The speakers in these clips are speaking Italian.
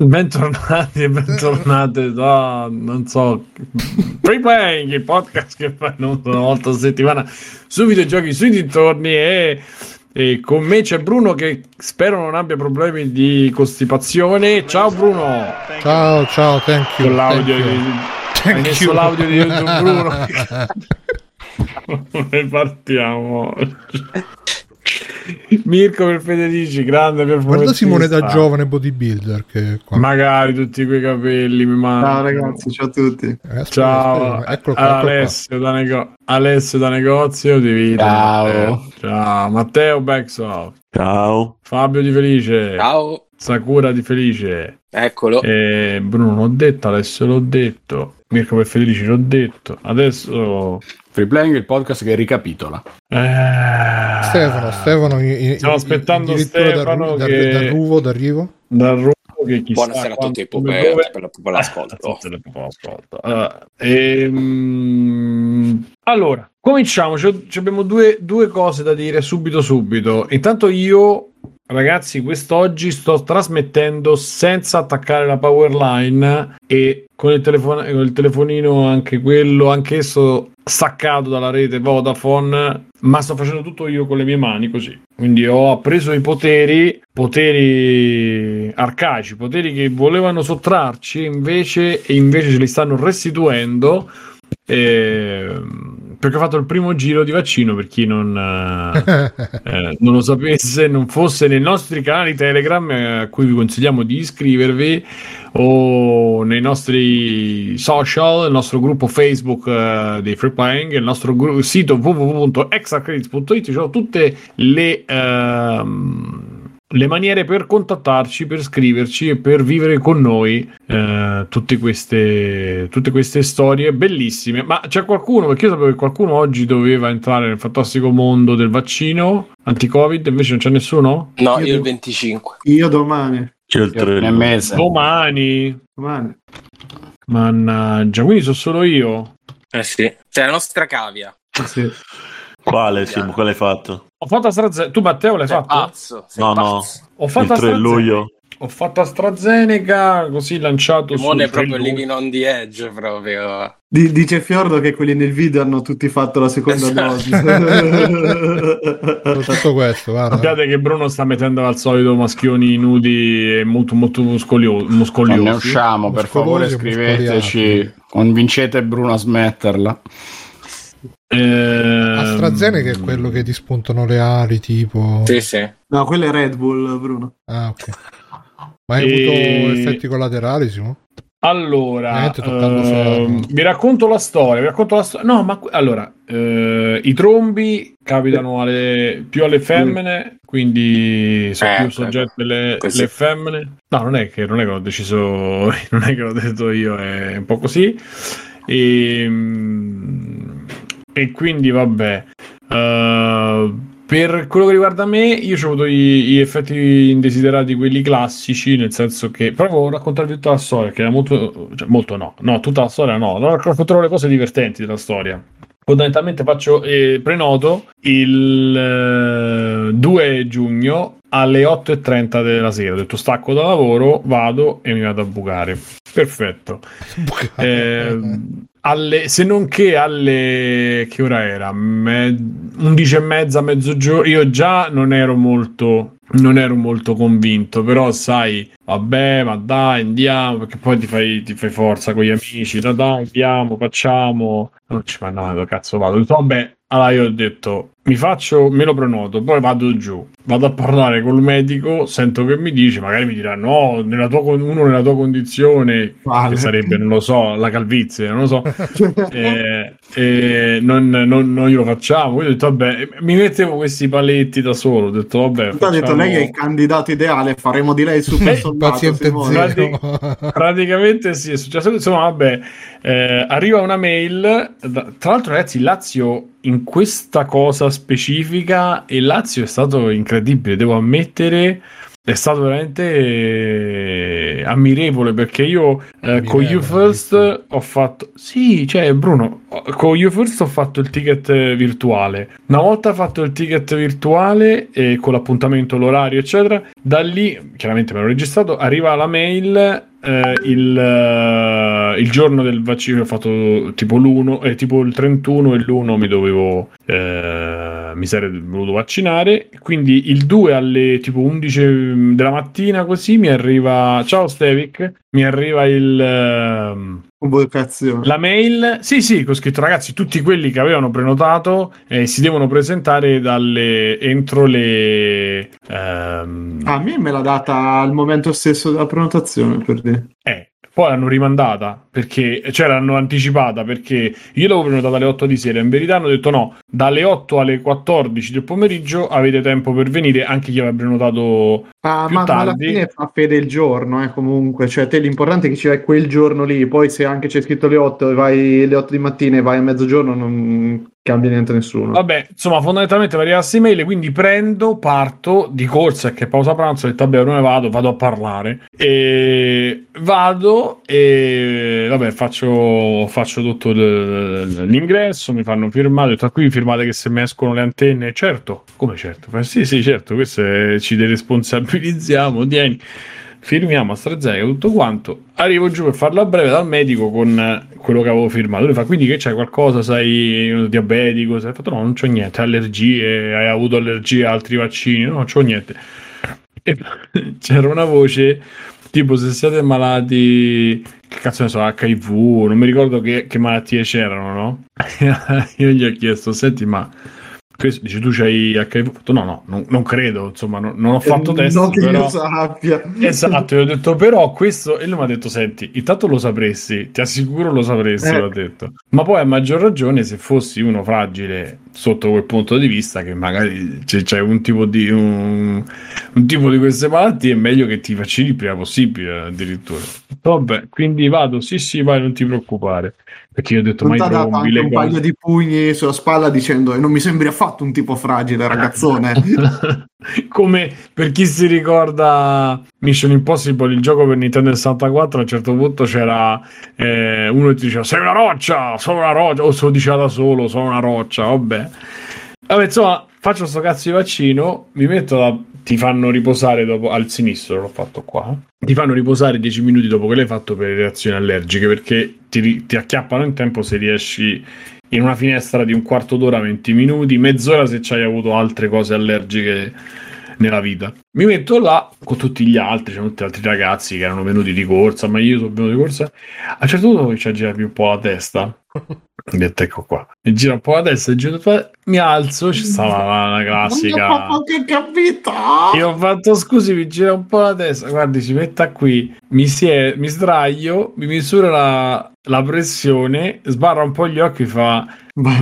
Bentornati e bentornate da, non so, Free Playing, il podcast che fanno una volta a settimana su videogiochi, sui dintorni e, e, con me c'è Bruno che spero non abbia problemi di costipazione. Ciao Bruno! Ciao, ciao, thank you. Con l'audio thank you. di, you. l'audio di Bruno. Come partiamo? Mirko per Federici, grande per Guarda Simone da giovane bodybuilder che qua. Magari tutti quei capelli mi Ciao mandano. ragazzi, ciao a tutti. Eh, aspetta, Ciao, aspetta, eccolo qua, eccolo qua. Alessio, da nego- Alessio da negozio di vita. Ciao. Matteo. Ciao, Matteo Backsoft, Ciao. Fabio di Felice, Ciao, Sakura di Felice, eccolo. e Bruno l'ho detto, Alessio l'ho detto, Mirko per Felice l'ho detto, adesso... Free Playing il podcast che ricapitola. Eh, Stefano, Stefano in- Stiamo aspettando Stefano da, che- da, da Ruvo d'arrivo. dal Roma che chissà Buonasera a tutti, pupe, dove- per, per l'ascolto. Eh, tutte le pupe all'ascolto. Allora, ehm, allora, cominciamo. Ci ci abbiamo due, due cose da dire subito subito. Intanto io, ragazzi, quest'oggi sto trasmettendo senza attaccare la power line e con il, telefono, con il telefonino anche quello, anch'esso staccato dalla rete Vodafone, ma sto facendo tutto io con le mie mani così. Quindi ho appreso i poteri, poteri arcaici, poteri che volevano sottrarci, invece, e invece ce li stanno restituendo. ehm, perché ho fatto il primo giro di vaccino per chi non, eh, eh, non lo sapesse, non fosse nei nostri canali Telegram eh, a cui vi consigliamo di iscrivervi o nei nostri social, il nostro gruppo Facebook eh, dei Free Playing, il nostro gru- sito www.extracredits.it, ci sono tutte le, ehm, le maniere per contattarci, per scriverci e per vivere con noi eh, tutte, queste, tutte queste storie bellissime. Ma c'è qualcuno, perché io sapevo che qualcuno oggi doveva entrare nel fantastico mondo del vaccino anti-Covid, invece non c'è nessuno? No, Io io il devo- 25. Io domani. C'è il tre Nel mese. Domani. Domani. Mannaggia, quindi sono solo io. Eh sì. C'è la nostra cavia. Sì. Quale Simo? Quale hai fatto? Ho fatto AstraZeneca. Tu Matteo l'hai Sei fatto? pazzo. Sei No, no. pazzo. Ho Il fatto 3 AstraZeneca. luglio. Ho fatto AstraZeneca così lanciato Simone è su proprio tre living on the edge proprio. Di- dice Fiordo che quelli nel video hanno tutti fatto la seconda dose. Tutto questo, guarda. Sappiate che Bruno sta mettendo al solito maschioni nudi e molto molto muscolio- Non muscoliosi. ne usciamo, per favore scriveteci, convincete Bruno a smetterla. Ehm, AstraZeneca è quello che ti spuntano le ali, tipo. Sì, sì. no, quello è Red Bull, Bruno. Ah, ok. Ma hai E- avuto effetti collaterali, Simo? Allora, Niente, toccando ehm, vi racconto la storia. Vi racconto la storia. No, ma que- allora, eh, i trombi capitano alle- più alle femmine, quindi sono Eh, più ok. soggette le, le femmine. No, non è che non è che l'ho deciso, non è che l'ho detto io, è un po' così. E, mm, e quindi vabbè. eh, per quello che riguarda me, io ho avuto gli, effetti indesiderati, quelli classici, nel senso che provo a raccontarvi tutta la storia, che era molto, cioè, molto no, no, tutta la storia no, no, racconterò le cose divertenti della storia. Fondamentalmente faccio eh, prenoto il eh, 2 giugno alle 8.30 della sera. Ho detto stacco da lavoro, vado e mi vado a bucare. Perfetto. Eh, alle- se non che alle che ora era? Me- 11 e mezza, mezzogiorno. Io già non ero molto. Non ero molto convinto, però sai, vabbè, ma dai, andiamo, perché poi ti fai, ti fai forza con gli amici, dai, dai, andiamo, facciamo. Non ci mandavo, dove cazzo vado? Vabbè, allora io ho detto, mi faccio, me lo prenoto, poi vado giù, vado a parlare col medico, sento che mi dice, magari mi dirà, no, nella tua, con- uno nella tua condizione, Vale. che sarebbe, non lo so, la calvizie, non lo so, eh, eh, non, non, non glielo facciamo. Quindi ho detto, vabbè, mi mettevo questi paletti da solo. Ho detto, vabbè, Ha detto facciamo- lei è il candidato ideale, faremo di lei il super Eh, soldato. Zero. Praticamente sì, è successo. Insomma, vabbè, eh, arriva una mail. da- tra l'altro, ragazzi, Lazio in questa cosa specifica e Lazio è stato incredibile, devo ammettere. È stato veramente eh, ammirevole perché io eh, con You First ho fatto sì, cioè Bruno, con You First ho fatto il ticket virtuale. Una volta fatto il ticket virtuale e con l'appuntamento, l'orario, eccetera, da lì chiaramente me l'ho registrato, arriva la mail eh, il, eh, il giorno del vaccino ho fatto tipo l'1 eh, tipo il 31 e l'1 mi dovevo eh, mi sarei voluto vaccinare. Quindi il 2 alle tipo 11 della mattina così mi arriva ciao Stevic mi arriva il ehm, Convocazione. la mail, sì, sì, ho scritto ragazzi, tutti quelli che avevano prenotato eh, si devono presentare dalle, entro le... ehm, A me me l'ha data al momento stesso della prenotazione, per dire. eh, poi l'hanno rimandata perché, cioè l'hanno anticipata perché io l'avevo prenotata alle 8 di sera. In verità hanno detto no, dalle 8 alle 14 del pomeriggio avete tempo per venire. Anche chi aveva prenotato Ah, più ma, ma alla tardi. fine fa fede il giorno, eh, comunque. Cioè, te l'importante è che ci vai quel giorno lì. Poi, se anche c'è scritto le 8 e vai alle 8 di mattina e vai a mezzogiorno, non cambia niente a nessuno. Vabbè, insomma, fondamentalmente mi arriva questa email, quindi prendo, parto di corsa, che pausa pranzo, ho detto, vabbè, ora ne vado, vado a parlare. E vado e, vabbè, faccio, faccio tutto l'ingresso, mi fanno firmare, detto, "Ah, qui firmate che se mi escono le antenne, certo, come certo? Sì, sì, certo, questo è- ci deresponsabilizziamo, tieni. Firmiamo AstraZeneca tutto quanto. Arrivo giù per farla breve dal medico con eh, quello che avevo firmato. Lui fa: Quindi che c'hai qualcosa? Sei eh, diabetico? Sei fatto? No, non c'ho niente. Allergie? Hai avuto allergie a altri vaccini? No, non c'ho niente. E c'era una voce tipo: Se siete malati, che cazzo ne so, HIV, non mi ricordo che, che malattie c'erano, no? Io gli ho chiesto: Senti, ma questo, dici tu c'hai HIV? No, no, non, non credo. Insomma, non, non ho fatto Eh, test. Non che però... io sappia. Esatto, io ho detto però questo e lui mi ha detto senti, intanto lo sapresti, ti assicuro lo sapresti, Eh. l'ho detto. Ma poi a maggior ragione se fossi uno fragile sotto quel punto di vista che magari c'è, c'è un tipo di un, un tipo di queste malattie è meglio che ti vaccini il prima possibile addirittura. Vabbè, quindi vado, sì sì, vai, non ti preoccupare. Perché io ho detto Non mai ha dato anche un paio di pugni sulla spalla dicendo "E non mi sembri affatto un tipo fragile, ragazzone. Come per chi si ricorda Mission Impossible, il gioco per Nintendo 64, a un certo punto c'era eh, uno che ti diceva sei una roccia, sono una roccia, o se lo diceva da solo, sono una roccia, vabbè. Vabbè, insomma, faccio sto cazzo di vaccino, mi metto da... ti fanno riposare dopo, al sinistro l'ho fatto qua, ti fanno riposare 10 minuti dopo che l'hai fatto per le reazioni allergiche, perché ti, ti acchiappano in tempo se riesci in una finestra di un quarto d'ora, 20 minuti, mezz'ora se ci hai avuto altre cose allergiche nella vita. Mi metto là con tutti gli altri, c'erano tutti altri ragazzi che erano venuti di corsa, ma io sono venuto di corsa. A un certo punto comincia a girarmi un po' la testa. Ho detto ecco qua. Mi gira un po' la testa, giro, mi alzo, ci stava la, la classica. Che capito. Io ho fatto scusi, mi gira un po' la testa. Guardi, si metta qui, mi, sie- mi sdraio, mi misura la, la pressione, sbarra un po' gli occhi, fa: Ma,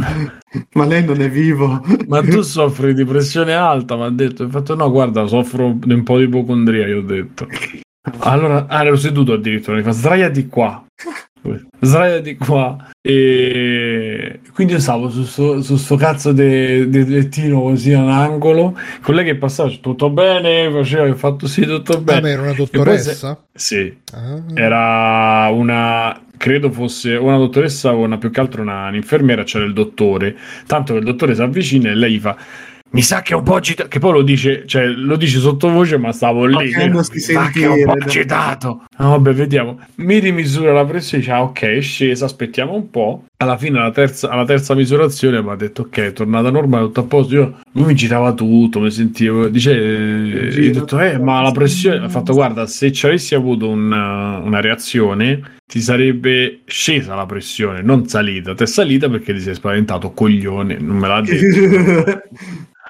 ma lei non è vivo. Ma tu soffri di pressione alta? Mi ha detto. Ho fatto: No, guarda, soffro di un po' di ipocondria. Io ho detto. Allora, ah, ero seduto addirittura. Mi fa: Sdraiati qua. Sdraiati qua. E quindi io stavo su sto, su sto cazzo di lettino così a un angolo. Con lei che passava, tutto bene? Faceva, ho fatto sì, tutto bene. Vabbè, era una poi se- dottoressa? Sì, Ah. era una credo fosse una dottoressa o una più che altro una, un'infermiera c'era il dottore tanto che il dottore si avvicina e lei gli fa mi sa che è un po' agitato che poi lo dice cioè lo dice sottovoce ma stavo lì Facendosi mi sa che è un po' agitato no, vabbè vediamo. Mi rimisura la pressione dice ah, ok è scesa aspettiamo un po' alla fine alla terza, alla terza misurazione mi ha detto ok è tornata normale tutto a posto. Io lui mi girava tutto mi sentivo dice eh, ho detto eh ma la pressione ha fatto guarda se ci avessi avuto un- una reazione ti sarebbe scesa la pressione non salita. Ti è salita perché ti sei spaventato coglione non me l'ha detto.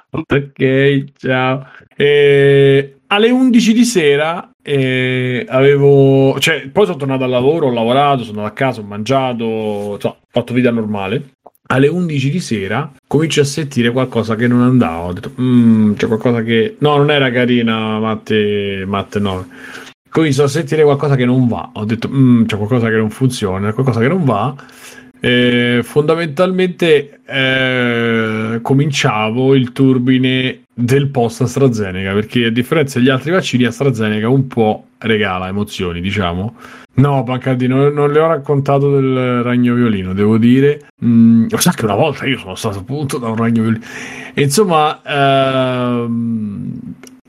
Ok ciao. E alle 11 di sera eh, avevo cioè poi sono tornato al lavoro ho lavorato sono andato a casa ho mangiato ho fatto vita normale. Alle 11 di sera comincio a sentire qualcosa che non andava. Ho detto "Mm, c'è qualcosa che no non era carina Matte Matte 9 comincio a sentire qualcosa che non va. Ho detto "Mm, c'è qualcosa che non funziona qualcosa che non va eh, fondamentalmente eh, cominciavo il turbine del post AstraZeneca perché a differenza degli altri vaccini AstraZeneca un po' regala emozioni diciamo. No Pancaldi non, non le ho raccontato del ragno violino devo dire. Mm, lo sa che una volta io sono stato appunto da un ragno violino. Insomma ehm,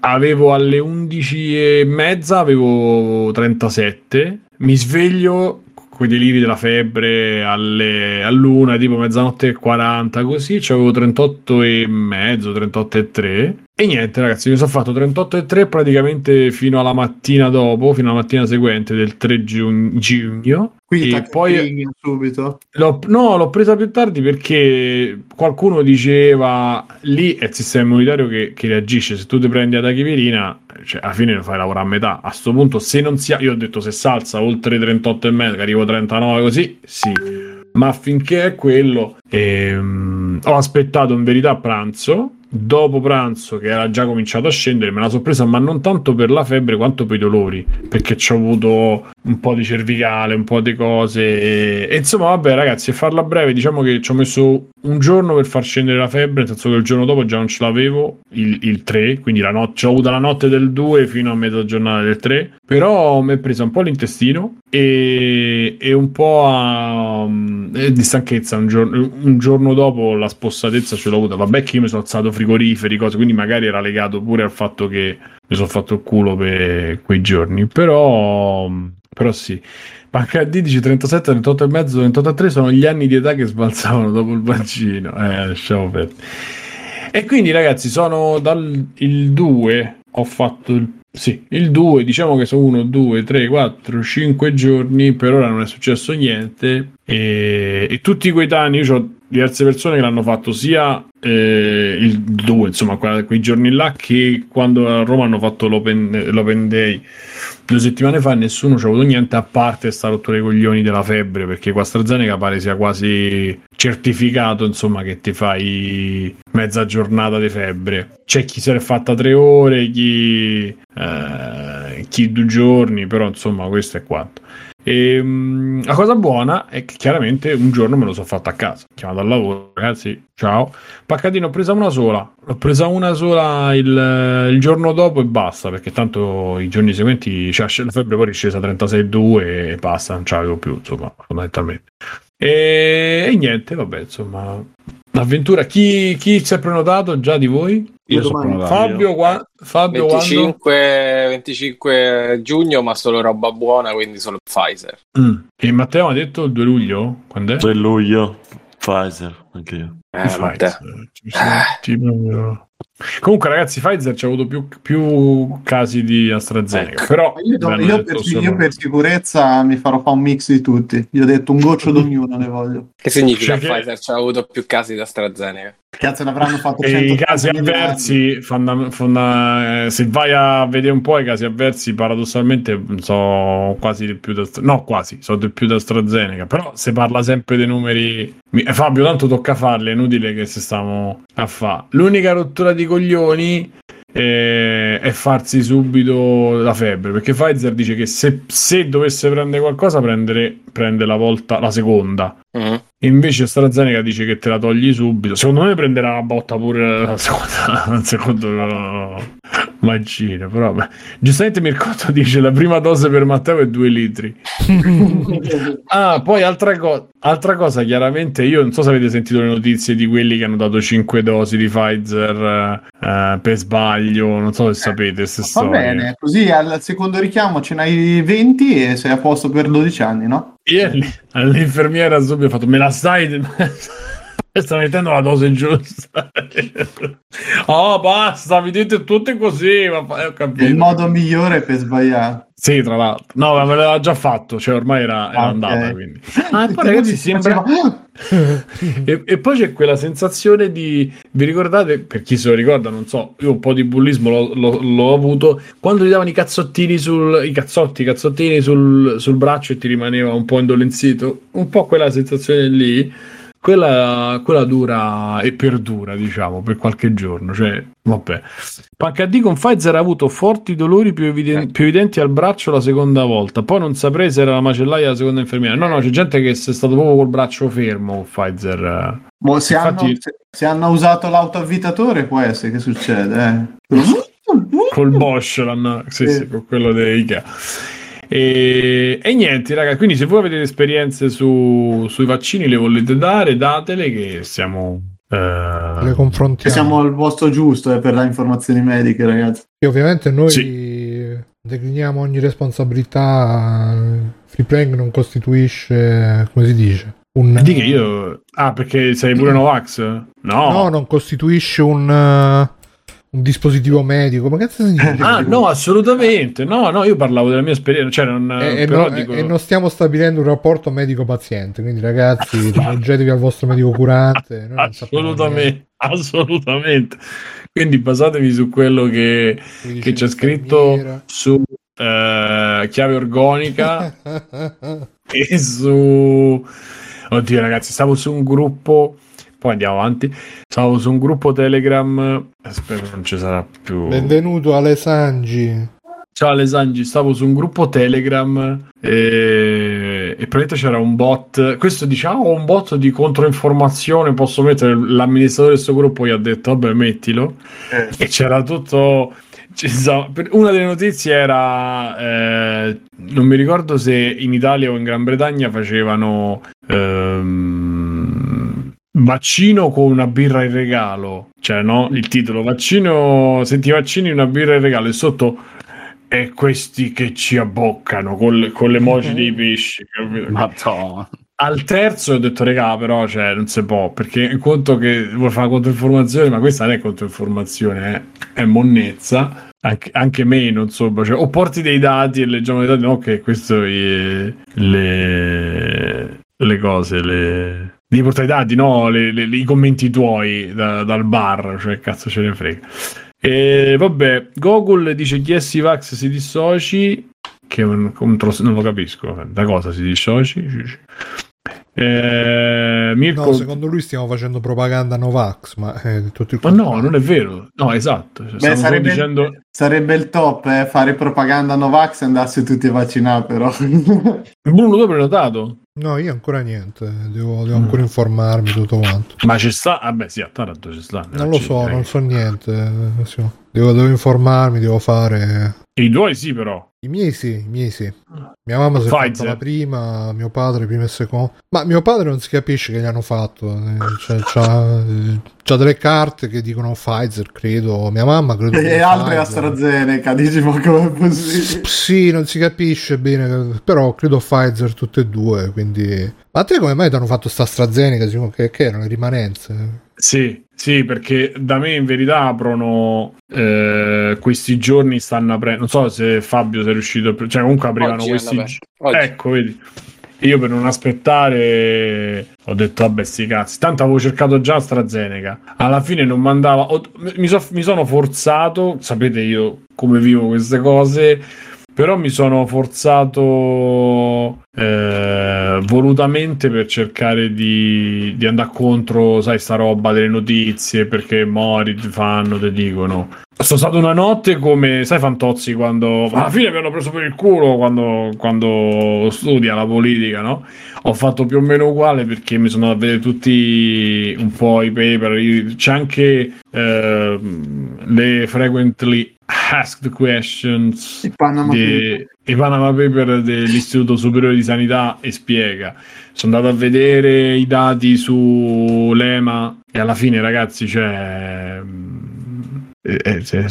avevo alle 11 e mezza avevo 37 mi sveglio con i deliri della febbre alle, all'una, tipo mezzanotte e 40, così, c'avevo 38 e mezzo, 38 e 3. E niente, ragazzi, mi sono fatto 38 e 3 praticamente fino alla mattina dopo, fino alla mattina seguente del 3 giugno. Quindi e poi subito. l'ho, no, l'ho presa più tardi perché qualcuno diceva lì è il sistema immunitario che, che reagisce. Se tu ti prendi ad achivirina, cioè, alla fine lo fai lavorare a metà. A sto punto, se non sia, io ho detto se salza oltre 38 e mezzo, che arrivo a 39 così, sì. Ma finché è quello, ehm, ho aspettato in verità pranzo. Dopo pranzo, che era già cominciato a scendere, me la sorpresa, ma non tanto per la febbre quanto per i dolori, perché ci ho avuto un po' di cervicale, un po' di cose. E, e insomma, vabbè, ragazzi, a farla breve, diciamo che ci ho messo un giorno per far scendere la febbre, nel senso che il giorno dopo già non ce l'avevo, il, il 3, quindi la notte, ho avuto la notte del 2 fino a metà giornata del 3, però mi è presa un po' l'intestino e, e un po' a, eh, di stanchezza. Un giorno, un giorno dopo la spossatezza ce l'ho avuta. Vabbè, che io mi sono alzato frigoriferi, cose, quindi magari era legato pure al fatto che mi sono fatto il culo per quei giorni, però, però sì. HD dice 37, 38 e mezzo, 38 e 3 sono gli anni di età che sbalzavano dopo il vaccino. Eh, lasciamo perdere. E quindi ragazzi, sono dal il 2, ho fatto il sì, il 2, diciamo che sono 1, 2, 3, 4, 5 giorni, per ora non è successo niente. E, e tutti quei danni, io ho diverse persone che l'hanno fatto sia eh, il 2, insomma, que- quei giorni là, che quando a Roma hanno fatto l'open, l'open day. Due settimane fa nessuno ci ha avuto niente a parte sta rottura dei coglioni della febbre perché AstraZeneca pare sia quasi certificato insomma che ti fai mezza giornata di febbre. C'è chi se l'è fatta tre ore chi, eh, chi due giorni però insomma questo è quanto e, mh, la cosa buona è che chiaramente un giorno me lo sono fatto a casa. Chiamato al lavoro ragazzi ciao. Paccatino ho presa una sola. L'ho presa una sola il, il giorno dopo e basta perché tanto i giorni seguenti cioè, la febbre poi è scesa a 36,2 e basta non ce l'avevo più insomma fondamentalmente. E, e niente vabbè insomma l'avventura chi, chi si è prenotato già di voi? Io sono prenotato. Fabio, qua, Fabio quando? 25, 25 giugno, ma solo roba buona, quindi solo Pfizer. Mm. E Matteo ha detto il 2 luglio? Quando è? 3 luglio, Pfizer, anche io. Eh, Pfizer. Ci senti proprio- Comunque, ragazzi, Pfizer ci ha avuto più, più casi di AstraZeneca. Ecco. Però Io, do- io per, solo- io per sicurezza mi farò fare un mix di tutti. Io ho detto un goccio d'ognuno ne voglio. Che significa Cioè che- Pfizer ci ha avuto più casi di AstraZeneca? Cazzo, ne avranno fatto E i 180 casi avversi, fonda- fonda- eh, se vai a vedere un po' i casi avversi, paradossalmente sono quasi del più da no, quasi sono del più da AstraZeneca. Però se parla sempre dei numeri, Fabio, tanto tocca farle, è inutile che se stiamo a fa. L'unica rottura di coglioni eh, è farsi subito la febbre perché Pfizer dice che se, se dovesse prendere qualcosa, prendere, prende la volta la seconda. Mhm. Invece AstraZeneca dice che te la togli subito. Secondo me prenderà la botta pure la seconda, il secondo vaccino. Però, beh. Giustamente Mircotto dice la prima dose per Matteo è 2 litri. Ah, poi altra, co- altra cosa, chiaramente, io non so se avete sentito le notizie di quelli che hanno dato 5 dosi di Pfizer eh, per sbaglio, non so se sapete queste Va storie. bene, così al secondo richiamo ce n'hai 20 e sei a posto per 12 anni, no? Io all- all'infermiera subito ho fatto, me la stai... Sta mettendo la dose giusta. oh, basta, mi dite tutte così. Ma eh, ho capito. il modo migliore per sbagliare. Sì, tra l'altro. No, ma me l'aveva già fatto, cioè ormai era, era Ah, ok. andata. Quindi. Ah, e poi ragazzi, sembra... E, e poi c'è quella sensazione di vi ricordate per chi se lo ricorda non so io un po' di bullismo l'ho, l'ho- l'ho avuto quando ti davano i cazzottini sul i cazzotti i cazzottini sul, sul braccio e ti rimaneva un po' indolenzito un po' quella sensazione lì quella, quella dura e perdura, diciamo, per qualche giorno. Cioè, vabbè. PHD con Pfizer ha avuto forti dolori più, eviden- più evidenti al braccio la seconda volta. Poi non saprei se era la macellaia la seconda infermiera. No, no, c'è gente che è stato proprio col braccio fermo con Pfizer. Boh, se, Infatti- hanno, se, se hanno usato l'autoavvitatore può essere che succede. Eh. col Bosch l'hanno sì, Sì. sì, con quello di Ikea e, e niente ragazzi quindi se voi avete esperienze su, sui vaccini le volete dare datele che siamo eh, Le confrontiamo. Siamo al posto giusto eh, per le informazioni mediche, ragazzi. E ovviamente noi Sì. decliniamo ogni responsabilità. Free playing non costituisce, come si dice, un... di che io ah perché sei pure Novax no, No, non costituisce un, un dispositivo medico. Ma cazzo si dice? ah no assolutamente no no io parlavo della mia esperienza cioè non, E, e però no- dico e non stiamo stabilendo un rapporto medico-paziente. Quindi, ragazzi, rivolgetevi al vostro medico curante. Noi assolutamente assolutamente quindi basatevi su quello che che c'è scritto su eh, chiave organica e su oddio ragazzi stavo su un gruppo poi andiamo avanti. Stavo su un gruppo telegram eh, spero non ci sarà più. Benvenuto Alessangi. ciao Alessangi stavo su un gruppo telegram e, e praticamente c'era un bot. Questo diciamo un bot di controinformazione posso mettere l'amministratore del suo gruppo gli ha detto vabbè mettilo. E c'era tutto una delle notizie era eh, non mi ricordo se in Italia o in Gran Bretagna facevano ehm, vaccino con una birra in regalo cioè no il titolo vaccino se ti vaccini una birra in regalo e sotto e questi che ci abboccano con, con le emoji dei pesci capito? Madonna. al terzo ho detto regà però cioè, non si può perché in conto che vuoi fare controinformazione ma questa non è controinformazione eh, è monnezza anche, anche meno insomma cioè, o porti dei dati e leggiamo dei dati no ok questo è le, le cose le devi portare i dati no? Le- le- i commenti tuoi da- dal bar cioè cazzo ce ne frega. E vabbè Google dice chi è Sivax si dissoci. Che è un contro non lo capisco da cosa si dissoci eh, Mirko No, secondo lui stiamo facendo propaganda Novax, ma è tutto il ma no non è vero no esatto Cioè, Beh, sarebbe, dicendo sarebbe il top eh, fare propaganda Novax e andarsi tutti a vaccinare, però. Bruno tu hai prenotato No, io ancora niente, devo, devo ancora informarmi tutto quanto. ma c'è sta vabbè sì a Taranto ci sta Non lo so, non so niente. eh, sì. Devo, devo informarmi, devo fare... i tuoi sì però I miei sì, i miei sì. Mia mamma si è fatta la prima, mio padre prima e seconda. Ma mio padre non si capisce che gli hanno fatto. eh, Cioè, c'ha, c'ha delle carte che dicono Pfizer, credo. Mia mamma credo. e altre Pfizer. AstraZeneca, dici ma com'è possibile? Sì, non si capisce bene, però credo Pfizer tutte e due, quindi... Ma a te come mai ti hanno fatto sta AstraZeneca? Che, che erano le rimanenze? Sì, sì, perché da me in verità aprono eh, questi giorni stanno aprendo. Non so se Fabio sei riuscito a pre- cioè comunque aprivano questi Oggi. Ecco, vedi. Io per non aspettare ho detto vabbè sti cazzi. Tanto avevo cercato già AstraZeneca. Alla fine non mandava ho- mi, so- mi sono forzato, sapete io come vivo queste cose, però mi sono forzato eh, volutamente per cercare di, di andare contro, sai, sta roba delle notizie perché mori, ti fanno, ti dicono. Sono stato una notte come, sai, Fantozzi quando alla fine mi hanno preso per il culo quando, quando studia la politica, no? Ho fatto più o meno uguale perché mi sono andato a vedere tutti un po' i paper. C'è anche ehm, le frequently asked questions I Panama di- i Panama Paper dell'Istituto Superiore di Sanità e spiega. Sono andato a vedere i dati su l'EMA e alla fine, ragazzi, cioè. mm, eh, eh,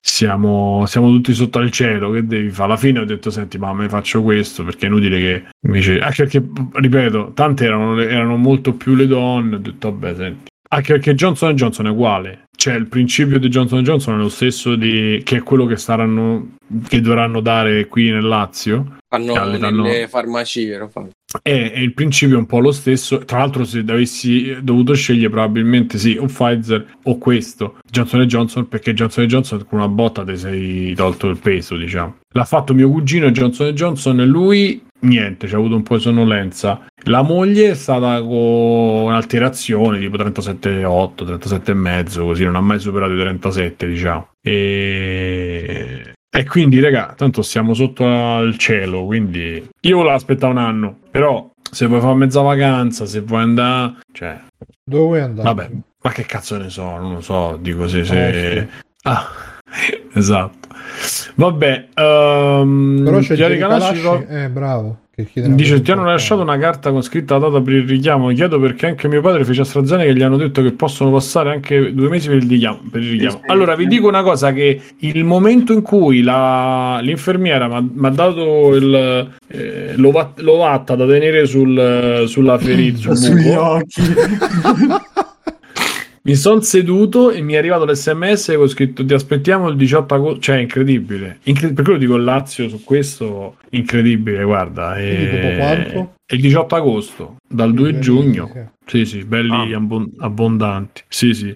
siamo, siamo tutti sotto al cielo. Che devi fare? Alla fine ho detto: Senti, ma me faccio questo perché è inutile che invece. Anche perché, ripeto, tante erano, erano molto più le donne. Ho detto, vabbè, senti. Anche perché Johnson Johnson è uguale. Cioè, il principio di Johnson Johnson è lo stesso di, che è quello che saranno che dovranno dare qui nel Lazio. Fanno Calle, fanno- nelle farmacie. lo fanno. E, e il principio è un po' lo stesso. Tra l'altro, se avessi dovuto scegliere, probabilmente sì, o Pfizer o questo Johnson Johnson, perché Johnson Johnson con una botta ti sei tolto il peso, diciamo. L'ha fatto mio cugino Johnson Johnson. Lui niente, c'ha avuto un po' di sonnolenza. La moglie è stata con alterazioni tipo 37,8, 37,5, così non ha mai superato i 37, diciamo. E... e quindi, raga, tanto siamo sotto al cielo, quindi io l'aspettavo un anno, però se vuoi fare mezza vacanza, se vuoi andare, cioè, Dove vuoi andare? vabbè, ma che cazzo ne so, non lo so, dico se... se... Eh, Ah, esatto. Vabbè, ehm, Però c'è Gianni Jerry Galasci Galasci, eh, bravo. Che Dice ti hanno lasciato una carta con scritta data per il richiamo. Chiedo perché anche mio padre fece AstraZeneca e gli hanno detto che possono passare anche due mesi per il richiamo. Per il richiamo. Allora vi dico una cosa: che il momento in cui la- l'infermiera mi ha dato il, eh, l'ova- l'ovatta da tenere sul, sulla ferita, sul Sugli occhi. mi sono seduto e mi è arrivato l'SMS con scritto ti aspettiamo il 18 agosto. Cioè, incredibile. Incre- per quello dico Lazio su questo, incredibile. Guarda, quanto? è il 18 agosto, dal 2 Belli, giugno. sì. Sì, belli Ah. abbon- abbondanti. Sì, sì.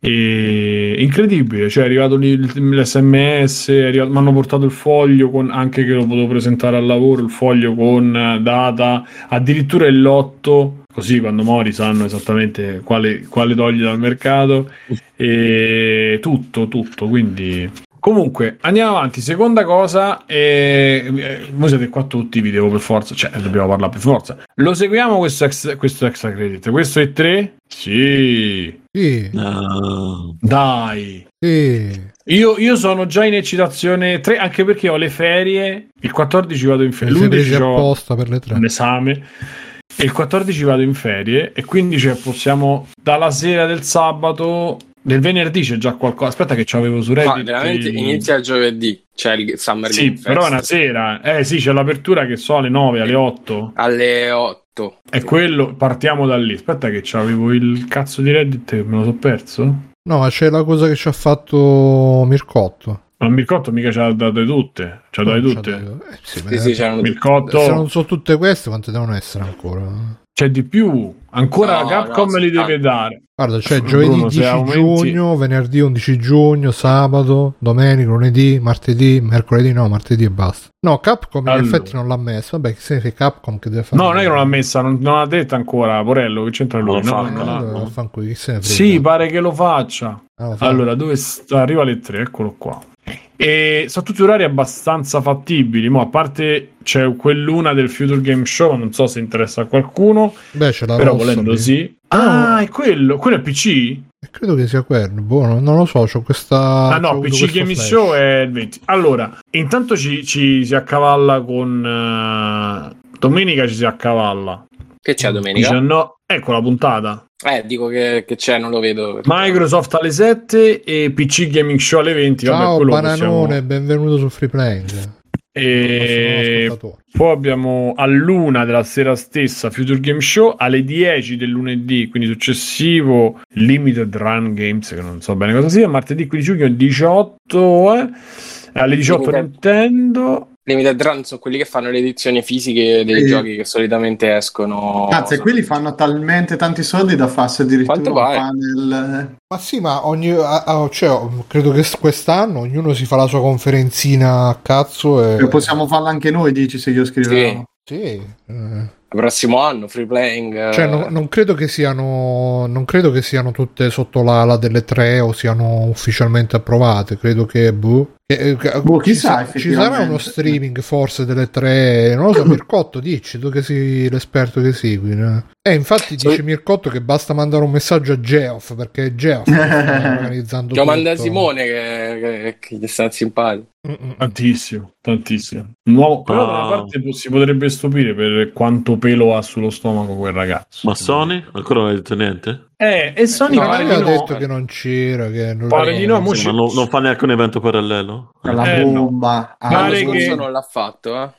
E... Incredibile, cioè è arrivato l'SMS, mi hanno portato il foglio con, anche che lo potevo presentare al lavoro, il foglio con eh, data, addirittura il lotto, così quando mori sanno esattamente quale, quale togli dal mercato e tutto, tutto, quindi Comunque, andiamo avanti. Seconda cosa, eh, eh, voi siete qua tutti, vi devo per forza, cioè dobbiamo parlare per forza. Lo seguiamo questo, ex, questo extra credit? Questo è 3? Sì, Sì, Ah, dai. sì. Io, io sono già in eccitazione 3, anche perché ho le ferie. Il 14 vado in ferie. li sei L'11 presi c'ho apposta per le tre. un esame. Il 14 vado in ferie. E quindi cioè, possiamo dalla sera del sabato. Del venerdì c'è già qualcosa. Aspetta, che ci avevo su Reddit. Ma veramente inizia il giovedì, c'è il Summer Sì, Game però è Fest. una sera. Eh sì, c'è l'apertura che so alle 9, alle 8. alle 8. E quello, partiamo da lì. Aspetta che c'avevo il cazzo di Reddit me lo so perso. No, ma c'è la cosa che ci ha fatto Mircotto. Ma Mircotto mica ce l'ha date tutte. Ce l'ha date tutte. Eh, sì, Sì, sì, c'erano. Mircotto. Se non so tutte queste, quante devono essere ancora? C'è di più. Ancora No, Capcom no, li deve dare. Guarda, c'è Bruno, giovedì se 10 aumenti- giugno, venerdì 11 giugno, sabato, domenica, lunedì, martedì, mercoledì no, martedì e basta. No, Capcom in Allora. effetti non l'ha messo. Vabbè, che se Capcom che deve fare? No, non è che non l'ha messa, non, non l'ha detta ancora. Porello, che c'entra lui? Lo No, fa, non no. l'ha- Allora, fanculo, chi se ne frega? Sì, pare che lo faccia. Ah, lo fa. Allora, dove sta? Arriva alle 3, eccolo qua. E sono tutti orari abbastanza fattibili. Mo, a parte c'è quell'una del Future Game Show, non so se interessa a qualcuno, Beh, c'è la però rossa volendo lì. sì. Ah. Ah, è quello. Quello è PC? Credo che sia quello. Boh, non, non lo so, c'ho questa. Ah, no, PC Gaming flash. Show è il 20. Allora, intanto ci, ci si accavalla con... eh, domenica ci si accavalla. Che c'è domenica? 19 Ecco la puntata. Eh, dico che, che c'è, non lo vedo. Microsoft alle 7 e PC Gaming Show alle 20. Vabbè, Ciao, quello bananone, possiamo- benvenuto su Free Playing. E poi abbiamo all'una della sera stessa Future Game Show alle 10 del lunedì, quindi successivo Limited Run Games, che non so bene cosa sia, martedì 15 giugno 18 eh, alle 18 Limited. Nintendo. Limited Run sono quelli che fanno le edizioni fisiche dei Sì. giochi che solitamente escono. Cazzo, e quelli fanno talmente tanti soldi da farsi addirittura Quanto un vale? panel. Ma sì, ma ogni, cioè, credo che quest'anno ognuno si fa la sua conferenzina a cazzo e... eh, Possiamo farla anche noi, dici, se io scrivevo. Sì, eh. Il prossimo anno, free playing. Cioè, eh, no- non credo che siano non credo che siano tutte sotto l'ala delle tre o siano ufficialmente approvate. Credo che boh, che- che- Boh, ci, chissà, sa- ci sarà uno streaming forse delle tre. Non lo so, Mircotto, dici tu che sei l'esperto che segui. no? Eh, infatti Sì. dice Mircotto che basta mandare un messaggio a Geoff perché è Geoff che sta organizzando Lo manda tutto. Simone che, che, che gli sta simpatico. Tantissimo, tantissimo. Nuovo, però da una Ah. parte si potrebbe stupire per quanto pelo ha sullo stomaco quel ragazzo. Ma Sony? Ancora non hai detto niente? Eh, e Sony No, pare ha no. detto che non c'era, che non Pare di no, ma non, non fa neanche un evento parallelo? La Eh, no. bomba. Ah, Pare L'anno che- scorso non l'ha fatto, eh.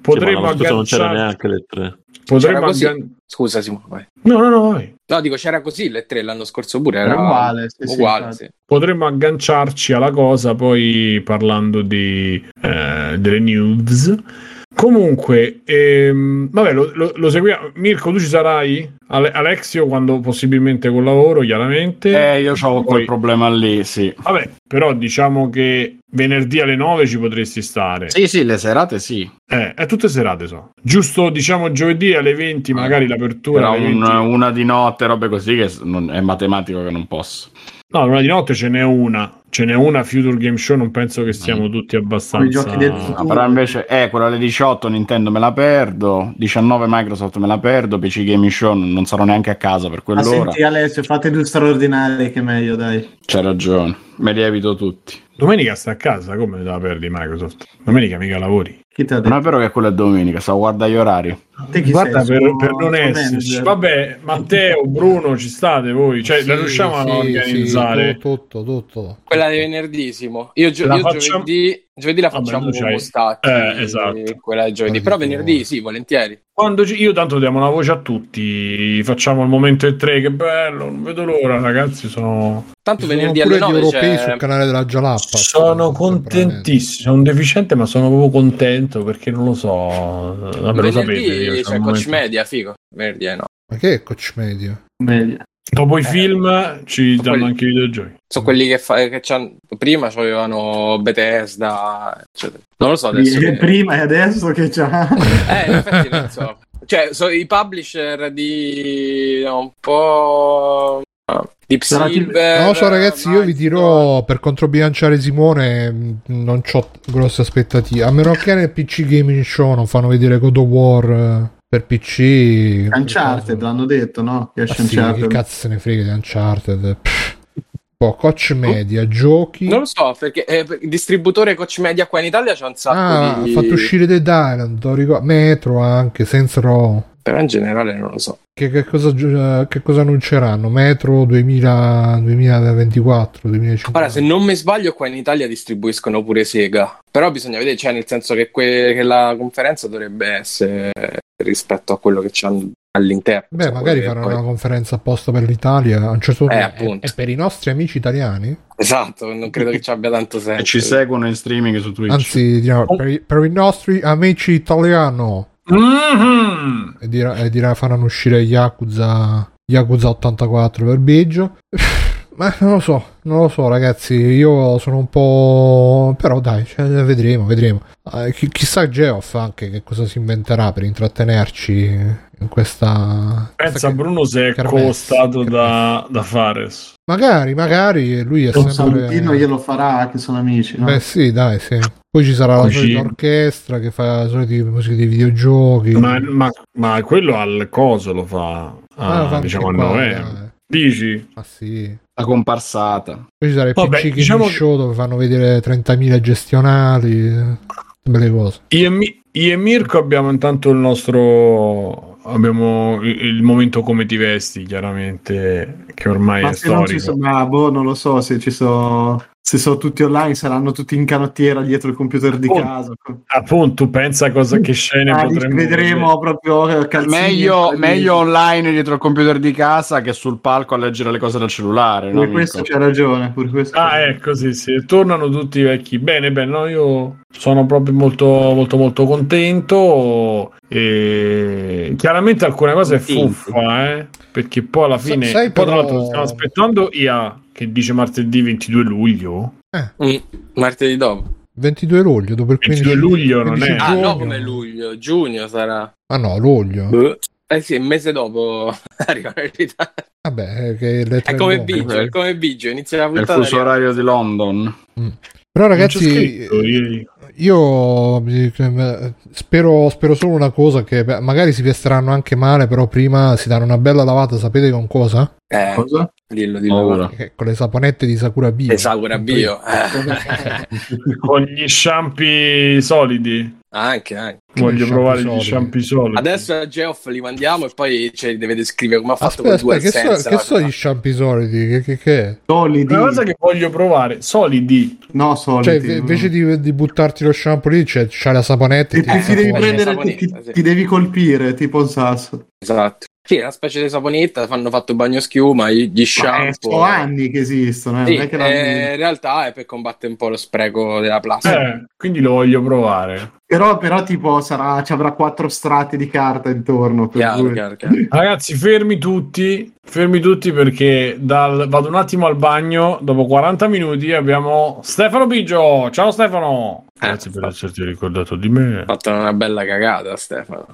Potremmo sì, scorso non c'era neanche le tre. Potremmo aggan- Scusa, Simone. vai. No, no, no, vai. No, dico c'era così le tre l'anno scorso pure. Era uguale, sì, uguale, sì. Potremmo agganciarci alla cosa poi parlando di, eh, delle news. Comunque, ehm, vabbè, lo, lo- lo seguiamo. Mirko, tu ci sarai? Ale- Alexio, quando possibilmente col lavoro, chiaramente. Eh, io ho Poi- quel problema lì, sì. Vabbè, però diciamo che venerdì alle 9 ci potresti stare. Sì, sì, le serate sì. Eh, è tutte serate, so. Giusto, diciamo, giovedì alle 20, magari l'apertura. Però alle un- 20. una di notte, robe così, che non- è matematico che non posso. No, una di notte ce n'è una. Ce n'è una Future Game Show, non penso che siamo tutti abbastanza... I giochi del futuro. però invece, eh, quella alle 18 Nintendo me la perdo, 19 Microsoft me la perdo, PC Gaming Show non sarò neanche a casa per Ma quell'ora. senti Alessio, fate due straordinari che è meglio, dai. C'hai ragione, me li evito tutti. Domenica sta a casa, come te la perdi Microsoft? Domenica mica lavori. Non è vero che quello è domenica, stavo a guardare gli orari. Te chi Guarda, sei? per, per non esserci. Vabbè, Matteo, Bruno, ci state voi? Cioè, la Sì, riusciamo a sì, organizzare? sì, tutto, tutto, tutto. Quella di venerdì, Simo. Io, gio- La io facciamo- giovedì, giovedì la Vabbè, facciamo tu con Mostacchi. Eh, esatto. Quella di giovedì. Però venerdì sì, volentieri. Quando ci- io tanto diamo una voce a tutti, facciamo il momento e tre, che bello, non vedo l'ora, ragazzi, sono, Tanto sono venerdì pure alle gli 9 europei c'è... sul canale della Jalappa. sono contentissimo, sono un deficiente ma sono proprio contento perché non lo so, vabbè lo sapete. io c'è Coach momento- Media, figo. Venerdì eh, no. Ma che è Coach Media? Meglio. Dopo i film ci danno quelli- anche i videogiochi. Sono quelli che, fa- che c'hanno... prima avevano Bethesda, eccetera. Non lo so adesso. Che- Prima e adesso che c'ha... Eh, in effetti non so. Cioè, so, i publisher di no, un po' Deep Sarà tipo- Silver. Non lo so, ragazzi. Io vi dirò per controbilanciare Simone. mh, Non ho grosse aspettative. A meno che nel PC Gaming Show non fanno vedere God of War eh, per PC. Uncharted, l'hanno detto, no? Che Ah, sì, che cazzo se ne frega di Uncharted. Pff. Poi Coach Media, giochi. Non lo so, perché eh, il distributore Coach Media qua in Italia c'è un sacco Ah, di... ha fatto uscire The Island, ricordo. Metro anche, Sense Row. Però in generale non lo so. Che, che cosa, eh, che cosa annunceranno? Metro 2000, 2024, 2050. Ora, se non mi sbaglio, qua in Italia distribuiscono pure Sega. Però bisogna vedere, cioè, nel senso che, que- che la conferenza dovrebbe essere rispetto a quello che c'hanno all'interno. Beh, magari faranno poi- una conferenza apposta per l'Italia. A un certo punto Eh, è per i nostri amici italiani? Esatto, non credo che ci abbia tanto senso. E ci seguono in streaming su Twitch. Anzi, diciamo, per, i- per i nostri amici italiani. Mhm. E, dirà, e dirà faranno uscire Yakuza, Yakuza 84 per Biggio. Ma non lo so, non lo so, ragazzi. Io sono un po'. Però dai, cioè, vedremo, vedremo. Eh, chi- chissà Geoff anche che cosa si inventerà per intrattenerci in questa. Pensa questa- Bruno se è costato da, da Fares. Magari, magari lui è Un sempre. salutino glielo farà, che sono amici, no? Beh, sì, dai, sì. Poi ci sarà la solita orchestra che fa la solita musica di videogiochi. Ma, ma- ma quello al coso lo fa, Ah, a, fa anche diciamo a novembre. dai. Dici? Ah, sì. La comparsata. Poi ci sarà il Vabbè, PC diciamo che- Show dove fanno vedere 30.000 gestionali, eh, belle cose. Io e, Mi- io e Mirko abbiamo intanto il nostro abbiamo il, momento come ti vesti chiaramente che ormai Ma è se non ci storico sono, ma boh, non lo so se ci sono. Se sono tutti online, saranno tutti in canottiera dietro il computer di Oh, casa. appunto tu pensa cosa che scene Ah, potremmo vedremo proprio eh, calzini, Meglio, calzini. meglio online dietro il computer di casa che sul palco a leggere le cose dal cellulare. No, Pure questo amico? c'è ragione. Pure questo Ah, ecco, sì, sì, tornano tutti i vecchi. Bene, bene, no, io sono proprio molto, molto, molto contento. E chiaramente alcune cose è fuffa, eh, perché poi alla fine. sai poi, tra però- l'altro, stiamo aspettando IA che dice martedì 22 luglio. Mm, martedì dopo. 22 luglio, dopo il 15 22 luglio non 15 è. Ah, no, giugno. come luglio. Giugno sarà. Ah no, luglio. Boh. Eh sì, un mese dopo arrivano in ritardo. Vabbè, eh, che È come. Biggio, è come Biggio. Inizia la È il puntata. fuso arriva- orario di London. Però ragazzi, ieri. io eh, spero, spero solo una cosa, che magari si vesteranno anche male, però prima si danno una bella lavata, sapete con cosa? Eh, Cosa? dillo, dillo. Ora. Eh, Con le saponette di Sakura Bio. E Sakura Bio. Eh. Con gli sciampi solidi. anche, anche. Voglio provare gli solidi. Adesso a Geoff li mandiamo e poi cioè, deve descrivere come ha fatto Aspetta, con aspetta, che, DualSense. so, che sono gli sciampi solidi? Che, che, che è? Solidi. Una cosa che voglio provare, solidi. No, solidi. Cioè, inve- invece di, di buttarti lo shampoo lì, c'è, c'è la saponetta. e Ti, ti devi prendere, ti, ti- sì. ti devi colpire tipo un sasso. Esatto. Sì, è una specie di saponetta, fanno fatto il bagno schiuma, gli eh, shampoo. sono anni che esistono, eh, Sì, che eh, in realtà è per combattere un po' lo spreco della plastica. Eh, quindi lo voglio provare. Però, però tipo sarà, ci avrà quattro strati di carta intorno. Per Chiaro, cui- chiaro, chiaro. Ragazzi, fermi tutti, fermi tutti perché dal- vado un attimo al bagno. Dopo 40 minuti abbiamo Stefano Biggio. Ciao Stefano. Eh, Grazie per esserti ricordato di me. Ha fatto una bella cagata, Stefano.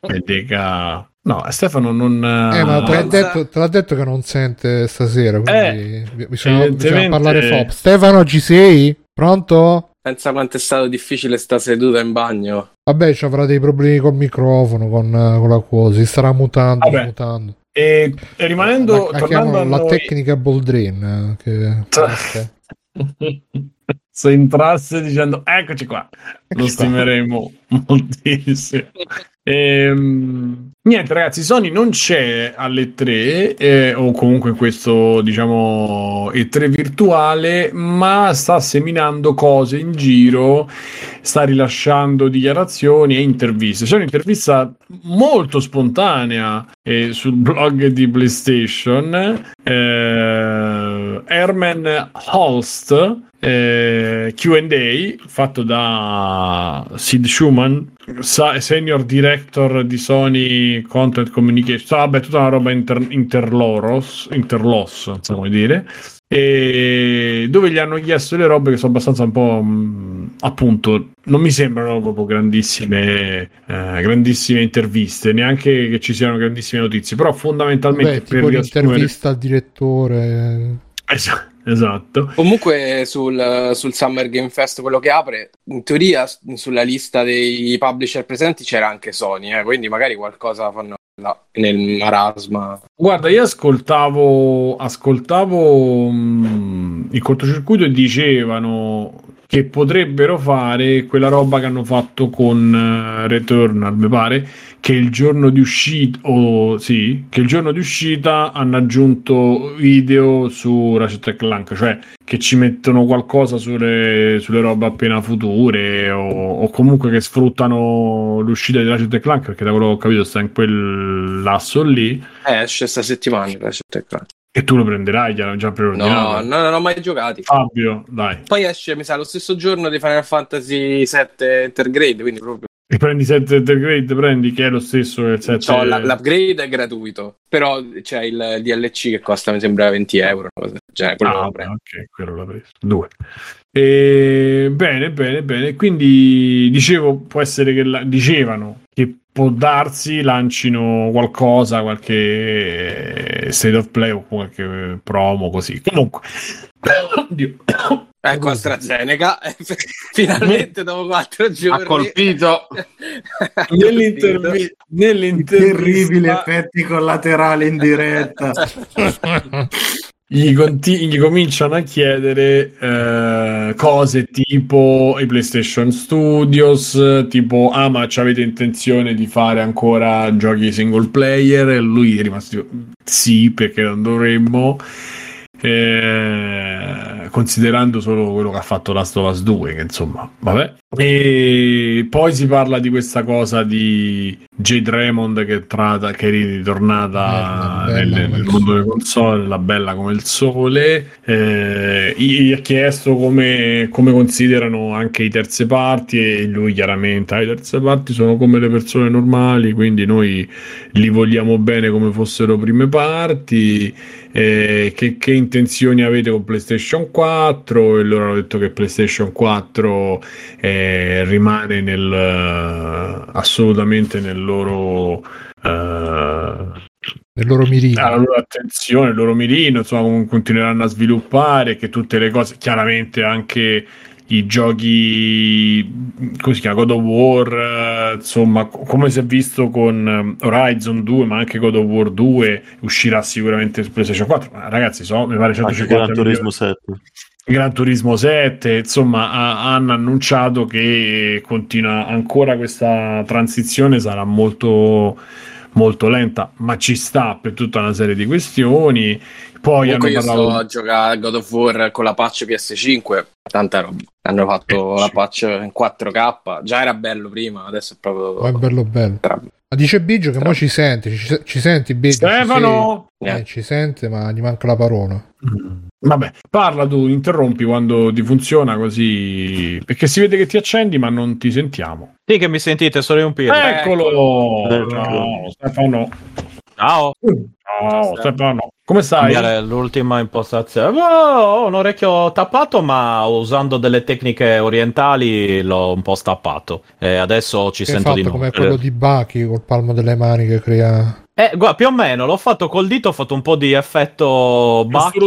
E dica... No, Stefano non... Eh, ma te l'ha, detto, te l'ha detto che non sente stasera, quindi bi- bisogna, bisogna parlare forte. Stefano, ci sei? Pronto? Pensa quanto è stato difficile sta seduta in bagno. Vabbè, ci avrà dei problemi col microfono, con, eh, con la cosa, si starà mutando, Vabbè. mutando. E, e rimanendo... la, la tornando chiamano a la noi- tecnica Boldrin. eh, Che... Se entrasse dicendo eccoci qua, lo stimeremo moltissimo. Ehm, niente ragazzi, Sony non c'è alle 3 eh, o comunque questo diciamo E3 virtuale, ma sta seminando cose in giro, sta rilasciando dichiarazioni e interviste. C'è un'intervista molto spontanea eh, sul blog di PlayStation. Eh, Herman Holst eh, QA fatto da Sid Schumann, senior director di Sony Content Communication, vabbè, tutta una roba inter- interloros, interlos, come dire. E dove gli hanno chiesto le robe che sono abbastanza un po' mh, appunto non mi sembrano proprio grandissime eh, grandissime interviste neanche che ci siano grandissime notizie però fondamentalmente Beh, per riassumere l'intervista al direttore. Es- esatto Comunque sul, sul Summer Game Fest, quello che apre, in teoria sulla lista dei publisher presenti c'era anche Sony, eh, quindi magari qualcosa fanno là, nel marasma. Guarda, io ascoltavo, ascoltavo mh, il cortocircuito e dicevano che potrebbero fare quella roba che hanno fatto con eh, Returnal, mi pare, che il giorno di uscita, o sì, che il giorno di uscita hanno aggiunto video su Ratchet Clank, cioè che ci mettono qualcosa sulle, sulle robe appena future o, o comunque che sfruttano l'uscita di Ratchet Clank, perché da quello che ho capito sta in quel lasso lì. Eh, esce sta settimana Ratchet Clank. E tu lo prenderai, hanno già No, preordinato. no, non ho mai giocati. Fabio, dai. Poi esce, mi sa, lo stesso giorno di Final Fantasy 7 Intergrade, quindi proprio E prendi 7 Intergrade, prendi che è lo stesso il 7. C'ho la- l'upgrade è gratuito, però c'è il DLC che costa, mi sembra 20 euro. del genere, quello Ah, prendo. ok, quello l'ha preso. Due. E, bene, bene, bene. Quindi dicevo, può essere che la- dicevano può darsi lancino qualcosa, qualche state of play o qualche promo così. Comunque, oddio. Ecco AstraZeneca, finalmente dopo 4 giorni Ha colpito. Nell'intervi- nell'intervista Terribili effetti collaterali in diretta. gli, conti- gli cominciano a chiedere eh, cose tipo i PlayStation Studios, tipo ah ma avete intenzione di fare ancora giochi single player? E lui è rimasto sì perché non dovremmo. Eh, considerando solo quello che ha fatto Last of Us 2 che insomma vabbè. E poi si parla di questa cosa di Jade Raymond che, trata, che è ritornata Bella, bella nel, nel mondo delle console la bella come il sole. Eh, gli ha chiesto come, come considerano anche i terze parti e lui chiaramente ah, i terze parti sono come le persone normali quindi noi li vogliamo bene come fossero prime parti eh, che, che intenzioni avete con PlayStation 4 e loro hanno detto che PlayStation 4 eh, rimane nel eh, assolutamente nel loro eh, Nel loro mirino. alla loro attenzione, il loro mirino, insomma, continueranno a sviluppare, che tutte le cose, chiaramente anche i giochi, come si chiama, God of War, eh, insomma, co- come si è visto con eh, Horizon 2, ma anche God of War 2 uscirà sicuramente su PlayStation 4, ma ragazzi, so, mi pare Anche 150 Gran Turismo milioni. 7. Gran Turismo 7, insomma, ha- hanno annunciato che continua ancora questa transizione, sarà molto, molto lenta, ma ci sta per tutta una serie di questioni. Poi Comunque hanno io sto parlato a giocare a God of War con la patch PS5, tanta roba. Hanno fatto Eh, la sì. patch in 4K, già era bello prima, adesso è proprio... Oh, è bello bello. tra- Ma dice Biggio che mo ci sente, ci, ci senti Biggio? Ci Stefano! sei? Eh, ci sente, ma gli manca la parola. Vabbè, parla tu, interrompi quando ti funziona così. Perché si vede che ti accendi, ma non ti sentiamo. Sì, che mi sentite, sono io un Pirro. Eccolo! Eccolo. Ciao, Stefano. Ciao. Ciao, Stefano. Come stai? Cambiare l'ultima impostazione. Oh, ho un orecchio tappato, ma usando delle tecniche orientali l'ho un po' stappato. E adesso ci Che sento di nuovo. come quello di Baki col palmo delle mani che crea... Eh, guarda, più o meno, l'ho fatto col dito, ho fatto un po' di effetto Sturo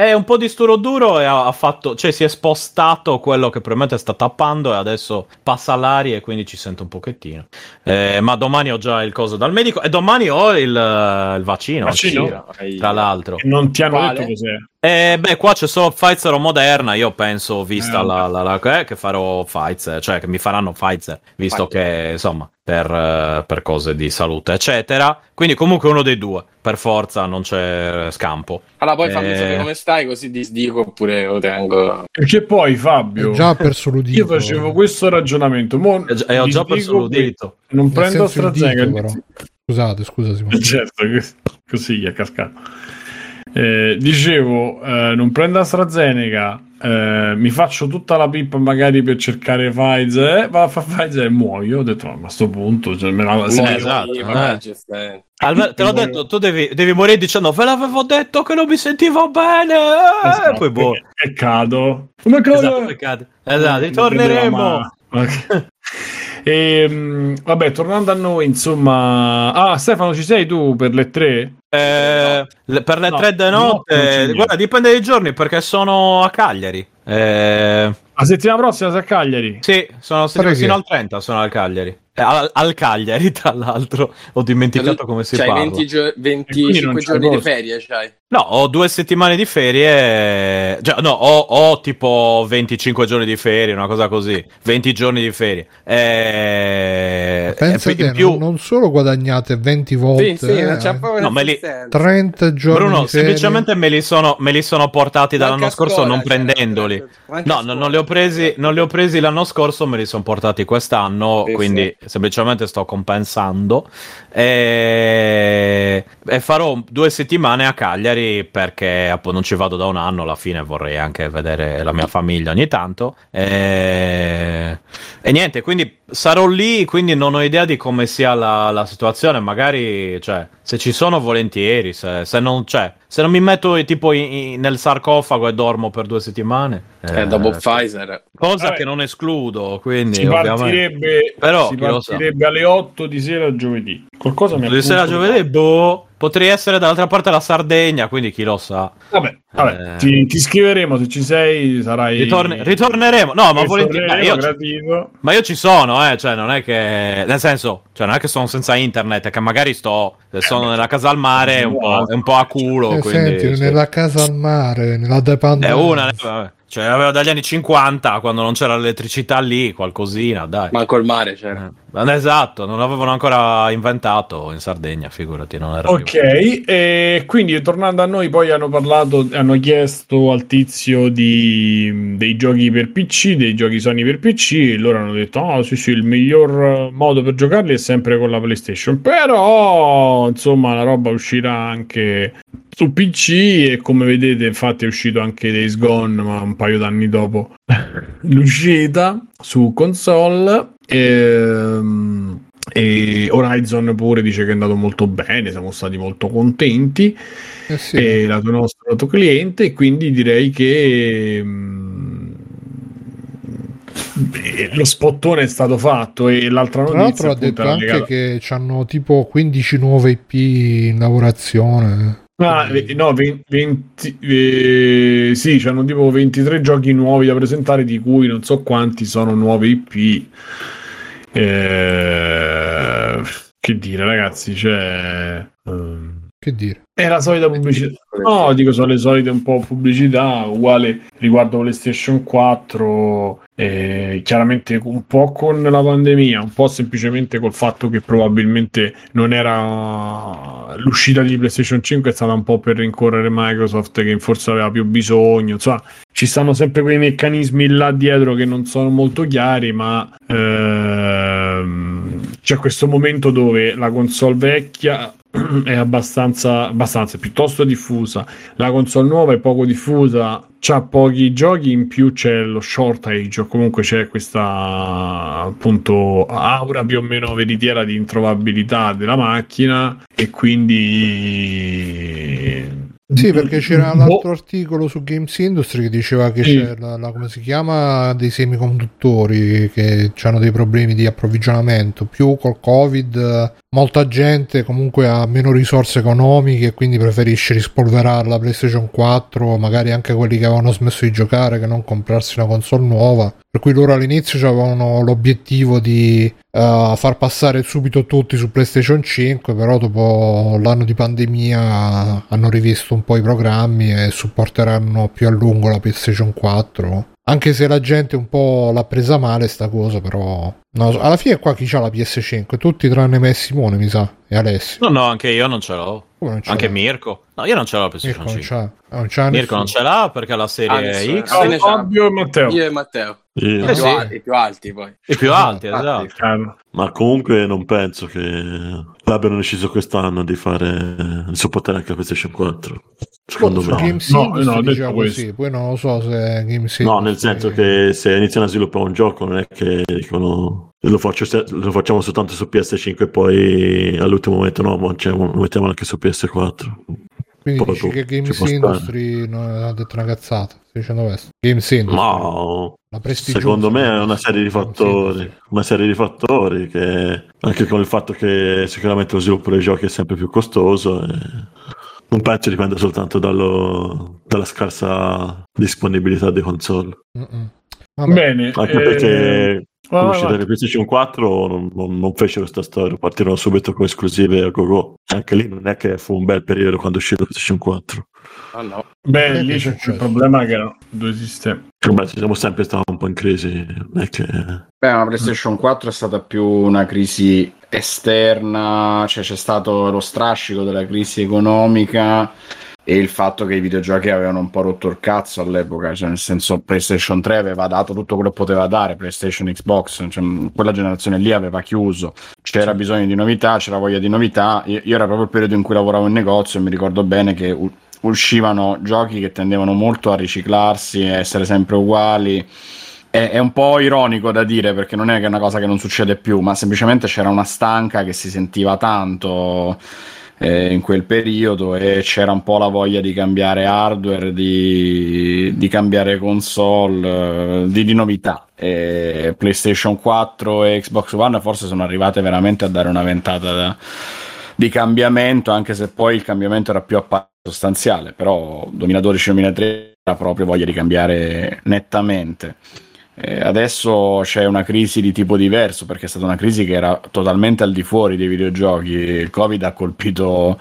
E un po' di sturo duro e ha, fatto, cioè si è spostato quello che probabilmente sta tappando e adesso passa all'aria e quindi ci sento un pochettino. Eh, ma domani ho già il coso dal medico e domani ho il, il vaccino, Vaccino? tra l'altro. E Non ti hanno Quale? detto cos'è. Eh, beh, qua c'è solo Pfizer o Moderna. Io penso, vista Eh, la, la- la- eh, che farò Pfizer, cioè che mi faranno Pfizer, visto che insomma, per, per cose di salute, eccetera. Quindi, comunque, uno dei due, per forza, non c'è scampo. Allora poi fammi Eh. sapere come stai, così disdico oppure lo tengo. Perché poi, Fabio, È già perso l'udito. io facevo questo ragionamento. Mo E, e ho già perso l'udito. Non Nel prendo AstraZeneca. dito, però. Scusate, scusa Simone. Certo, così gli è cascato. Eh, dicevo, eh, non prendo AstraZeneca, eh, mi faccio tutta la pippa magari per cercare Pfizer, eh, va a fare Pfizer e muoio. Ho detto, ma a sto punto, cioè, me la esatto, Sì, vabbè, eh. Almeno- te l'ho detto, tu devi, devi morire dicendo ve l'avevo detto che non mi sentivo bene. eh", Esatto, poi boh. perché- E cado. Come cado? Esatto. Esatto, ritorneremo. Ok. Ehm, vabbè, tornando a noi, insomma. Ah, Stefano, ci sei tu per le tre? Eh, le- per le No, tre di no, notte, niente. guarda, dipende dai giorni perché sono a Cagliari. Eh, La settimana prossima sei a Cagliari? sì, sono Perché? fino al 30 sono al Cagliari. Eh, al, al Cagliari, tra l'altro, ho dimenticato come si C'hai parla. 20 gio- E quindi 25 non c'è giorni di ferie, c'hai. No, ho due settimane di ferie. Cioè, no, ho, ho tipo 25 giorni di ferie, una cosa così. 20 giorni di ferie. Eh, Pensa e te, in più, non, non solo guadagnate 20 volte, Sì, sì, eh, No, senso. 30 giorni Bruno, di ferie. semplicemente me li sono, me li sono portati Anche dall'anno scorso scuola non c'era, prendendoli. anche No, no, non li ho presi, non li ho presi l'anno scorso, me li sono portati quest'anno, Sì, quindi semplicemente sto compensando. E... e farò due settimane a Cagliari perché appunto non ci vado da un anno, alla fine vorrei anche vedere la mia famiglia ogni tanto. E, e niente, quindi sarò lì, quindi non ho idea di come sia la, la situazione, magari, cioè, se ci sono volentieri, se, se non c'è. Se non mi metto tipo in- in- nel sarcofago e dormo per due settimane. Eh, dopo Pfizer. Cosa Vabbè. che non escludo, quindi Si ovviamente. partirebbe, Però, si partirebbe alle 8 di sera giovedì. Qualcosa mi Di sera giovedì, boh, potrei essere dall'altra parte della Sardegna, quindi chi lo sa. Vabbè, vabbè, Eh. ti, ti scriveremo se ci sei, sarai. Ritorne- ritorneremo, no, ma volentieri. ma io, ma io ci sono, eh, cioè non è che. Nel senso, cioè non è che sono senza internet, è che magari sto. se sono nella casa al mare, è un po', è un po' a culo. Eh, quindi, senti, sì. nella casa al mare, nella È dependenza. una, eh, vabbè. Cioè l'avevo dagli anni 50, quando non c'era l'elettricità lì, qualcosina, dai. Manco il mare c'era. Eh, Esatto, non l'avevano ancora inventato in Sardegna, figurati, non era Ok, e quindi tornando a noi, poi hanno parlato, hanno chiesto al tizio di, dei giochi per PC, dei giochi Sony per PC, e loro hanno detto: Oh, sì, sì, il miglior modo per giocarli è sempre con la PlayStation. Però, insomma, la roba uscirà anche su PC. E come vedete, infatti, è uscito anche Days Gone, ma un paio d'anni dopo l'uscita su console. Ehm, e Horizon pure dice che è andato molto bene, siamo stati molto contenti. Eh sì. E lato nostro lato cliente, e quindi direi che mm, eh, lo spottone è stato fatto. E l'altra Tra notizia l'altro ha detto anche legata- che hanno tipo 15 nuove IP in lavorazione. Ah, no, 20, eh, sì, c'hanno tipo 23 giochi nuovi da presentare, di cui non so quanti sono nuove IP. Eh, che dire, ragazzi, cioè, ehm, Che dire? è la solita pubblicità. No, dico sono le solite un po' pubblicità, uguale riguardo PlayStation 4, eh, chiaramente un po' con la pandemia, un po' semplicemente col fatto che probabilmente non era l'uscita di PlayStation 5 è stata un po' per rincorrere Microsoft che forse aveva più bisogno, insomma, ci stanno sempre quei meccanismi là dietro che non sono molto chiari, ma ehm, c'è questo momento dove la console vecchia è abbastanza, abbastanza piuttosto diffusa, la console nuova è poco diffusa, c'ha pochi giochi, in più c'è lo shortage, o comunque c'è questa appunto aura più o meno veritiera di introvabilità della macchina e quindi Sì, perché c'era Boh. l'altro articolo su Games Industry che diceva che Sì. c'è la, la- come si chiama dei semiconduttori che hanno dei problemi di approvvigionamento. Più col Covid, molta gente comunque ha meno risorse economiche e quindi preferisce rispolverare la PlayStation 4, magari anche quelli che avevano smesso di giocare, che non comprarsi una console nuova. Per cui loro all'inizio avevano l'obiettivo di eh, far passare subito tutti su PlayStation 5, però dopo l'anno di pandemia hanno rivisto un po' i programmi e supporteranno più a lungo la PlayStation 4. Anche se la gente un po' l'ha presa male sta cosa, però so. alla fine qua chi c'ha la PS5? Tutti tranne me e Simone, mi sa, e Alessio. No, no, anche io non ce l'ho. Non ce Anche l'ha? Mirko. No, io non ce l'ho la Mirko PlayStation non 5. c'ha. Non c'ha Mirko non ce l'ha perché ha la serie Adesso, X. eh, c'ha. Fabio e Matteo. Io e Matteo. Sì. I, Eh più sì. alti, i più alti poi. I più alti, esatto. Ma comunque non penso che l'abbiano deciso quest'anno di fare di supportare anche la PlayStation 4. Secondo Su me. No, no, diceva così, questo. poi non lo so se No, nel senso che se iniziano a sviluppare un gioco non è che dicono lo, faccio se- lo facciamo soltanto su PS5 e poi all'ultimo momento no, cioè, lo mettiamo anche su PS4. Quindi Poi dici che Games. Industry non ha detto una cazzata. Stai dicendo questo? Games Industry. Ma secondo me è una serie di fattori, una serie di fattori che anche con il fatto che sicuramente lo sviluppo dei giochi è sempre più costoso e non penso dipenda soltanto dallo- dalla scarsa disponibilità dei console. Mm-mm. Vabbè. Bene. Anche eh, perché vai, con vai, l'uscita vai. delle PlayStation 4 non, non- non fecero questa storia, partirono subito con esclusive a go-go. Anche lì non è che fu un bel periodo quando uscì la PlayStation 4. Ah, no. Beh, lì c'è successo? il problema che erano due sistemi. Vabbè, ci siamo sempre stati un po' in crisi, non è che... Beh, ma PlayStation 4 è stata più una crisi esterna, cioè c'è stato lo strascico della crisi economica e il fatto che i videogiochi avevano un po' rotto il cazzo all'epoca, cioè nel senso PlayStation 3 aveva dato tutto quello che poteva dare, PlayStation, Xbox, cioè, quella generazione lì aveva chiuso, c'era bisogno di novità, c'era voglia di novità, io, io era proprio il periodo in cui lavoravo in negozio e mi ricordo bene che u- uscivano giochi che tendevano molto a riciclarsi, a essere sempre uguali. È, è un po' ironico da dire perché non è che è una cosa che non succede più, ma semplicemente c'era una stanca che si sentiva tanto eh, in quel periodo e c'era un po' la voglia di cambiare hardware, di, di cambiare console, eh, di, di novità. E PlayStation 4 e Xbox One forse sono arrivate veramente a dare una ventata da- di cambiamento, anche se poi il cambiamento era più appa- sostanziale, però 2012-2013 era proprio voglia di cambiare nettamente. Eh, adesso c'è una crisi di tipo diverso perché è stata una crisi che era totalmente al di fuori dei videogiochi. Il Covid ha colpito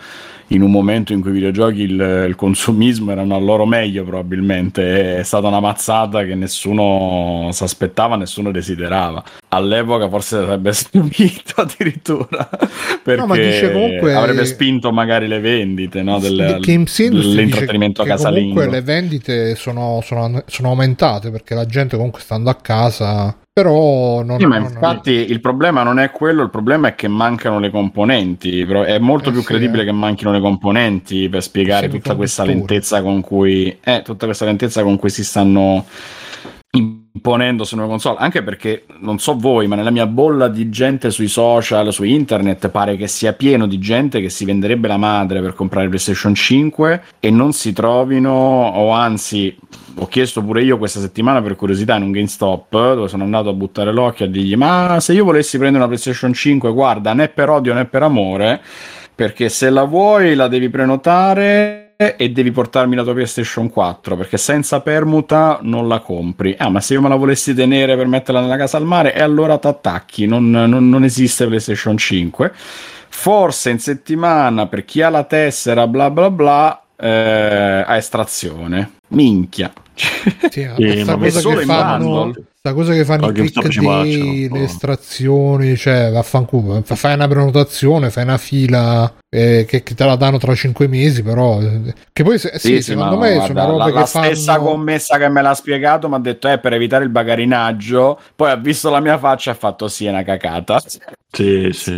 in un momento in cui i videogiochi, il, il consumismo erano al loro meglio probabilmente. È stata una mazzata che nessuno si aspettava, nessuno desiderava. All'epoca forse sarebbe stupito addirittura perché dice comunque- avrebbe spinto magari le vendite no, del, dell'intrattenimento casalingo. comunque le vendite sono, sono- sono aumentate perché la gente comunque stando a casa però non, Sì, ma non- infatti il problema non è quello, il problema è che mancano le componenti. Però È molto Eh più sì, credibile eh. che manchino le componenti per spiegare tutta questa conduttori. lentezza con cui eh, tutta questa lentezza con cui si stanno imponendo su nuove console. Anche perché non so voi, ma nella mia bolla di gente sui social, su internet, pare che sia pieno di gente che si venderebbe la madre per comprare PlayStation 5 e non si trovino, o anzi, ho chiesto pure io questa settimana per curiosità in un GameStop dove sono andato a buttare l'occhio a dirgli: Ma se io volessi prendere una PlayStation 5, guarda, né per odio né per amore, perché se la vuoi la devi prenotare e devi portarmi la tua PlayStation 4 perché senza permuta non la compri. Ah, ma se io me la volessi tenere per metterla nella casa al mare, e allora t'attacchi, non, non- non esiste PlayStation 5. Forse in settimana per chi ha la tessera, bla bla bla, eh, a estrazione. Minchia. sì, Sì, questa ma cosa solo che in fanno bundle. Sta cosa che fanno i po'. le estrazioni, cioè vaffanculo, Fa- fai una prenotazione, fai una fila eh, che, che te la danno tra 5 mesi, però eh, che poi se- sì, secondo ma me guarda, sono robe la, la che fanno stessa commessa che me l'ha spiegato mi ha detto è per evitare il bagarinaggio poi ha visto la mia faccia e ha fatto sì è una cacata Sì, sì.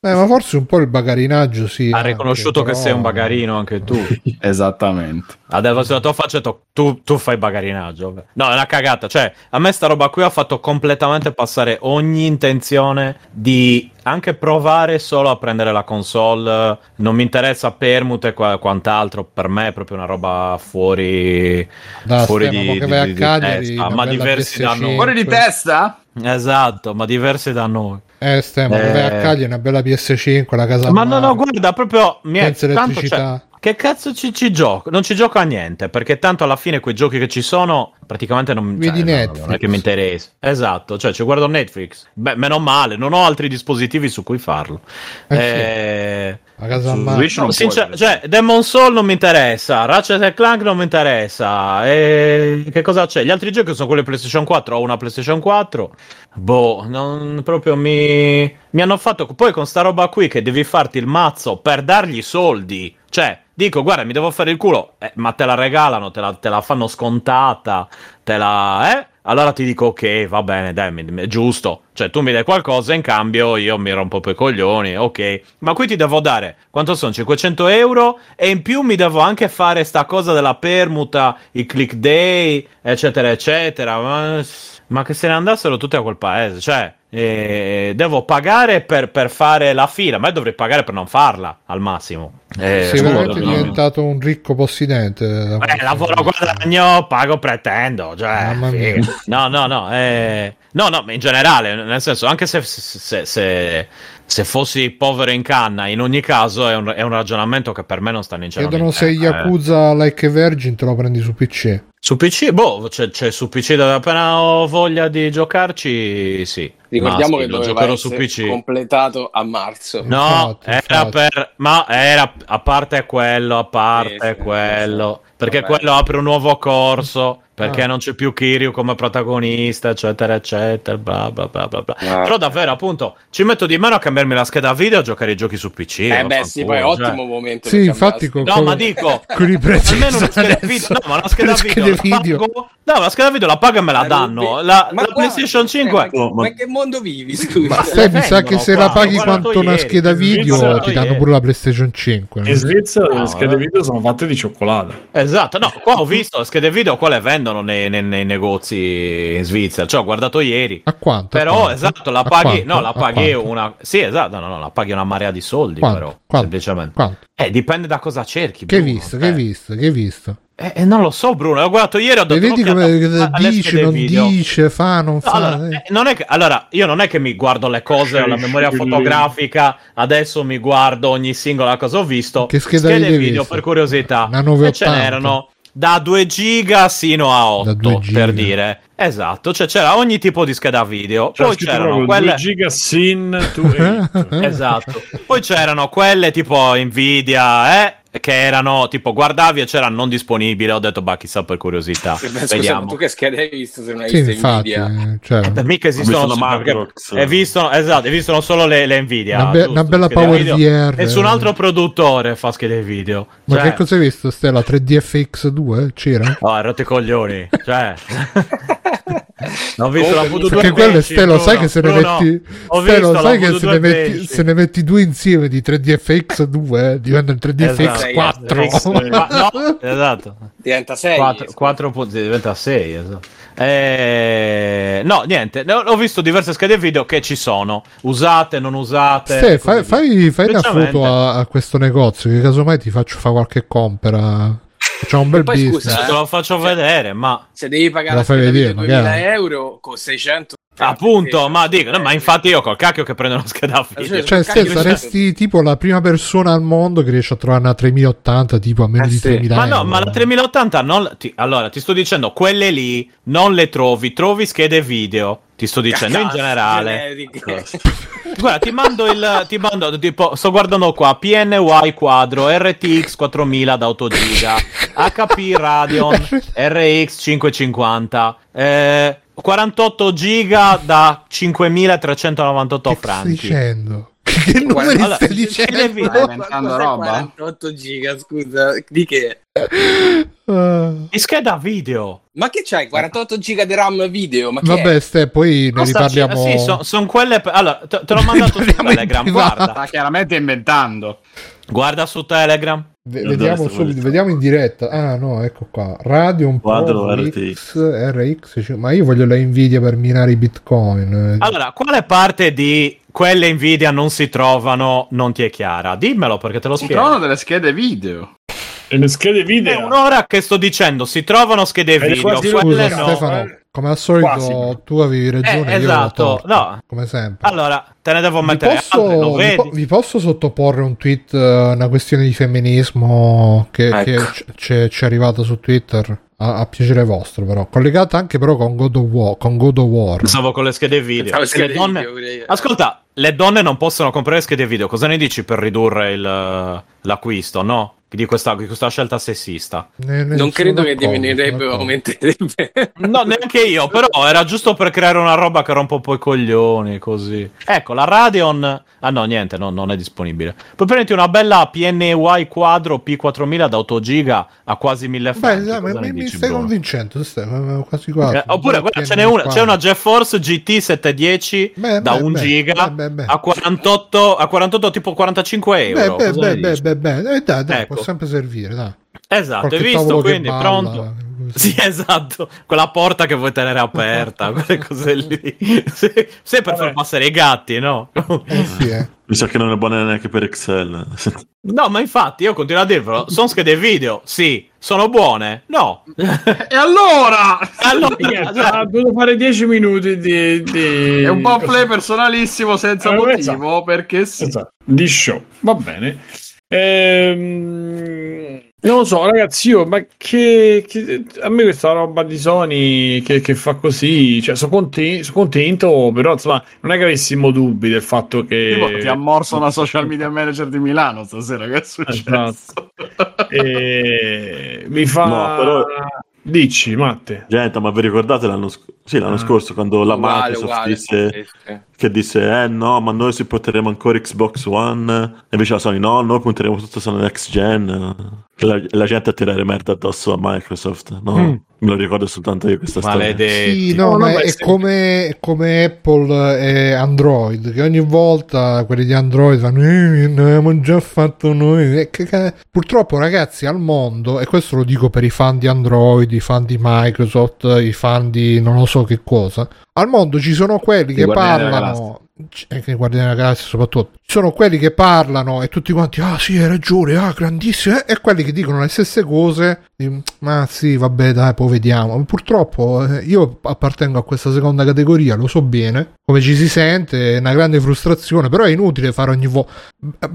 Eh, ma forse un po' il bagarinaggio sì. Ha anche, riconosciuto che però- sei un bagarino anche tu. esattamente Adesso la tua faccia ha detto, tu, tu fai bagarinaggio. No, è una cagata. Cioè, a me sta roba qui ha fatto completamente passare ogni intenzione di anche provare solo a prendere la console. Non mi interessa permute e qua- quant'altro. Per me è proprio una roba fuori, Da, fuori di, che di- vai a di Cagliari, testa, ma diversi da PS5. noi. fuori di testa? Esatto, ma diversi da noi. Eh, Stefano, Eh. vai a Cagliari una bella PS5, la casa Ma al no, mare, no, guarda, proprio mi è senza tanto, elettricità. cioè, che cazzo ci, ci gioco? Non ci gioco a niente, perché tanto alla fine quei giochi che ci sono praticamente non, Vedi cioè, no, Netflix. non è che mi interessa. Esatto, cioè ci guardo Netflix. Beh, meno male, non ho altri dispositivi su cui farlo. Eh sì. Eh, la casa al Su. Switch non no, puoi, sincer- per cioè, Demon Soul non mi interessa, Ratchet Clank non mi interessa. E che cosa c'è? Gli altri giochi sono quelli PlayStation 4. Ho una PlayStation 4. Boh, non proprio mi. Mi hanno fatto. Poi con sta roba qui che devi farti il mazzo per dargli soldi. Cioè, dico, guarda, mi devo fare il culo. Eh, ma te la regalano, te la, te la fanno scontata. Te la. Eh? Allora ti dico, ok, va bene, dai, mi- mi- è giusto. Cioè, tu mi dai qualcosa, in cambio io mi rompo per i coglioni, ok. Ma qui ti devo dare, quanto sono? 500 euro? E in più mi devo anche fare sta cosa della permuta, i click day, eccetera, eccetera. Ma, ma che se ne andassero tutti a quel paese. Cioè, eh, devo pagare per, per fare la fila, ma io dovrei pagare per non farla, al massimo. Eh, veramente no. diventato un ricco possidente. da Eh, lavoro, guadagno, pago, pretendo. Cioè, Mamma mia. figa. No, no, no. eh, no, no, ma in generale, nel senso, anche se, se, se, se fossi povero in canna, in ogni caso è un, è un ragionamento che per me non sta in cielo Chiedono se eh. Yakuza Like a Virgin te lo prendi su PC. Su PC, boh, c'è, c'è su PC dove appena ho voglia di giocarci, sì. Ricordiamo Ma che lo doveva giocherò su essere PC. completato a marzo. No, Infatti, era infatti. per. Ma era a parte quello, a parte sì, quello. sì. Perché Vabbè. quello apre un nuovo corso. Perché Ah. non c'è più Kiryu come protagonista, eccetera, eccetera. Bla bla bla bla. bla. Ah. Però davvero, appunto, ci metto di mano a cambiarmi la scheda video e a giocare i giochi su PC. Eh beh, fanculo, sì, poi è cioè. ottimo momento. Sì, infatti con, No, con- ma dico, con i prezzi almeno una scheda video. No, ma una scheda video. la video. pago- No, la scheda video la paga e me la La danno. La, Ma la guarda, PlayStation eh, 5. ma, Oh, ma- ma che mondo vivi, scusa? Ma- Sai, mi sa che se qua, la paghi quanto una ieri, scheda video ti danno pure la PlayStation 5. In Svizzera le schede eh. video sono fatte di cioccolata. Esatto, no, qua ho visto le schede video, quale vendono nei, nei- nei negozi in Svizzera, cioè ho guardato ieri. A quanto? A Però quanto? esatto, la A paghi, no, la A paghi una, sì esatto, no, no, la paghi una marea di soldi Quanto? però, Quanto? semplicemente. Quanto? Eh, dipende da cosa cerchi, Che hai visto? Che hai eh. visto? Che hai visto? Eh, eh, non lo so Bruno, ho guardato ieri, ho E dato vedi come a- dice, non video. dice, fa, non No, fa. allora, eh. eh, non è che, allora, io non è che mi guardo le cose, ho la memoria fotografica, adesso mi guardo ogni singola cosa ho visto. Che scheda schede video video visto? per curiosità. Una E 980. ce n'erano da 2 giga sino a Da 2 8, giga. per dire. Esatto, cioè c'era ogni tipo di scheda video. C'era Poi c'erano quelle 2 giga sin to 8. Esatto. Poi c'erano quelle tipo Nvidia, eh, che erano tipo guardavi e c'era non disponibile. Ho detto, bah, chissà per curiosità. Beh, scusa, Vediamo. tu che schede hai visto se non hai Sì, visto infatti, Nvidia? eh, cioè, Eh, mica esistono, Macrox. esistono, esatto, esistono solo le, le Nvidia. Una be- giusto, una bella Power video. VR. Nessun altro produttore fa schede video. ma Cioè, che cosa hai visto, Stella? 3DFX2? C'era? Oh, hai rotto i coglioni. Cioè. Ho visto la Comunque, V210, Perché quello è Bruno, sai che se ne metti, visto sai la che se ne, metti, V210. se ne metti due insieme di 3DFX2 eh, diventa il 3DFX4. Esatto. Ma- no, esatto. Diventa 6. 4, 4 punti diventa 6 esatto. Eh, no niente ne ho, ho visto diverse schede video che ci sono usate non usate Ste, così fai, fai, fai una foto a, a questo negozio che casomai ti faccio fare qualche compera. Facciamo un bel poi, business. scusa, te lo faccio vedere ma Se devi pagare La la fai scheda vedere, video 2000 magari. euro con 600 appunto ma dico no, ma infatti io col cacchio che prendo una scheda video Cioè, Cacchio, saresti tipo la prima persona al mondo che riesce a trovare una 3080 tipo a meno Eh di sì. 3000 ma no euro. ma la 3080 non ti- allora ti sto dicendo quelle lì non le trovi trovi schede video ti sto dicendo in Cazzo, generale generiche. Guarda, ti mando il. Ti mando, tipo, sto guardando qua. PNY quadro, RTX 4000 da 8 giga, HP Radeon, RX 550. Eh, 48 giga da 5398 Che stai franchi. dicendo? Che numeri Allora, stai dicendo? Stai inventando roba? 48 giga, scusa, di che? Ah. Di scheda video. Ma che c'hai? 48 giga di RAM video? Ma che Vabbè, è? Ste, poi ne riparliamo. Sì, sono quelle. per- Allora, te, te l'ho mandato su Telegram. Guarda, Sta chiaramente inventando. guarda su Telegram. Dove vediamo subito, vediamo in diretta. Ah, no, ecco qua. Radeon Quadro RTX. RX, RX, cioè- ma io voglio la Nvidia per minare i Bitcoin. Allora, quale parte di quelle Nvidia non si trovano non ti è chiara? Dimmelo perché te lo Si spiego. trovano delle schede video. E le schede È video. un'ora che sto dicendo, si trovano schede video, Scusa, no, no. Stefano, eh. come al solito Quasi. tu avevi ragione. Eh, io esatto, no. come sempre. Allora, te ne devo vi mettere altre, lo posso, vi, vedi? po- vi posso sottoporre un tweet, eh, una questione di femminismo che, che Ecco. c- c'è, c'è arrivata su Twitter? A, a piacere vostro, però. Collegata anche però con God of War. Con God of War. Pensavo con le schede video. Le schede donne- video. Ascolta, le donne non possono comprare schede video. Cosa ne dici per ridurre il- l'acquisto, no? Di questa, di questa scelta sessista. Ne- ne- Non credo che diminuirebbe o aumenterebbe. No, neanche io, però era giusto per creare una roba che rompa un po' i coglioni, così. Ecco, la Radeon... Ah no, niente, no, non è disponibile. Puoi prenderti una bella PNY quadro P4000 da 8 giga a quasi 1000 Beh, franchi. ne mi, mi dici, stai Bruno? convincendo, Stefano, quasi quasi. Eh, oppure guarda, ce n'è una, c'è una GeForce GT 710 Beh, da beh, 1 beh, giga beh, beh, beh. a 48 a 48 tipo 45 euro. Beh, beh, beh, beh, beh, beh, eh, dai, dai, Ecco. Può sempre servire, dai. Esatto, Qualche hai visto? Quindi balla, pronto. così. Sì, esatto, quella porta che vuoi tenere aperta, quelle cose lì. Sì, sì, per far passare i gatti, no? Eh sì, eh. Mi sa che non è buona neanche per Excel. No, ma infatti io continuo a dirvelo, sono schede video, sì, sono buone, no. E allora? Allora, Niente, ha dovuto fare 10 minuti di, di... È un po' play personalissimo senza Eh, motivo, esatto. perché sì. Esatto, di show. Va bene. Ehm, non lo so, ragazzi, io, ma che, che- a me questa roba di Sony che, che fa così, cioè, sono contento, sono contento, però insomma, non è che avessimo dubbi del fatto che... Tipo, ti ha morso una social media manager di Milano stasera, che è successo? E mi fa... No, però- Dici, Matte. Gente, ma vi ricordate l'anno, sc- sì, l'anno Ah. scorso quando la Uguale, Microsoft uguale. disse Sì, che disse eh no ma noi supporteremo ancora Xbox One e invece la Sony no noi punteremo tutto sulla next gen la, la gente a tirare merda addosso a Microsoft no? Mm. Me lo ricordo soltanto io questa storia maledetti. Sì, no, No, ma no, è, è come, come Apple e Android, che ogni volta quelli di Android fanno "Eh, ne abbiamo già fatto noi. Purtroppo, ragazzi, al mondo, e questo lo dico per i fan di Android, i fan di Microsoft, i fan di non lo so che cosa, al mondo ci sono quelli I che parlano. E che Guardiani della Galassia soprattutto sono quelli che parlano e tutti quanti ah sì hai ragione ah grandissimo eh", e quelli che dicono le stesse cose ma sì vabbè dai poi vediamo purtroppo eh, io appartengo a questa seconda categoria lo so bene come ci si sente è una grande frustrazione però è inutile fare ogni volta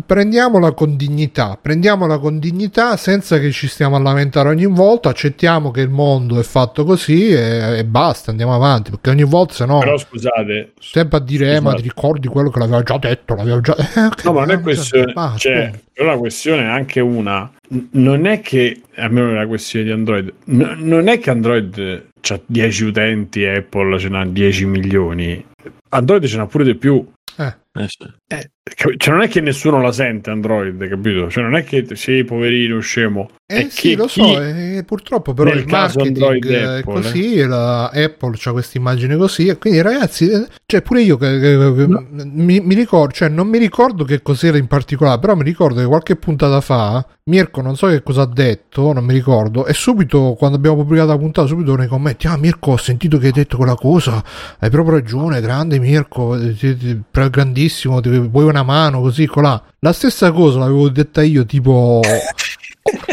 prendiamola con dignità prendiamola con dignità senza che ci stiamo a lamentare ogni volta accettiamo che il mondo è fatto così e, e basta andiamo avanti perché ogni volta se no Però scusate, sempre a dire eh, ma Scusate. ti ricordi quello che l'aveva già detto l'avevo già ok, No, ma non è eh, questione, cioè, però la questione è anche una. Non è che, almeno nella questione di Android, n- non è che Android ha 10 utenti e Apple ce n'ha 10 milioni. Android ce n'ha pure di più. Eh, sì. Eh, cioè, non è che nessuno la sente Android, capito? Cioè, non è che sei poverino, scemo. Eh è sì, lo so, eh, purtroppo però il caso marketing Android è Apple, così, e la Apple ha questa immagine così, e quindi ragazzi, eh, cioè pure io che, che- No. mi, mi ricordo, cioè non mi ricordo che cos'era in particolare, però mi ricordo che qualche puntata fa, Mirko non so che cosa ha detto, non mi ricordo, e subito quando abbiamo pubblicato la puntata, subito nei commenti, ah Mirko ho sentito che hai detto quella cosa, hai proprio ragione, grande Mirko, eh, grandissimo, ti, vuoi una mano, così, colà. La stessa cosa l'avevo detta io, tipo...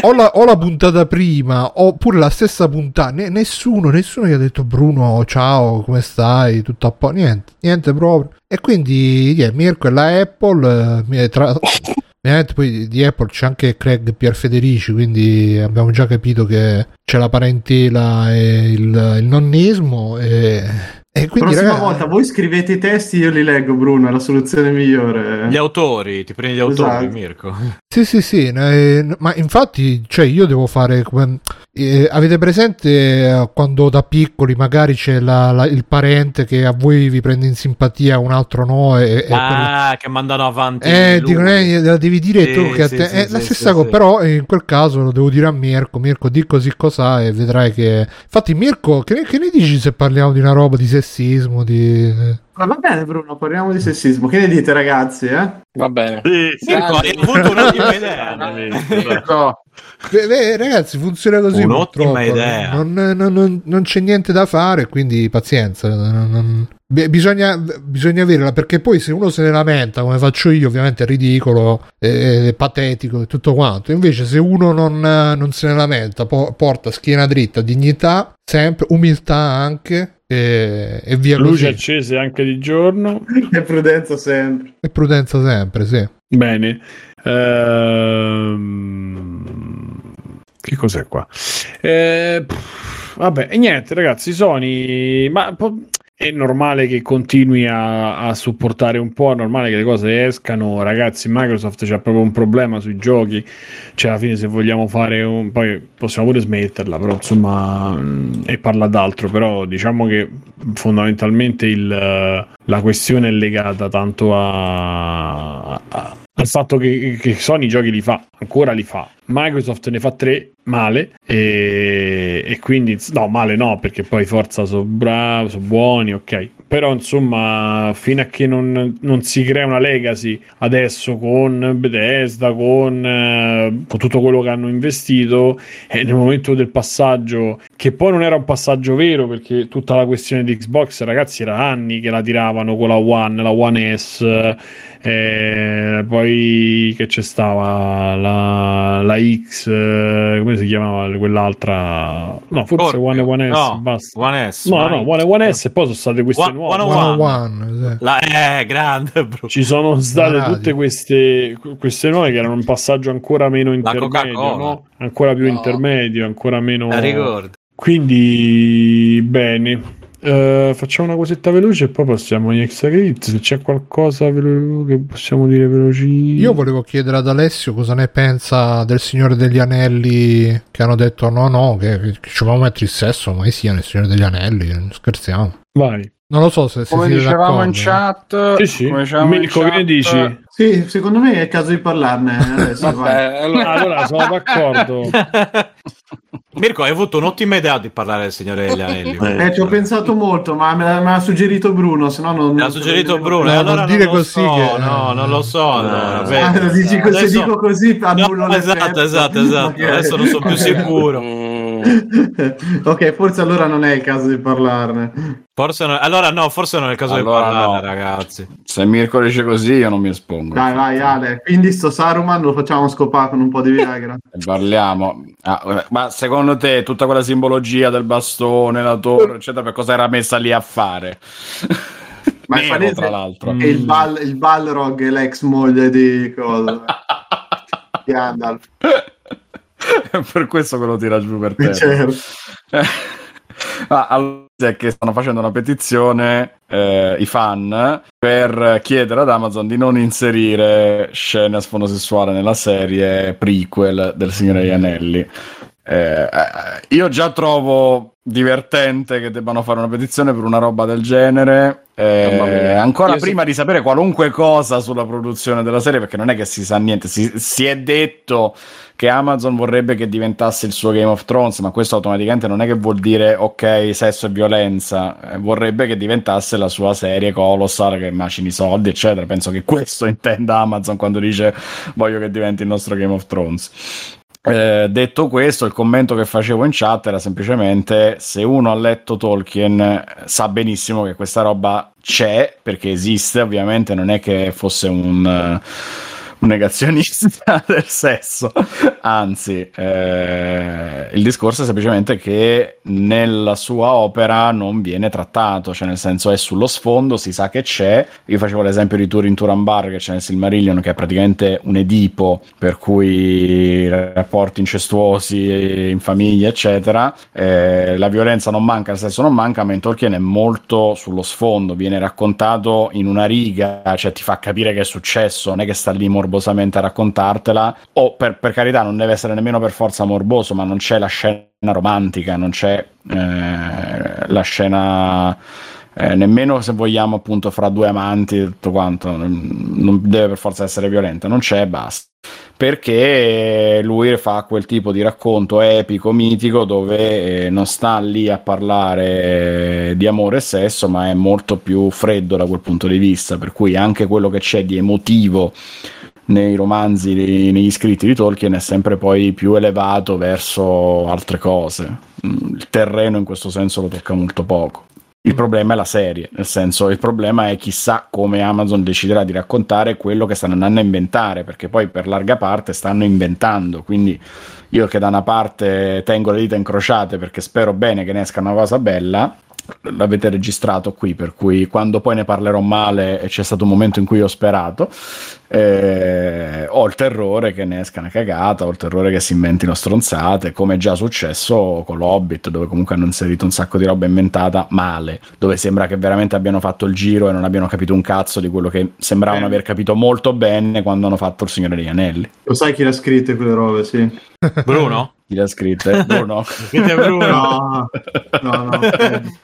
o, la, o la puntata prima oppure la stessa puntata ne- nessuno nessuno gli ha detto Bruno ciao come stai tutto a posto niente niente proprio e quindi yeah, Mirko e la Apple eh, tra- Ovviamente poi di Apple c'è anche Craig Pierfederici, quindi abbiamo già capito che c'è la parentela e il, il nonnismo e, E quindi, Prossima ragazzi, volta voi scrivete i testi, io li leggo, Bruno, è la soluzione migliore. Gli autori, ti prendi gli autori, Esatto. Mirko. Sì, sì, sì, eh, ma infatti, cioè, io devo fare come. eh, avete presente eh, quando da piccoli magari c'è la- la- il parente che a voi vi prende in simpatia, un altro no? E, e Ah, che mandano avanti. Eh, dicono, eh, la devi dire Sì, tu che a sì, te sì, è la sì, stessa sì, cosa, sì. però eh, in quel caso lo devo dire a Mirko. Mirko, di così cos'ha e vedrai che. Infatti, Mirko, che, che ne dici se parliamo di una roba di sessismo? Di... Ma va bene, Bruno, parliamo di sessismo. Che ne dite, ragazzi? Eh? Va bene. Sì, sì. Hai avuto un'ottima idea. Beh, beh, ragazzi, funziona così. Un'ottima idea. Non, non- non- non c'è niente da fare, quindi pazienza. non- non- Beh, Bisogna, bisogna averla perché poi se uno se ne lamenta come faccio io ovviamente è ridicolo è, è patetico e tutto quanto invece se uno non, non se ne lamenta po- porta schiena dritta dignità sempre umiltà anche e, e via Luci così accese anche di giorno. E prudenza sempre. e prudenza sempre sì Bene. Ehm, Che cos'è qua? Eh, pff, vabbè, e niente, ragazzi, Sony, ma po- è normale che continui a, a supportare un po', è normale che le cose escano, ragazzi, Microsoft c'ha proprio un problema sui giochi, cioè alla fine se vogliamo fare un... poi possiamo pure smetterla, però insomma, mh, e parla d'altro, però diciamo che fondamentalmente il, la questione è legata tanto a, a- al fatto che, che Sony giochi li fa, ancora li fa. Microsoft ne fa tre male e, e quindi no, male no, perché poi Forza sono bravi, sono buoni, ok. Però insomma, fino a che non, non si crea una legacy adesso con Bethesda, con, eh, con tutto quello che hanno investito, e nel momento del passaggio, che poi non era un passaggio vero, perché tutta la questione di Xbox, ragazzi, era anni che la tiravano con la One, la One S. eh, poi che c'è stava la, la X, eh, come si chiamava quell'altra? No, forse. One e One S. No, basta. One S. No, no, One e One S, e poi sono state queste One- nuove. One one One. on one sì. La, eh, grande, bro. Ci sono state Radio. tutte queste, queste nuove che erano un passaggio ancora meno intermedio, no? ancora più No. intermedio, ancora meno. La ricordo. Quindi, bene. Eh, facciamo una cosetta veloce e poi passiamo agli extra credit. Se c'è qualcosa velo- che possiamo dire veloci. Io volevo chiedere ad Alessio cosa ne pensa del Signore degli Anelli che hanno detto no no che, che ci dobbiamo mettere il sesso mai sia nel Signore degli Anelli non scherziamo Vai. Non lo so se, se come dicevamo in d'accordo. chat, Sì, sì. come dicevamo in Mirko, che ne chat, dici? Sì, secondo me è il caso di parlarne adesso. Vabbè, allora, Allora, sono d'accordo. Mirko, hai avuto un'ottima idea di parlare del Signore degli Anelli. Eh, Eh, ci ho pensato molto, ma me l'ha, me l'ha suggerito Bruno, se no non... Me l'ha suggerito Bruno, No, e non allora dire non lo così so, che- no, non lo so. allora, Ah, vedi. Ah, dici così, se Adesso- dico così annullo No, esatto, esatto, esatto. Ok. Adesso non sono più sicuro. ok, forse allora non è il caso di parlarne. Forse non- allora no, forse non è il caso Allora di parlarne, no. ragazzi. Se Mirko dice così, io non mi espongo. Dai, vai Ale. Quindi sto Saruman lo facciamo scopare con un po' di Viagra. E Parliamo. Ah, ma secondo te tutta quella simbologia del bastone, la torre, eccetera, per cosa era messa lì a fare? Ma è Nero, palese tra l'altro. che il, Bal- il Balrog è l'ex moglie di cosa? Gandalf. per questo che lo tira giù per terra. Certo. Ah, allora è che stanno facendo una petizione eh, i fan per chiedere ad Amazon di non inserire scene a sfondo sessuale nella serie prequel del Signore degli Anelli. Eh, eh, io già trovo divertente che debbano fare una petizione per una roba del genere. eh, ancora Io prima se- di sapere qualunque cosa sulla produzione della serie, perché non è che si sa niente, si, si è detto che Amazon vorrebbe che diventasse il suo Game of Thrones, ma questo automaticamente non è che vuol dire ok, sesso e violenza, eh, vorrebbe che diventasse la sua serie colossal che macini soldi, eccetera. Penso che questo intenda Amazon quando dice voglio che diventi il nostro Game of Thrones. Eh, detto questo, il commento che facevo in chat era semplicemente se uno ha letto Tolkien eh, sa benissimo che questa roba c'è perché esiste, ovviamente non è che fosse un, un negazionista del sesso, anzi, eh, il discorso è semplicemente che nella sua opera non viene trattato, cioè nel senso è sullo sfondo, si sa che c'è. Io facevo l'esempio di Turin Turambar che c'è nel Silmarillion, che è praticamente un Edipo, per cui rapporti incestuosi in famiglia, eccetera. Eh, la violenza non manca, il sesso non manca, ma in Tolkien è molto sullo sfondo, viene raccontato in una riga, cioè ti fa capire che è successo, non è che sta lì morbosamente a raccontartela, o per, per carità non deve essere nemmeno per forza morboso, ma non c'è la scena romantica, non c'è eh, la scena... Eh, nemmeno se vogliamo appunto fra due amanti tutto quanto non deve per forza essere violenta non c'è basta. Perché lui fa quel tipo di racconto epico mitico dove eh, non sta lì a parlare di amore e sesso ma è molto più freddo da quel punto di vista. Per cui anche quello che c'è di emotivo nei romanzi, negli scritti di Tolkien è sempre poi più elevato verso altre cose. Mm, il terreno in questo senso lo tocca molto poco. Il problema è la serie, nel senso il problema è chissà come Amazon deciderà di raccontare quello che stanno andando a inventare, perché poi per larga parte stanno inventando, quindi io che da una parte tengo le dita incrociate perché spero bene che ne esca una cosa bella, l'avete registrato qui, per cui quando poi ne parlerò male e c'è stato un momento in cui ho sperato, eh, ho il terrore che ne esca una cagata, ho il terrore che si inventino stronzate, come è già successo con l'Hobbit, dove comunque hanno inserito un sacco di roba inventata male, dove sembra che veramente abbiano fatto il giro e non abbiano capito un cazzo di quello che sembravano eh. aver capito molto bene quando hanno fatto il Signore degli Anelli. Lo sai chi l'ha scritto quelle robe, sì. Bruno? Chi l'ha scritta? Bruno. Bruno. no, no, no.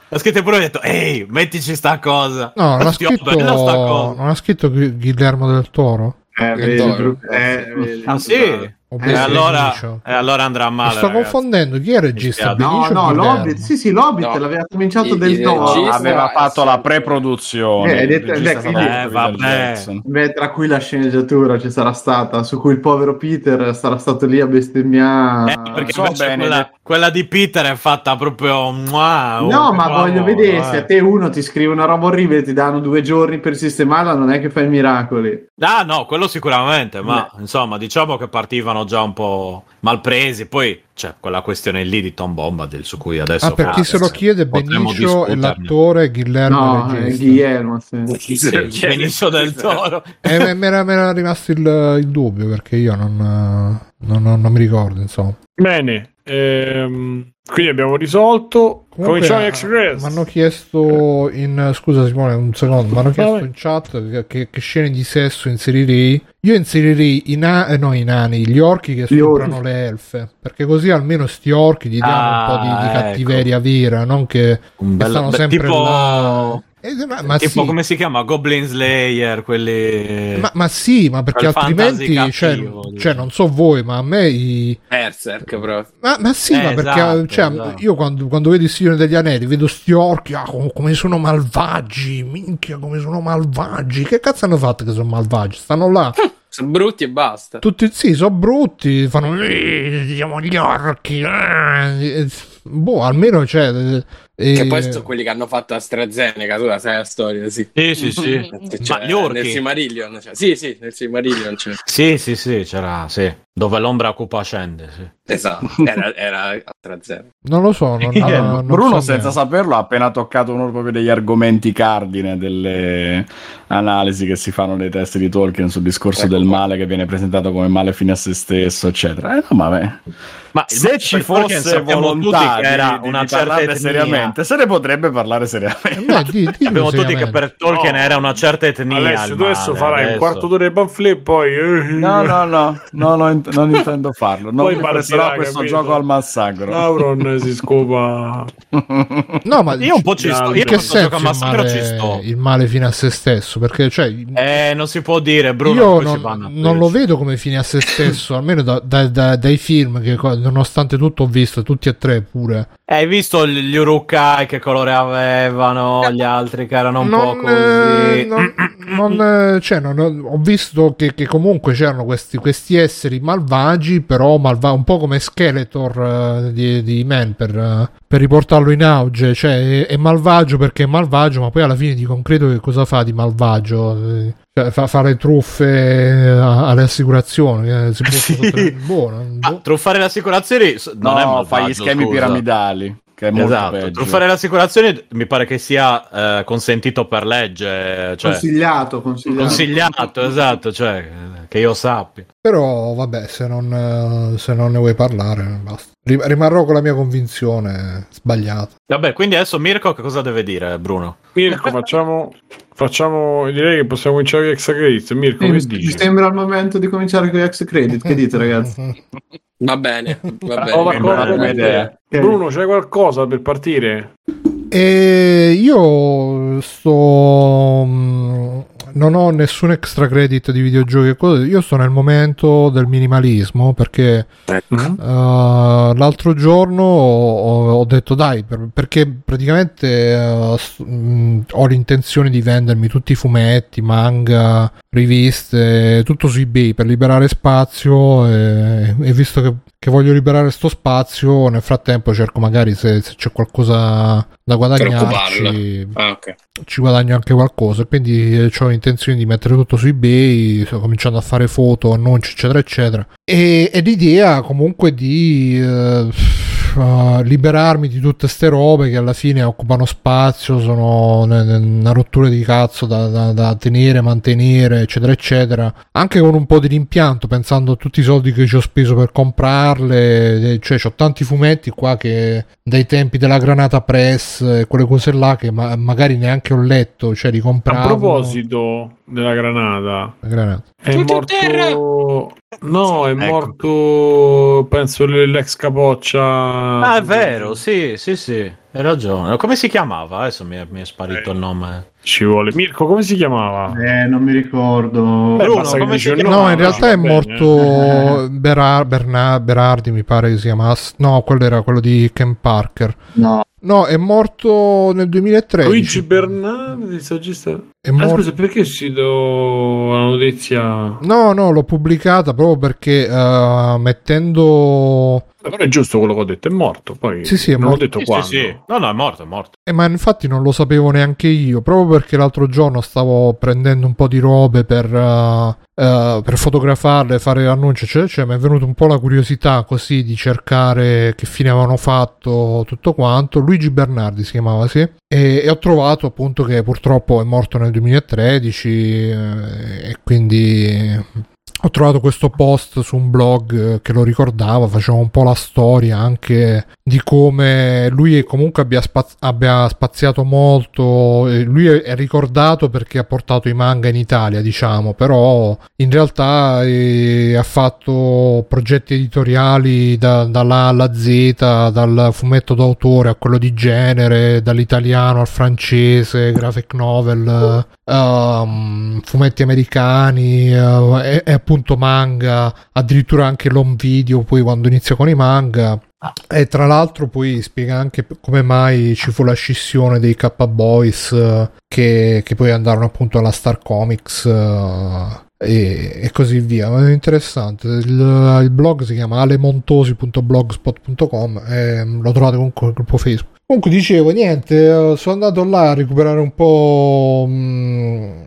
L'ha scritto Bruno e ha detto, ehi, mettici sta cosa. No, l'ha scritto, non ha scritto Guillermo del Toro? Eh, vedi, eh, vedi, ah sì? Eh, allora, eh, allora, andrà male. Mi sto ragazzi. confondendo. Chi è il regista? No, no, l'Hobbit. Sì, sì, l'Hobbit no. l'aveva cominciato il, del Toro. Aveva fatto la pre-produzione. Eh, detto, beh, eh, vabbè. Beh, tra cui la sceneggiatura ci sarà stata, su cui il povero Peter sarà stato lì a bestemmiare. Eh, perché so bene, quella, quella, di Peter è fatta proprio. Wow, no, ma voglio vedere eh. se a te uno ti scrive una roba orribile e ti danno due giorni per sistemarla, non è che fai miracoli. Ah, no, quello sicuramente. Ma insomma, diciamo che partivano erano già un po' malpresi. Poi c'è quella questione lì di Tom Bombadil su cui adesso. Ah, per chi se lo chiede, Benicio è l'attore Guillermo. No, è Guillermo, sì. sì, Benicio del Toro. eh, mi era rimasto il, il, dubbio perché io non, non, non, non mi ricordo, insomma. Bene, ehm, quindi abbiamo risolto. Cominciamo X Mi hanno chiesto in scusa Simone un secondo, mi hanno chiesto in chat che, che, scene di sesso inserirei. Io inserirei i, na- eh, no, i nani, gli orchi che stuprano le elfe, perché così almeno sti orchi gli diamo ah, un po' di, di ah, cattiveria ecco. vera, non che, che stanno sempre tipo... là. Eh, ma, ma tipo sì. come si chiama Goblin Slayer quelli ma, ma sì ma perché altrimenti cioè, cioè, non so voi ma a me i Berserk proprio ma, ma sì eh, ma perché esatto, cioè, esatto. io quando, quando vedo il Signore degli Anelli vedo sti orchi ah, come sono malvagi minchia come sono malvagi che cazzo hanno fatto che sono malvagi stanno là sono brutti e basta tutti sì sono brutti fanno siamo gli orchi eh. boh almeno cioè e... Che poi sono quelli che hanno fatto AstraZeneca, tu la sai la storia, sì. Sì, sì, sì. Cioè, Ma gli orchi. Nel Silmarillion, cioè. sì, sì, nel Silmarillion c'è. Sì, sì, sì, c'era, sì. Dove l'ombra cupa scende, sì. Esatto, era, era AstraZeneca. Non lo so, non, no, non Bruno so senza saperlo ha appena toccato uno proprio degli argomenti cardine delle analisi che si fanno nei testi di Tolkien sul discorso ecco del male che viene presentato come male fine a se stesso, eccetera. Eh, no, vabbè. Ma se ci fosse volontà che era di, una di certa seriamente, se ne potrebbe parlare seriamente. No, di, di Sappiamo tutti che per Tolkien no. era una certa etnia. Alessio, tu adesso farai adesso. un quarto d'ora di pamphlet poi... Eh. No, no, no, no, no non intendo farlo. Non presterò questo capito? gioco al massacro. Auron si scopa. no, ma io un po' ci sto. Io che senso il male, il male fine a se stesso? Perché, cioè... Eh, non si può dire, Bruno. Io non, non lo vedo come fine a se stesso, almeno da, da, da, dai film che nonostante tutto ho visto, tutti e tre pure. Hai visto gli Urukai che colore avevano, gli altri che erano un non, po' così. Non, non, cioè, non, ho visto che, che comunque c'erano questi, questi, esseri malvagi, però malva- un po' come Skeletor uh, di, di Man per, uh, per, riportarlo in auge. Cioè, è, è, malvagio perché è malvagio, ma poi alla fine di concreto che cosa fa di malvagio? Cioè, fa- fare truffe a- alle assicurazioni. eh, si può sottotenere- buono. Ah, boh. truffare le assicurazioni non è No, malvagio, fai gli schemi scusa. piramidali, che è molto Esatto, peggio. truffare le assicurazioni mi pare che sia eh, consentito per legge, cioè Consigliato, consigliato. consigliato, esatto, cioè che io sappia. Però vabbè, se non, eh, se non ne vuoi parlare, basta. Rim- rimarrò con la mia convinzione sbagliata. Vabbè, quindi adesso Mirko che cosa deve dire, Bruno? Mirko, facciamo, facciamo. Direi che possiamo cominciare con extra credits. Mirko, Sì, che mi, mi sembra il momento di cominciare con gli ex credit. Che dite, ragazzi? Va bene, va Ho bene. d'accordo una con idea. te. Bruno, c'è qualcosa per partire? E io sto. Non ho nessun extra credit di videogiochi e. Io sto nel momento del minimalismo perché. Uh, l'altro giorno ho, ho detto dai per- perché praticamente uh, mh, ho l'intenzione di vendermi tutti i fumetti, manga, riviste, tutto su eBay per liberare spazio e, e visto che, che voglio liberare sto spazio nel frattempo cerco magari se, se c'è qualcosa da guadagnarci Ah, ok. ci guadagno anche qualcosa quindi eh, ho intenzione di mettere tutto su ebay sto cominciando a fare foto annunci eccetera eccetera e, e l'idea comunque di eh, uh, liberarmi di tutte ste robe che alla fine occupano spazio sono una rottura di cazzo da, da- da tenere mantenere eccetera eccetera anche con un po' di rimpianto pensando a tutti i soldi che ci ho speso per comprarle eh, cioè ho tanti fumetti qua che dai tempi della granata press e quelle cose là che ma- magari neanche ho letto cioè li A compravo proposito della granata, La granata. è a terra! morto. No, è Ecco. morto. Penso l'ex capoccia. Ah, è vero, sì, sì, sì, hai ragione. Come si chiamava? Adesso mi è, mi è sparito Eh. il nome. Ci vuole. Mirko, come si chiamava? Eh, non mi ricordo. Beh, Bruno, come si un chiama? No, in realtà è morto Berar- Berna- Berardi, mi pare che si chiamasse. No, quello era quello di Ken Parker. No, No, è morto nel 2013. Luigi Bernardi, il saggista. È Ah, morto- scusa, perché ci do la notizia? No, no, l'ho pubblicata proprio perché eh, mettendo... Però è giusto quello che ho detto, è morto. Poi Sì, sì, è non morto. ho detto Sì, quando. sì, sì. No, no, è morto, è morto. Eh, ma infatti non lo sapevo neanche io, proprio perché l'altro giorno stavo prendendo un po' di robe per, eh, eh, per fotografarle, fare annunci, eccetera, eccetera. Mi è venuta un po' la curiosità così di cercare che fine avevano fatto tutto quanto. Luigi Bernardi si chiamava, sì. E, e ho trovato appunto che purtroppo è morto nel 2013 eh, e quindi ho trovato questo post su un blog eh, che lo ricordava, faceva un po' la storia anche di come lui comunque abbia, spaz- abbia spaziato molto. Lui è è ricordato perché ha portato i manga in Italia, diciamo, però in realtà eh, ha fatto progetti editoriali da- dalla A alla Z, dal fumetto d'autore a quello di genere, dall'italiano al francese, graphic novel, um, fumetti americani eh, e, e appunto manga, addirittura anche l'home video poi quando inizia con i manga. E tra l'altro poi spiega anche come mai ci fu la scissione dei K-Boys che, che poi andarono appunto alla Star Comics eh, e, e così via. È interessante. Il, il blog si chiama alemontosi.blogspot.com e mm, lo trovate comunque nel gruppo Facebook. Comunque dicevo, niente, eh, sono andato là a recuperare un po' mm,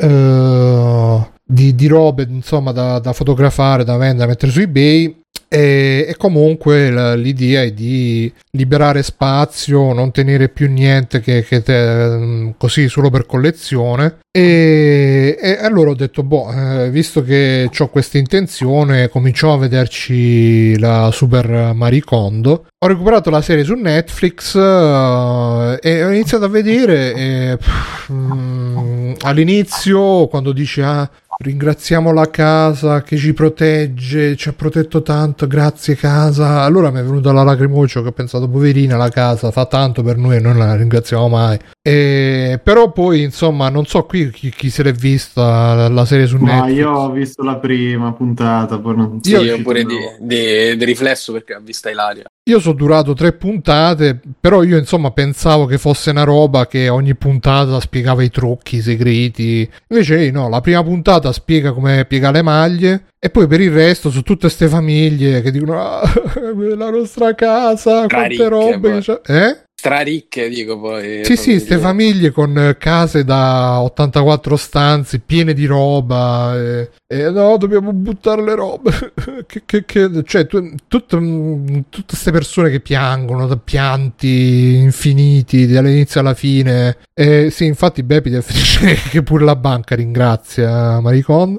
eh, di, di robe insomma da, da fotografare, da vendere, da mettere su eBay. E, e comunque la- l'idea è di liberare spazio, non tenere più niente che, che te- mm, così solo per collezione. E, e allora ho detto: Boh, eh, visto che ho questa intenzione, cominciò a vederci la Super Maricondo. Ho recuperato la serie su Netflix eh, e ho iniziato a vedere. E, pff, mm, all'inizio, quando dice ah, ringraziamo la casa che ci protegge, ci ha protetto tanto, grazie casa. Allora mi è venuta la lacrimuccia che ho pensato, poverina la casa, fa tanto per noi e noi non la ringraziamo mai. E, però poi, insomma, non so qui chi, chi se l'è vista la serie su ma Netflix. io ho visto la prima puntata, poi non Sì, so io se- pure di, di- di riflesso perché ha vista Ilaria. Io sono durato tre puntate, però io insomma pensavo che fosse una roba che ogni puntata spiegava i trucchi, i segreti. Invece no, la prima puntata spiega come piegare le maglie e poi per il resto su tutte ste famiglie che dicono ah, la nostra casa, quante Ricche, robe. poi. che c'è." Eh? Straricche, dico poi. Sì, sì, ste famiglie con eh, case da 84 stanze piene di roba. E, e no, dobbiamo buttare le robe. che, che, che, cioè, tu, tut- tutte queste persone che piangono, da pianti infiniti dall'inizio alla fine. E sì, infatti, Bepi deve che pure la banca ringrazia Maricon.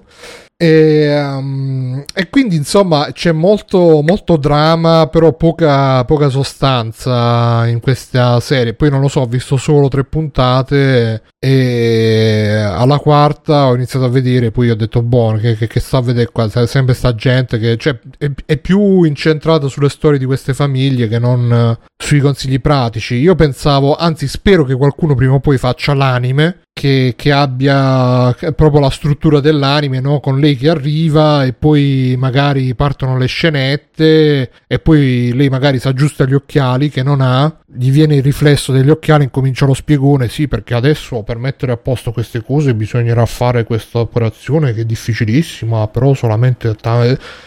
E, um, e, quindi insomma c'è molto, molto dramma, però poca, poca, sostanza in questa serie. Poi non lo so, ho visto solo tre puntate e alla quarta ho iniziato a vedere. Poi ho detto, buono, che, che, che sta a vedere qua? Sempre sta gente che cioè, è, è, più incentrata sulle storie di queste famiglie che non sui consigli pratici. Io pensavo, anzi, spero che qualcuno prima o poi faccia l'anime che, che, abbia proprio la struttura dell'anime, no? con lei che arriva e poi magari partono le scenette e poi lei magari si aggiusta gli occhiali che non ha, gli viene il riflesso degli occhiali, incomincia lo spiegone, sì perché adesso per mettere a posto queste cose bisognerà fare questa operazione che è difficilissima, però solamente...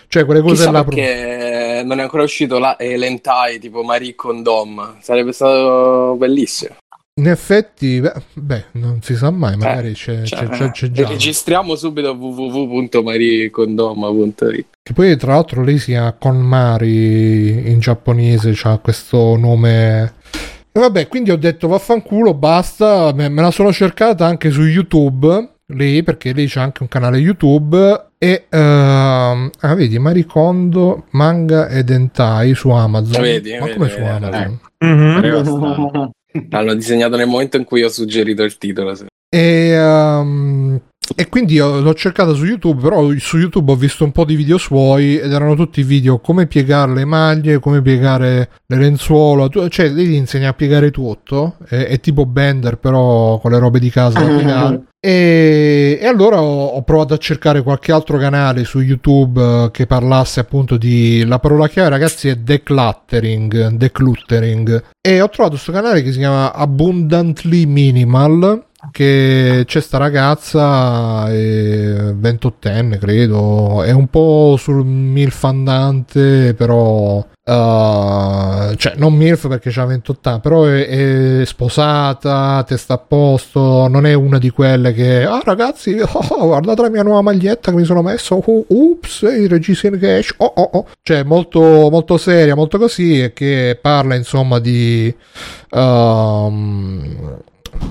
Cioè quelle cose Chissà là... Perché non è ancora uscito la, l'entai tipo Marie Condom, sarebbe stato bellissimo. In effetti, beh, beh, non si sa mai, magari eh, c'è, cioè, c'è, c'è, già. Registriamo subito www.maricondoma.it. Che poi, tra l'altro, lei si chiama Konmari in giapponese, ha questo nome. E vabbè, quindi ho detto vaffanculo, basta. Me, me la sono cercata anche su YouTube. Lei, perché lei c'ha anche un canale YouTube. E uh, ah, vedi, Maricondo manga e dentai su Amazon. Vedi, Ma vedi, come vedi, su Amazon? Mm-hmm. L'hanno disegnato nel momento in cui ho suggerito il titolo. Sì. E, um, e quindi l'ho cercata su YouTube, però su YouTube ho visto un po' di video suoi ed erano tutti video come piegare le maglie, come piegare le lenzuola, cioè lei ti insegna a piegare tutto, è, è tipo Bender però con le robe di casa da piegare. E, e, allora ho, ho, provato a cercare qualche altro canale su YouTube uh, che parlasse appunto di la parola chiave, ragazzi, è decluttering, decluttering. E ho trovato questo canale che si chiama Abundantly Minimal. Che c'è sta ragazza, è 28enne credo, è un po' sul milfandante, però Uh, cioè non MILF perché c'ha 28 anni, però è, è, sposata, testa a posto, non è una di quelle che, ah ragazzi, oh, guardate la mia nuova maglietta che mi sono messo, oh, ups, il regista in cash, oh, oh, oh. Cioè molto, molto seria, molto così, e che parla insomma di... Um,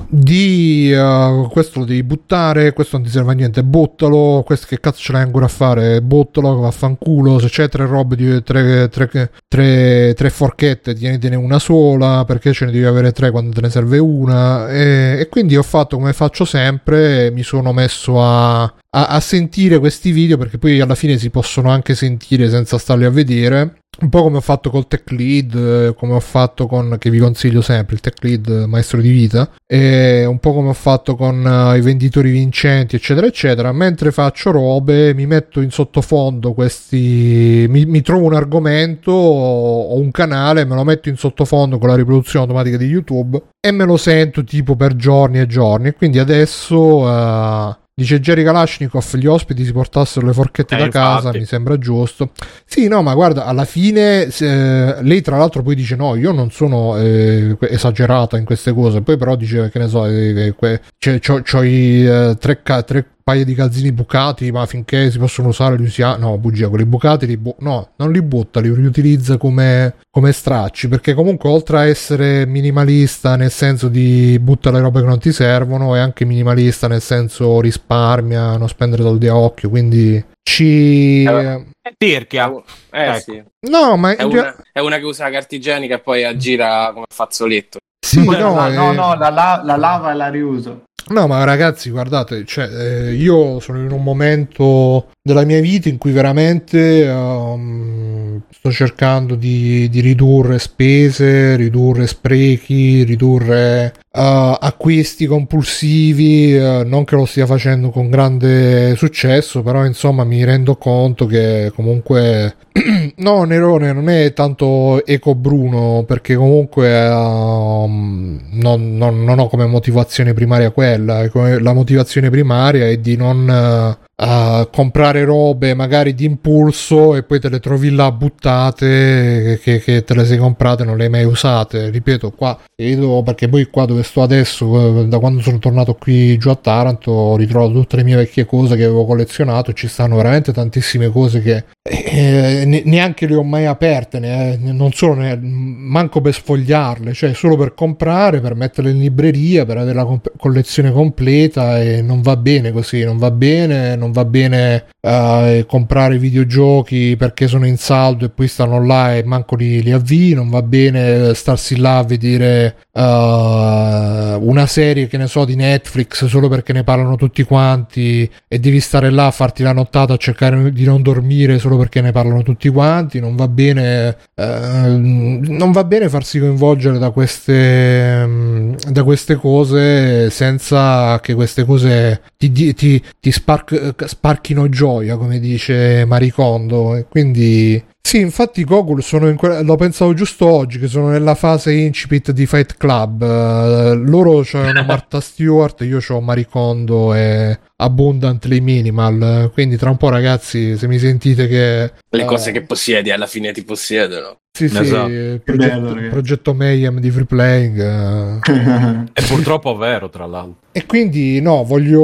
di uh, questo lo devi buttare, questo non ti serve a niente, buttalo, questo che cazzo ce l'hai ancora a fare, buttalo, vaffanculo, se c'è tre robe di tre, tre, tre, tre forchette, tienitene una sola, perché ce ne devi avere tre quando te ne serve una, e, e quindi ho fatto come faccio sempre, mi sono messo a, a, a sentire questi video, perché poi alla fine si possono anche sentire senza starli a vedere, un po' come ho fatto col tech lead, eh, come ho fatto con, che vi consiglio sempre, il tech lead maestro di vita, e un po' come ho fatto con uh, i venditori vincenti, eccetera, eccetera. Mentre faccio robe, mi metto in sottofondo questi, mi, mi trovo un argomento o, o un canale, me lo metto in sottofondo con la riproduzione automatica di YouTube e me lo sento tipo per giorni e giorni. E quindi adesso... Uh, Dice Jerry Kalashnikov, gli ospiti si portassero le forchette eh, da infatti. casa, mi sembra giusto. Sì, no, ma guarda, alla fine eh, lei tra l'altro poi dice no, io non sono eh, esagerata in queste cose, poi però dice che ne so, eh, que- c'ho, c'ho i eh, tre, ca- tre paio di calzini bucati, ma finché si possono usare li usiamo. No, bugia, quelli bucati li bu- no, non li butta, li riutilizza come, come stracci. Perché comunque, oltre a essere minimalista nel senso di butta le robe che non ti servono, è anche minimalista nel senso risparmia, non spendere soldi a occhio. Quindi ci. Eh, tirchia. Eh, ecco. sì. No, ma è una, è una, che usa la carta igienica e poi aggira come fazzoletto. Sì, no, no, no, no, la, la, la lava e la riuso. No, ma ragazzi, guardate, cioè, eh, io sono in un momento della mia vita in cui veramente um, sto cercando di, di, ridurre spese, ridurre sprechi, ridurre uh, acquisti compulsivi, uh, non che lo stia facendo con grande successo, però insomma mi rendo conto che comunque no, Nerone non è tanto eco Bruno perché comunque um, non, non, non, ho come motivazione primaria quella, la motivazione primaria è di non a comprare robe magari di impulso e poi te le trovi là buttate che, che te le sei comprate non le hai mai usate. Ripeto, qua vedo perché poi qua dove sto adesso, da quando sono tornato qui giù a Taranto, ho ritrovato tutte le mie vecchie cose che avevo collezionato. Ci stanno veramente tantissime cose che eh, ne- neanche le ho mai aperte, ne- non solo ne- manco per sfogliarle, cioè solo per comprare, per metterle in libreria, per avere la comp- collezione completa e non va bene così, non va bene, non va bene eh, comprare videogiochi perché sono in saldo e poi stanno là e manco li, li avvii, non va bene starsi là a vedere eh, una serie che ne so di Netflix solo perché ne parlano tutti quanti e devi stare là a farti la nottata a cercare di non dormire solo perché ne parlano tutti quanti, non va bene, eh, non va bene farsi coinvolgere da queste, mm, da queste cose senza che queste cose ti, ti, ti spark- sparchino gioia, come dice Maricondo. Quindi sì, infatti Gogol sono in que- lo pensavo giusto oggi che sono nella fase incipit di Fight Club. Eh, loro c'hanno Martha Stewart, io ho Maricondo e Abundantly Minimal. Quindi tra un po' ragazzi, se mi sentite che Le eh, cose che possiedi alla fine ti possiedono. Sì, sì, Esatto. progetto, bello, progetto Mayhem di Free Playing. eh. È purtroppo vero, tra l'altro. E quindi no, voglio,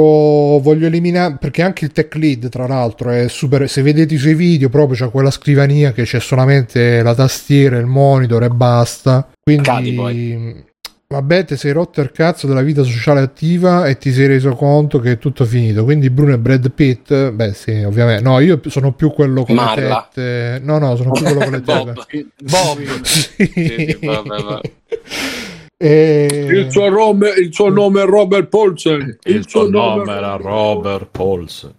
voglio eliminare perché anche il tech lead, tra l'altro, è super. Se vedete i suoi video, proprio c'è quella scrivania che c'è solamente la tastiera, il monitor e basta. Cadi Quindi, poi. Vabbè, ti sei rotto il cazzo della vita sociale attiva e ti sei reso conto che è tutto finito. Quindi, Bruno e Brad Pitt, beh, sì, ovviamente. No, io sono più quello con Marla. le tette. No, no, sono più quello con le tette. Bob. Bob. Sì. sì, vabbè. E- Il suo nome, il suo nome è Robert Paulsen. Il suo nome era Robert Pauls.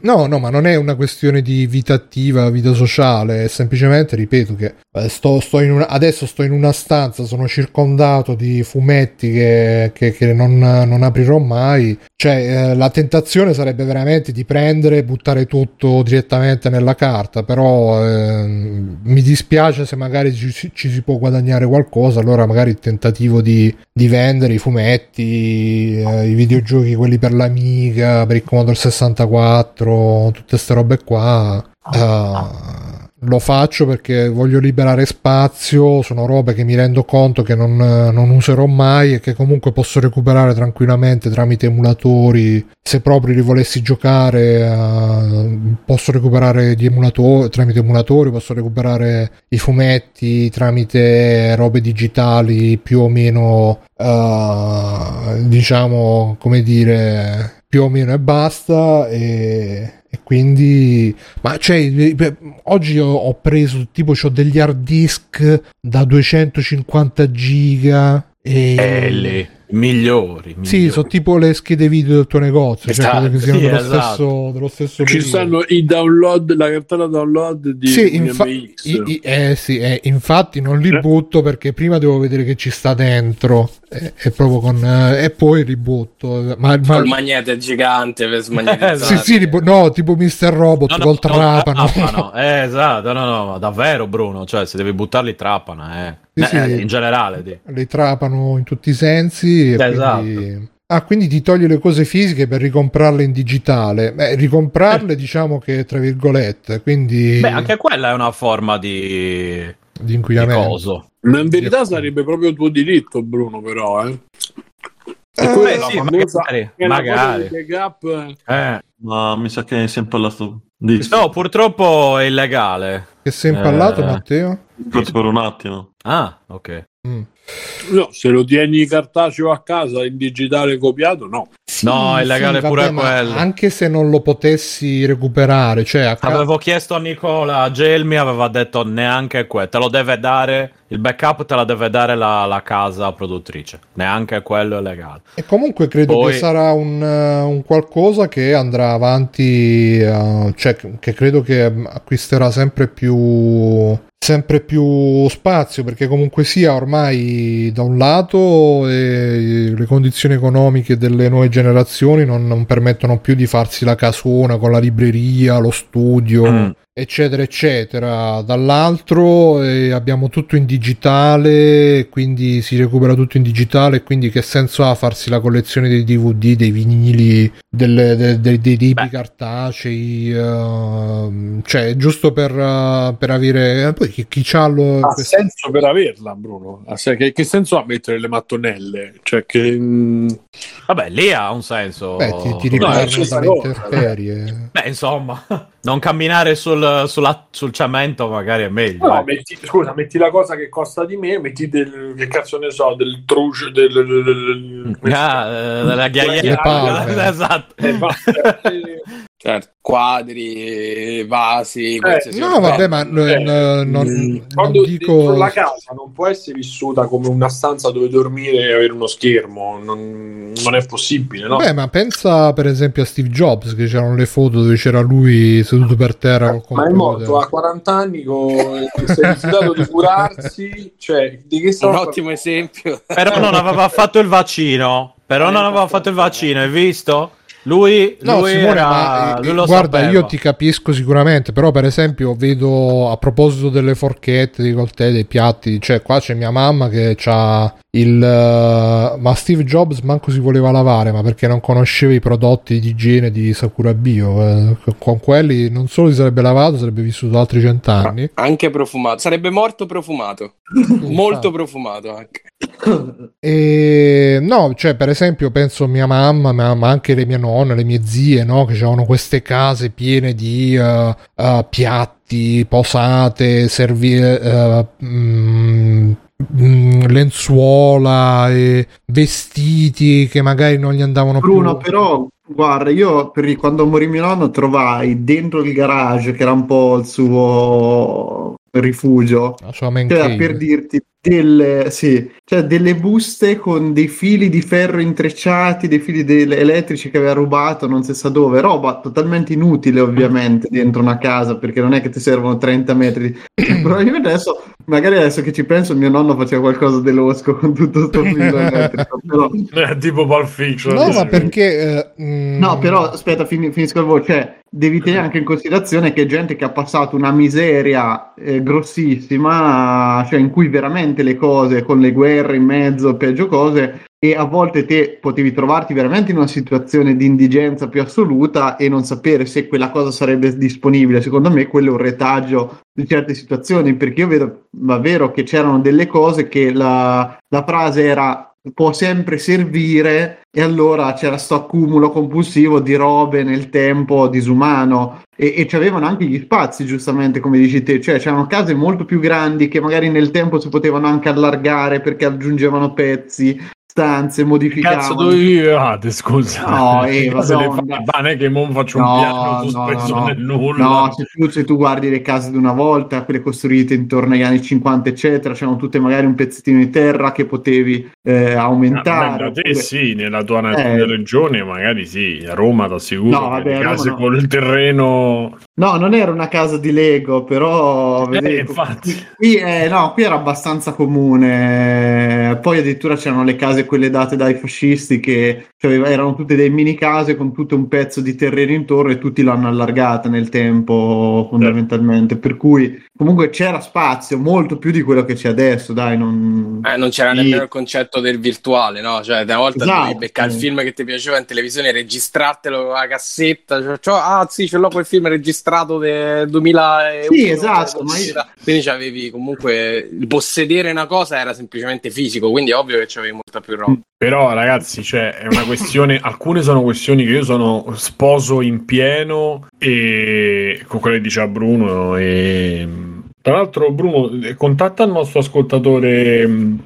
No, no, ma non è una questione di vita attiva, vita sociale, è semplicemente, ripeto, che eh, sto, sto una- adesso sto in una stanza, sono circondato di fumetti che, che- che non, non aprirò mai. Cioè, eh, la tentazione sarebbe veramente di prendere e buttare tutto direttamente nella carta, però ehm, mi dispiace se magari ci, ci si può guadagnare qualcosa, allora magari il tentativo di, di vendere i fumetti, eh, i videogiochi, quelli per l'Amiga, per il Commodore 64, tutte queste robe qua. eh, lo faccio perché voglio liberare spazio, sono robe che mi rendo conto che non, non userò mai e che comunque posso recuperare tranquillamente tramite emulatori. Se proprio li volessi giocare, eh, posso recuperare gli emulatori tramite emulatori, posso recuperare i fumetti tramite robe digitali più o meno, eh, diciamo, come dire, più o meno e basta. E, e quindi, ma cioè, oggi ho, ho preso tipo c'ho degli hard disk da 250 giga. E... Belli, migliori. Sì, migliori. sono tipo le schede video del tuo negozio, cioè Esatto, credo che siano sì, dello, esatto. stesso, dello stesso Ci periodo. stanno i download, la cartella download di Sì, infa- MX. i- i- eh, sì, eh, infatti non li Eh. butto perché prima devo vedere che ci sta dentro e, e proprio con eh, e poi li butto. Ma, ma- Col magnete gigante per smagnetizzare. sì, sì, li bu- no, tipo Mr. Robot No, no, col no, trapano. Eh, esatto, no, no, ma davvero Bruno, cioè se devi buttarli trappana, eh. Sì, sì. Eh, in generale, di. li trapano in tutti i sensi. Esatto. quindi... Ah, quindi ti togli le cose fisiche per ricomprarle in digitale. Beh, ricomprarle diciamo che tra virgolette, quindi Beh, anche quella è una forma di, di inquinamento. coso. Ma in verità sarebbe proprio tuo diritto, Bruno, però, eh. Eh, E quella beh, è sì, famosa- magari, è magari. backup, Eh. Ma mi sa che è sempre la sto... Dici, No, purtroppo è illegale. Che sei impallato, Eh. Matteo? Ascolta per un attimo. Ah, ok. Mm. No, se lo tieni cartaceo a casa in digitale copiato, no. No, è illegale vabbè, pure quello. Anche se non lo potessi recuperare, cioè a ca- Avevo chiesto a Nicola, a Gelmi aveva detto neanche quello, te lo deve dare, il backup te la deve dare la, la casa produttrice, neanche quello è legale. E comunque credo Poi- che sarà un, eh, un qualcosa che andrà avanti, eh, cioè che credo che mm, acquisterà sempre più sempre più spazio perché comunque sia ormai da un lato eh, le condizioni economiche delle nuove generazioni non, non permettono più di farsi la casona con la libreria, lo studio Mm. Eccetera, eccetera. Dall'altro eh, abbiamo tutto in digitale, quindi si recupera tutto in digitale, quindi che senso ha farsi la collezione dei DVD, dei vinili, delle- de- de- dei libri Beh. cartacei, ehm, cioè giusto per, eh, per avere... eh, Poi chi, chi c'ha lo... Ha questo- senso per averla, Bruno? Ha Che, che senso ha mettere le mattonelle? Cioè, che. mm, Vabbè, lì ha un senso. Beh, ti, ti No, è riguardano questa dalle cosa, intemperie. Beh, insomma, non camminare sul, sulla- sul cemento magari è meglio. No, metti, scusa, metti la cosa che costa di me, metti del. Che cazzo ne so, del truce. Del, del, del- del- Ah, eh, della palme. esatto. Eh. Certo, quadri, vasi, qualsiasi No, vabbè, ma Eh, no- non, Mm, non Quando dico... la casa non può essere vissuta come una stanza dove dormire e avere uno schermo, non, non è possibile, no? Beh, ma pensa per esempio a Steve Jobs, che c'erano le foto dove c'era lui seduto per terra col Ma è morto a 40 anni con si è rifiutato di curarsi, cioè di che Un ottimo esempio. Però non aveva fatto il vaccino. Però non aveva fatto il vaccino, hai visto? Lui, No, lui Simone, era- ma eh, lui lo guarda, sapeva. io ti capisco sicuramente, però per esempio vedo a proposito delle forchette, dei coltelli, dei piatti, cioè qua c'è mia mamma che ha il... eh, ma Steve Jobs manco si voleva lavare, ma perché non conosceva i prodotti di igiene di Sakura Bio. eh, con quelli non solo si sarebbe lavato, sarebbe vissuto altri cent'anni. Anche profumato. Sarebbe morto profumato. Molto profumato anche. E no, cioè, per esempio, penso a mia mamma, ma, ma anche le mie nonne, le mie zie, no? Che avevano queste case piene di eh, eh, piatti, posate, servi, eh, mm, mm, lenzuola, e vestiti che magari non gli andavano Bruno, più. però, guarda, io per, quando morì mio nonno trovai dentro il garage, che era un po' il suo rifugio, Cioè, per dirti delle, sì, cioè delle buste con dei fili di ferro intrecciati, dei fili de- elettrici che aveva rubato non si sa dove, roba totalmente inutile ovviamente dentro una casa perché non è che ti servono 30 metri. Probabilmente adesso, magari adesso che ci penso, mio nonno faceva qualcosa delosco con tutto sto filo elettrico, però... Eh, tipo Pulp Fiction. No, ma perché... eh, mm, No, però aspetta, fin- finisco il voto. Cioè, devi tenere anche in considerazione che gente che ha passato una miseria eh, grossissima, cioè in cui veramente le cose, con le guerre in mezzo, peggio cose, e a volte te potevi trovarti veramente in una situazione di indigenza più assoluta e non sapere se quella cosa sarebbe disponibile. Secondo me quello è un retaggio di certe situazioni, perché io vedo, ma vero che c'erano delle cose che la, la frase era può sempre servire e allora c'era sto accumulo compulsivo di robe nel tempo disumano. E, e c'avevano anche gli spazi giustamente come dici te. Cioè c'erano case molto più grandi che magari nel tempo si potevano anche allargare perché aggiungevano pezzi stanze Cazzo, modificavano dove vivevate? Scusa, No, eh, Cose le fa- non che mo faccio un No, piano no, sospeso no, no. nel nulla. No, se tu, se tu guardi le case di una volta, quelle costruite intorno agli anni 50, eccetera, c'erano tutte magari un pezzettino di terra che potevi eh, Ah, aumentare. beh, da te oppure- sì, nella tua Eh. regione magari sì, a Roma ti assicuro No, vabbè, case con il terreno No, non era una casa di Lego, però Eh, vedevo- infatti. qui, eh, no, qui era abbastanza comune. Poi addirittura c'erano le case quelle date dai fascisti che cioè, erano tutte dei mini case con tutto un pezzo di terreno intorno e tutti l'hanno allargata nel tempo fondamentalmente. Per cui comunque c'era spazio, molto più di quello che c'è adesso, dai, non... Eh, non c'era Sì. nemmeno il concetto del virtuale, no? Cioè, una volta Esatto. dovevi beccare il film che ti piaceva in televisione, registrartelo con la cassetta. Cioè, cioè, ah, sì, ce l'ho quel film registrato del 2001. Sì, esatto, ma io- Quindi c'avevi comunque il possedere una cosa era semplicemente fisico, quindi è ovvio che c'avevi molta più roba. Però ragazzi, cioè, è una questione, alcune sono questioni che io sono sposo in pieno e con quelle che diceva Bruno e tra l'altro Bruno eh, contatta il nostro ascoltatore mh,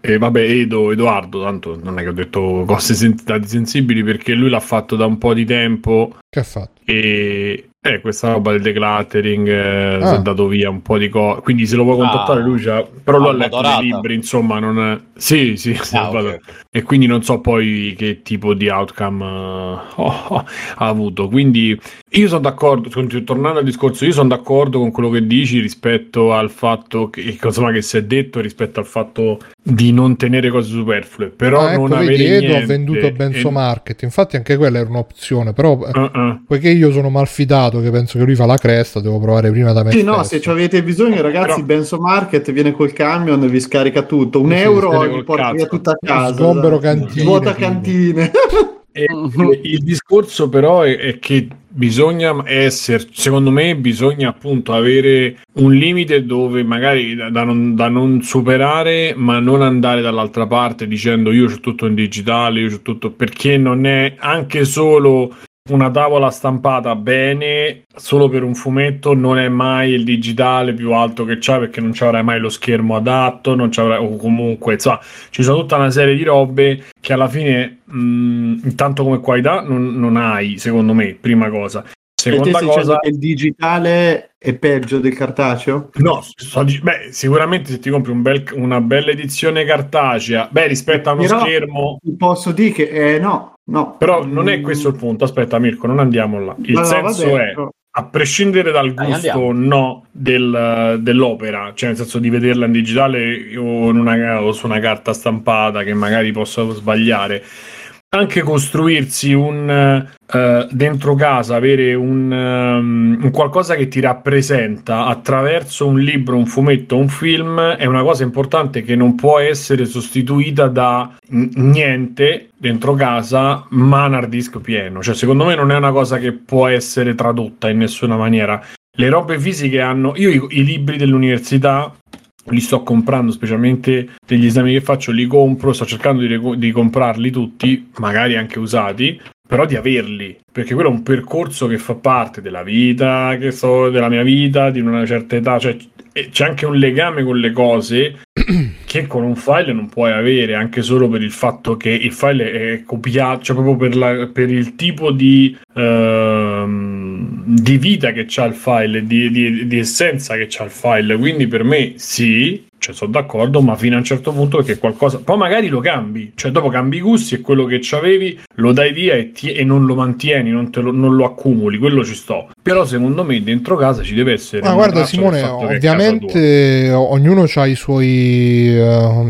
e vabbè Edo, Edoardo, tanto non è che ho detto cose sen- dati sensibili perché lui l'ha fatto da un po' di tempo Che ha fatto? e eh, questa roba del decluttering eh, Ah. si è dato via un po' di cose quindi se lo puoi contattare Ah. lui c'ha- però lui ha Alba letto Dorata. dei libri insomma non è... sì sì, sì, Ah, Alba ok. Dorata. e quindi non so poi che tipo di outcome eh, oh, oh, ha avuto quindi io sono d'accordo tornando al discorso io sono d'accordo con quello che dici rispetto al fatto che, insomma, che si è detto rispetto al fatto di non tenere cose superflue però Ah, ecco, non vedi, avere Edo ha niente venduto Benzo e- Market, infatti anche quella era un'opzione, però Uh-uh. poiché io sono malfidato dato che penso che lui fa la cresta, devo provare prima da me. Sì, no, stesso. se ci avete bisogno, ragazzi, Però- Benso Market viene col camion e vi scarica tutto. Un Sì, euro e vi porta cazzo. via tutta a casa. Sgombero cantine, Vuota cantine. E il discorso però è, è che bisogna essere, secondo me, bisogna appunto avere un limite dove magari da, da non, da non superare, ma non andare dall'altra parte dicendo io c'ho tutto in digitale, io c'ho tutto perché non è anche solo una tavola stampata bene solo per un fumetto non è mai il digitale più alto che c'ha perché non ci avrai mai lo schermo adatto non ci avrai, o comunque insomma ci sono tutta una serie di robe che alla fine mh, intanto come qualità non, non hai secondo me prima cosa seconda cosa che il digitale è peggio del cartaceo? No, dic- beh, sicuramente se ti compri un bel- una bella edizione cartacea, beh, rispetto a uno Però- schermo, Posso dire che eh, no, no. però non è questo il punto. Aspetta, Mirko, non andiamo là. Il no, no, senso vabbè, è, però- a prescindere dal gusto o no del- dell'opera, cioè nel senso di vederla in digitale o, in una- o su una carta stampata che magari posso sbagliare. Anche costruirsi un eh, dentro casa, avere un, ehm, un qualcosa che ti rappresenta attraverso un libro, un fumetto, un film è una cosa importante che non può essere sostituita da n- niente dentro casa, ma un hard disk pieno. Cioè, secondo me non è una cosa che può essere tradotta in nessuna maniera. Le robe fisiche hanno. Io i, i libri dell'università li sto comprando, specialmente degli esami che faccio, li compro, sto cercando di, recu- di comprarli tutti, magari anche usati, però di averli, perché quello è un percorso che fa parte della vita, che so, della mia vita, di una certa età, cioè c'è anche un legame con le cose che con un file non puoi avere, anche solo per il fatto che il file è copiato, cioè proprio per, la- per il tipo di, ehm, di vita che c'ha il file, di, di- di essenza che c'ha il file. Quindi per me sì, cioè sono d'accordo, ma fino a un certo punto perché qualcosa. Poi magari lo cambi, cioè dopo cambi i gusti e quello che c'avevi lo dai via e, ti- e non lo mantieni, non, te lo, non lo accumuli, quello ci sto. Però secondo me dentro casa ci deve essere. Ma guarda Simone, ovviamente ognuno ha i suoi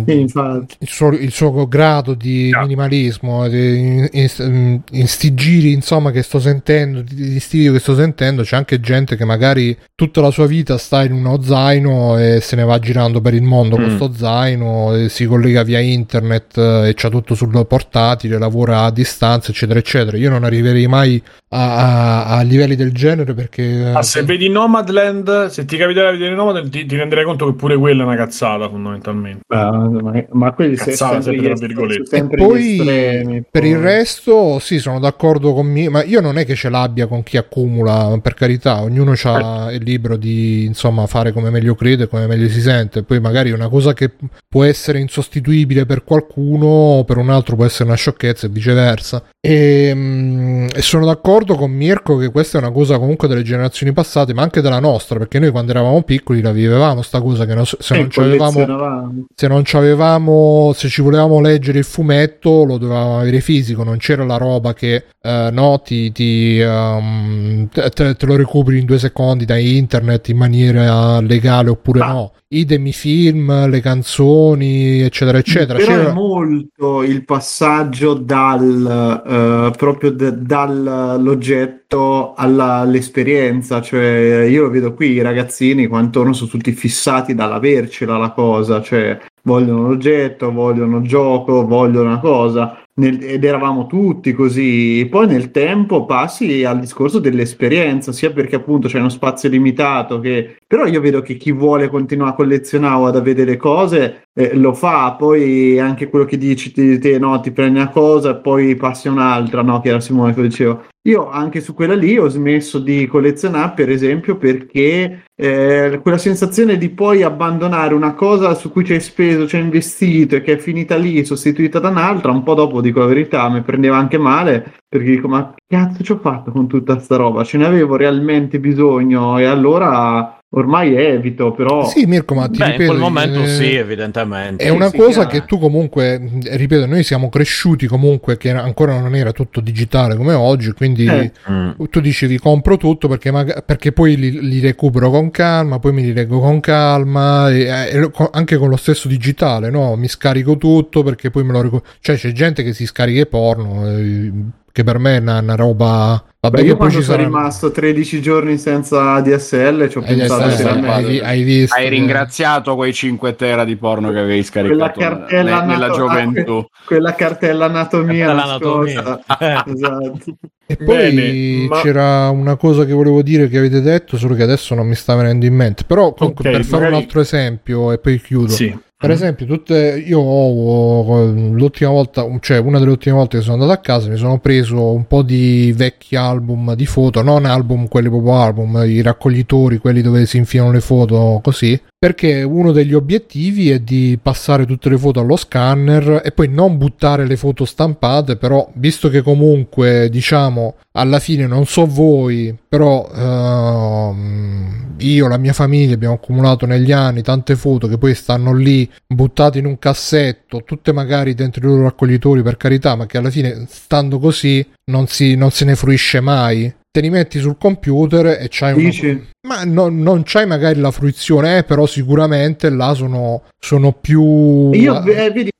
Sì, infatti. il suo, il suo grado di Ah. minimalismo di- in, in- in sti giri insomma che sto sentendo di, di sti video che sto sentendo c'è anche gente che magari tutta la sua vita sta in uno zaino e se ne va girando per il mondo con Mm. sto zaino e si collega via internet eh, e c'ha tutto sul portatile lavora a distanza eccetera eccetera io non arriverei mai a, a- a livelli del genere perché Ah, se vedi Nomadland, se ti capiterà di vedere Nomadland, ti, ti renderai conto che pure quella è una cazzata, fondamentalmente. Ah, ma, ma quelli Cazzata, sempre, sempre virgolette. sempre e poi estremi, per poi. il resto sì sono d'accordo con me ma io non è che ce l'abbia con chi accumula per carità ognuno ha è libero di insomma fare come meglio crede come meglio si sente poi magari una cosa che può essere insostituibile per qualcuno per un altro può essere una sciocchezza e viceversa e, mm, e sono d'accordo con Mirko che questa è una cosa comunque delle generazioni passate ma anche della nostra perché noi quando eravamo piccoli la vivevamo sta cosa che non- se Eh, non ci avevamo se non c'avevamo se ci volevamo leggere il fumetto lo dovevamo avere fisico non c'era la roba che eh, no ti, ti, te, te- te lo recuperi in due secondi da internet in maniera legale oppure Ah. no idem i film le canzoni eccetera eccetera Però C'era- è molto il passaggio dal eh, proprio de- dall'oggetto all'esperienza. Cioè, io lo vedo qui, i ragazzini quanto sono tutti fissati dall'avercela la cosa, cioè vogliono l'oggetto, vogliono gioco, vogliono una cosa. Nel- ed eravamo tutti così. Poi nel tempo passi al discorso dell'esperienza, sia perché appunto c'è uno spazio limitato che però io vedo che chi vuole continuare a collezionare o ad avere le cose eh, lo fa, poi anche quello che dici te, te, no, ti prendi una cosa e poi passi a un'altra, no, che era Simone che lo dicevo. Io anche su quella lì ho smesso di collezionare, per esempio, perché eh, quella sensazione di poi abbandonare una cosa su cui ci hai speso, ci hai investito e che è finita lì, sostituita da un'altra, un po' dopo, dico la verità, mi prendeva anche male perché dico, ma cazzo ci ho fatto con tutta sta roba? Ce ne avevo realmente bisogno e allora ormai evito, però... sì Mirko ma ti Beh, in ripeto quel momento eh, sì, evidentemente. È una sì, cosa chiaro. che tu comunque, mh, ripeto, noi siamo cresciuti comunque che ancora non era tutto digitale come oggi, quindi Eh. Mm. tu dicevi compro tutto perché, maga- perché poi li, li recupero con calma, poi me li leggo con calma, e, e lo- co- anche con lo stesso digitale, no? Mi scarico tutto perché poi me lo recupero. Cioè c'è gente che si scarica i porno, eh, che per me è una, una roba Vabbè, Beh, io poi quando ci sono saranno- rimasto 13 giorni senza DSL ci ho Hai, pensato hai- seriamente. hai- hai visto? Hai ringraziato quei 5 tera di porno che avevi scaricato cartella, ne- nella anato- gioventù. quella cartella anatomia L'anatomia. nascosta. esatto. E poi Bene, ma- c'era una cosa che volevo dire che avete detto, solo che adesso non mi sta venendo in mente. Però comunque Ok, per fare un magari- altro esempio e poi chiudo. Sì. Per esempio, tutte, io ho, ho- l'ultima volta, cioè una delle ultime volte che sono andato a casa, mi sono preso un po' di vecchi album di foto, non album, quelli proprio album, i raccoglitori, quelli dove si infilano le foto così. Perché uno degli obiettivi è di passare tutte le foto allo scanner e poi non buttare le foto stampate, però visto che comunque diciamo alla fine non so voi, però ehm, io, la mia famiglia abbiamo accumulato negli anni tante foto che poi stanno lì buttate in un cassetto, tutte magari dentro i loro raccoglitori per carità, ma che alla fine stando così non, si, non se ne fruisce mai. Te li metti sul computer e c'hai una- ma no- non c'hai magari la fruizione, eh, però sicuramente là sono, sono più... Io eh, vedi,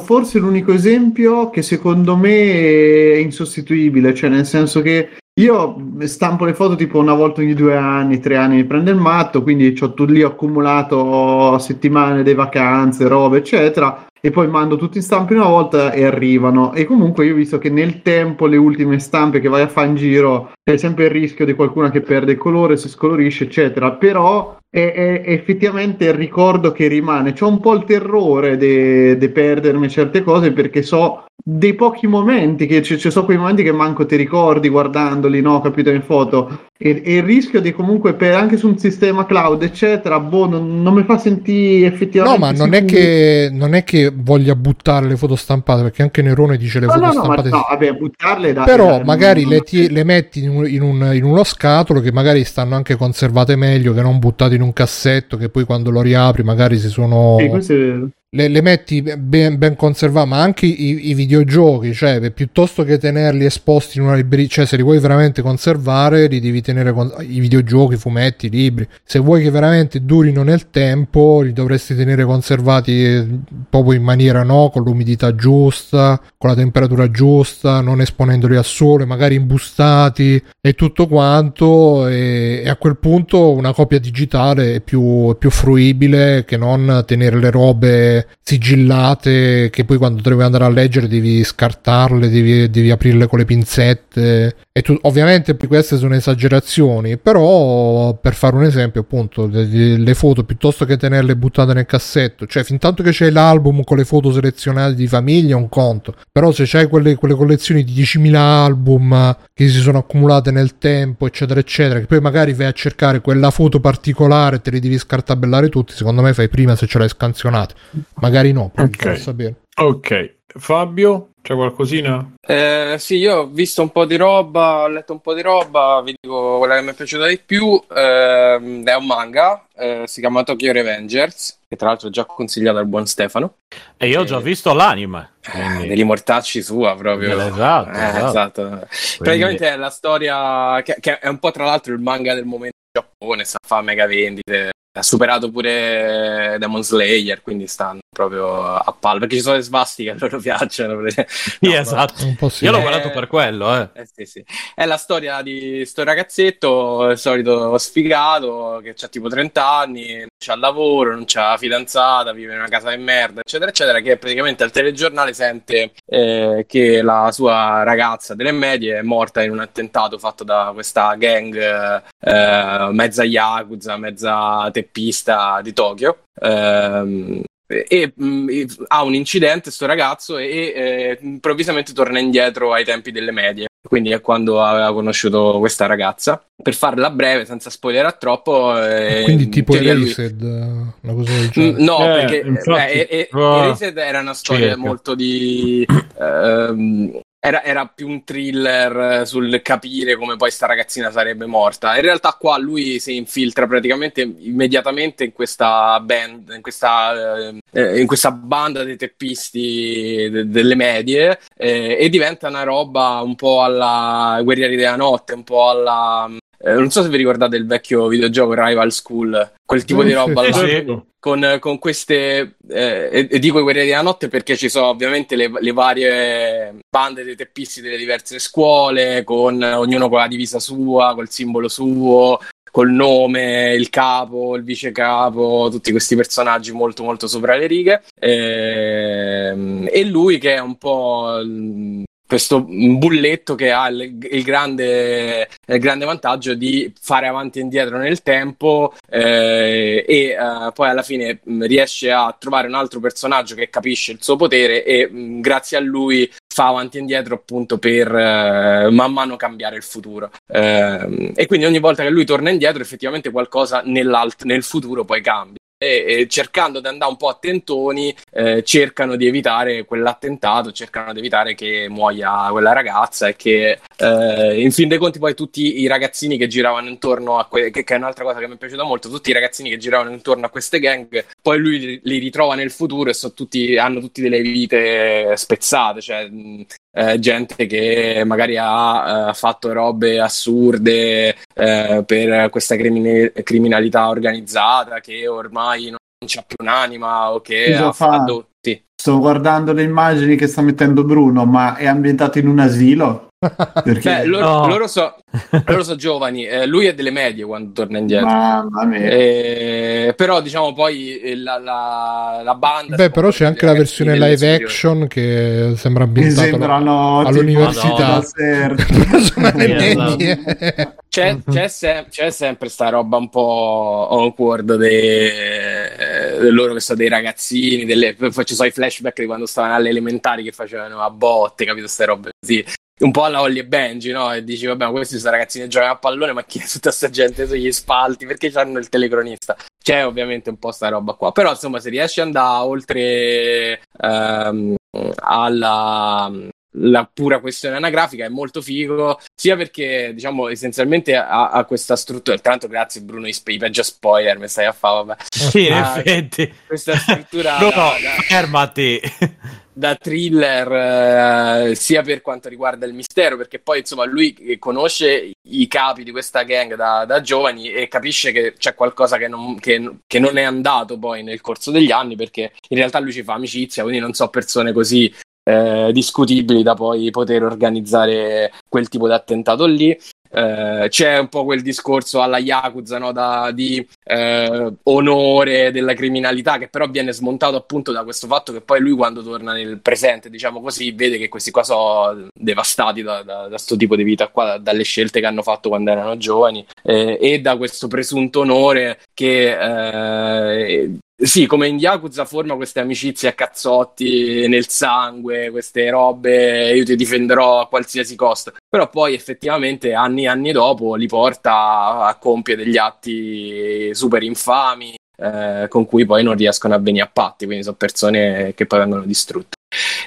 forse l'unico esempio che secondo me è insostituibile, cioè nel senso che io stampo le foto tipo una volta ogni due anni, tre anni mi prende il matto, quindi ho lì ho accumulato settimane di vacanze, robe, eccetera. E poi mando tutti in stampa una volta e arrivano. E comunque io ho visto che nel tempo le ultime stampe che vai a fare in giro c'è sempre il rischio di qualcuno che perde il colore, si scolorisce, eccetera. Però è, effettivamente il ricordo che rimane. C'ho un po' il terrore di perdermi certe cose perché so dei pochi momenti che ci sono quei momenti che manco ti ricordi guardandoli, no? Capito in foto. E, e il rischio di comunque per, anche su un sistema cloud, eccetera, boh, non, non mi fa sentire No, effettivamente. ma non è, che, non è che voglia buttare le foto stampate, perché anche Nerone dice le No, foto no, no, ma stampate. no, vabbè, buttarle da. Però da- magari non- le, ti- le metti in, un- in un- in uno scatolo che magari stanno anche conservate meglio che non buttate in un cassetto che poi quando lo riapri magari si sono... Vero. Le, le metti ben, ben conservate, ma anche i, i videogiochi, cioè piuttosto che tenerli esposti in una libreria, cioè se li vuoi veramente conservare, li devi tenere con i videogiochi, i fumetti, i libri. Se vuoi che veramente durino nel tempo, li dovresti tenere conservati eh, proprio in maniera no, con l'umidità giusta, con la temperatura giusta, non esponendoli al sole, magari imbustati e tutto quanto. E, e a quel punto una copia digitale è più, più fruibile che non tenere le robe sigillate che poi quando devi andare a leggere devi scartarle, devi, devi aprirle con le pinzette. E tu, ovviamente queste sono esagerazioni, però per fare un esempio, appunto, le, le foto piuttosto che tenerle buttate nel cassetto, cioè fin tanto che c'è l'album con le foto selezionate di famiglia è un conto, però se c'hai quelle, quelle collezioni di 10.000 album che si sono accumulate nel tempo, eccetera, eccetera, che poi magari vai a cercare quella foto particolare e te li devi scartabellare tutti, secondo me fai prima se ce l'hai scansionate. Magari no, poi Ok. non sapere. Ok, Fabio, c'è qualcosina? Eh, sì, io ho visto un po' di roba, ho letto un po' di roba, vi dico quella che mi è piaciuta di più. ehm, è un manga, eh, si chiama Tokyo Revengers, che tra l'altro ho già consigliato al buon Stefano. E io ho già visto l'anime. Eh, quindi- degli mortacci sua proprio. Esatto, Eh, esatto. esatto. Praticamente è la storia che, che è un po' tra l'altro il manga del momento in Giappone, sta a fare mega vendite. Ha superato pure Demon Slayer, quindi stanno proprio a palla. Perché ci sono le svastiche che loro piacciono. Sì, No, esatto. Un po' sì. Io l'ho guardato per quello, eh. eh sì, sì. È la storia di sto ragazzetto, il solito sfigato, che ha tipo 30 anni, c'ha lavoro, non c'ha fidanzata, vive in una casa di merda, eccetera, eccetera, che praticamente al telegiornale sente eh, che la sua ragazza delle medie è morta in un attentato fatto da questa gang eh, mezza yakuza, mezza teppista di Tokyo. Ehm, e mh, e- ha un incidente sto ragazzo e eh, improvvisamente torna indietro ai tempi delle medie quindi è quando aveva conosciuto questa ragazza per farla breve senza spoilerare troppo eh, Quindi in tipo lui- Erased, eh, una cosa del Mm, genere. No, Eh, perché infatti, eh, eh, ah, Erased era una storia circa. molto di ehm, era, era più un thriller eh, sul capire come poi sta ragazzina sarebbe morta. In realtà qua lui si infiltra praticamente immediatamente in questa band, in questa, eh, eh, in questa banda dei teppisti de- delle medie eh, e diventa una roba un po' alla Guerrieri della Notte, un po' alla eh, non so se vi ricordate il vecchio videogioco Rival School, quel tipo di roba là. Con, con queste, eh, e, e dico i guerrieri della notte perché ci sono ovviamente le, le varie bande dei teppisti delle diverse scuole, con ognuno con la divisa sua, col simbolo suo, col nome, il capo, il vice capo, tutti questi personaggi molto molto sopra le righe. Ehm, E, lui che è un po' questo bulletto che ha il, il grande, il grande vantaggio di fare avanti e indietro nel tempo eh, e eh, poi alla fine mh, riesce a trovare un altro personaggio che capisce il suo potere e mh, grazie a lui fa avanti e indietro appunto per eh, man mano cambiare il futuro. Ehm, e quindi ogni volta che lui torna indietro effettivamente qualcosa nel futuro poi cambia. E, e cercando di andare un po' a tentoni, eh, cercano di evitare quell'attentato, cercano di evitare che muoia quella ragazza e che eh, in fin dei conti poi tutti i ragazzini che giravano intorno a que- che, che è un'altra cosa che mi è piaciuta molto, tutti i ragazzini che giravano intorno a queste gang, poi lui li, ritrova nel futuro e tutti, hanno tutti delle vite spezzate, cioè eh, gente che magari ha eh, fatto robe assurde eh, per questa crimine- criminalità organizzata che ormai non c'ha più un'anima o che Cosa ha fa? fatto... Sto guardando le immagini che sta mettendo Bruno, ma è ambientato in un asilo? Perché... Beh, loro, No. loro so, loro so giovani, eh, lui è delle medie quando torna indietro. Mamma mia. Eh, però diciamo poi eh, la, la, la banda Beh, però c'è anche la versione live action che sembra ambientata sembrano all'università. medie. C'è, c'è, se- c'è sempre sta roba un po' awkward de, de loro che sono dei ragazzini, delle, ci sono i flashback di quando stavano alle elementari che facevano a botte, capito? Queste robe così. Un po' alla Holly e Benji, no? E dici, vabbè, ma questi sono ragazzini che giocano a pallone, ma chi è tutta sta gente sugli spalti? Perché hanno il telecronista? C'è ovviamente un po' sta roba qua. Però, insomma, se riesci ad andare oltre ehm, alla la pura questione anagrafica è molto figo, sia perché diciamo essenzialmente ha, ha questa struttura. Tra l'altro, grazie Bruno, i, peggio spoiler, mi stai a fare, vabbè. Sì, in Ah, effetti. Questa struttura No, no, da- fermati. Da thriller, eh, sia per quanto riguarda il mistero, perché poi insomma lui conosce i capi di questa gang da, da giovani e capisce che c'è qualcosa che non, che- che non è andato poi nel corso degli anni, perché in realtà lui ci fa amicizia, quindi non so persone così eh, discutibili da poi poter organizzare quel tipo di attentato lì. Eh, c'è un po' quel discorso alla Yakuza no, da- di eh, onore della criminalità che però viene smontato appunto da questo fatto che poi lui quando torna nel presente diciamo così vede che questi qua sono devastati da, questo tipo di vita qua da- dalle scelte che hanno fatto quando erano giovani eh, e da questo presunto onore che eh, sì, come in Yakuza forma queste amicizie a cazzotti nel sangue, queste robe, io ti difenderò a qualsiasi costo. Però poi effettivamente anni e anni dopo li porta a compiere degli atti super infami eh, con cui poi non riescono a venire a patti, quindi sono persone che poi vengono distrutte.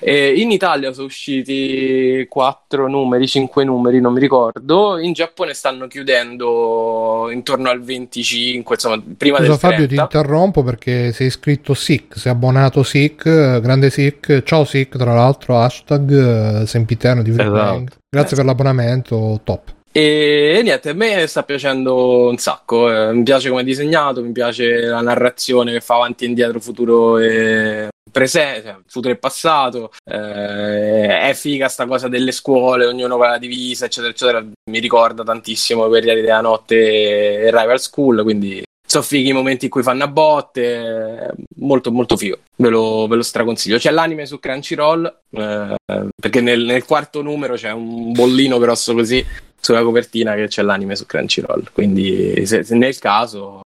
E in Italia sono usciti quattro numeri, cinque numeri, non mi ricordo. In Giappone stanno chiudendo intorno al 25, insomma, prima Scusa del Fabio, ti 30. interrompo perché sei iscritto SIC, sei abbonato SIC, eh, grande SIC, ciao SIC tra l'altro, hashtag eh, sempiterno di Esatto. Playing. Grazie per l'abbonamento, top. E niente, a me sta piacendo un sacco. eh, mi piace come è disegnato, mi piace la narrazione che fa avanti e indietro, futuro e presente, cioè, futuro e passato. eh, è figa sta cosa delle scuole, ognuno con la divisa, eccetera, eccetera. Mi ricorda tantissimo i Guerrieri della Notte e Rival School, quindi sono fighi i momenti in cui fanno a botte, molto molto figo, ve lo, ve lo straconsiglio. C'è l'anime su Crunchyroll, eh, perché nel, nel quarto numero c'è un bollino grosso così sulla copertina che c'è l'anime su Crunchyroll, quindi se, se nel caso,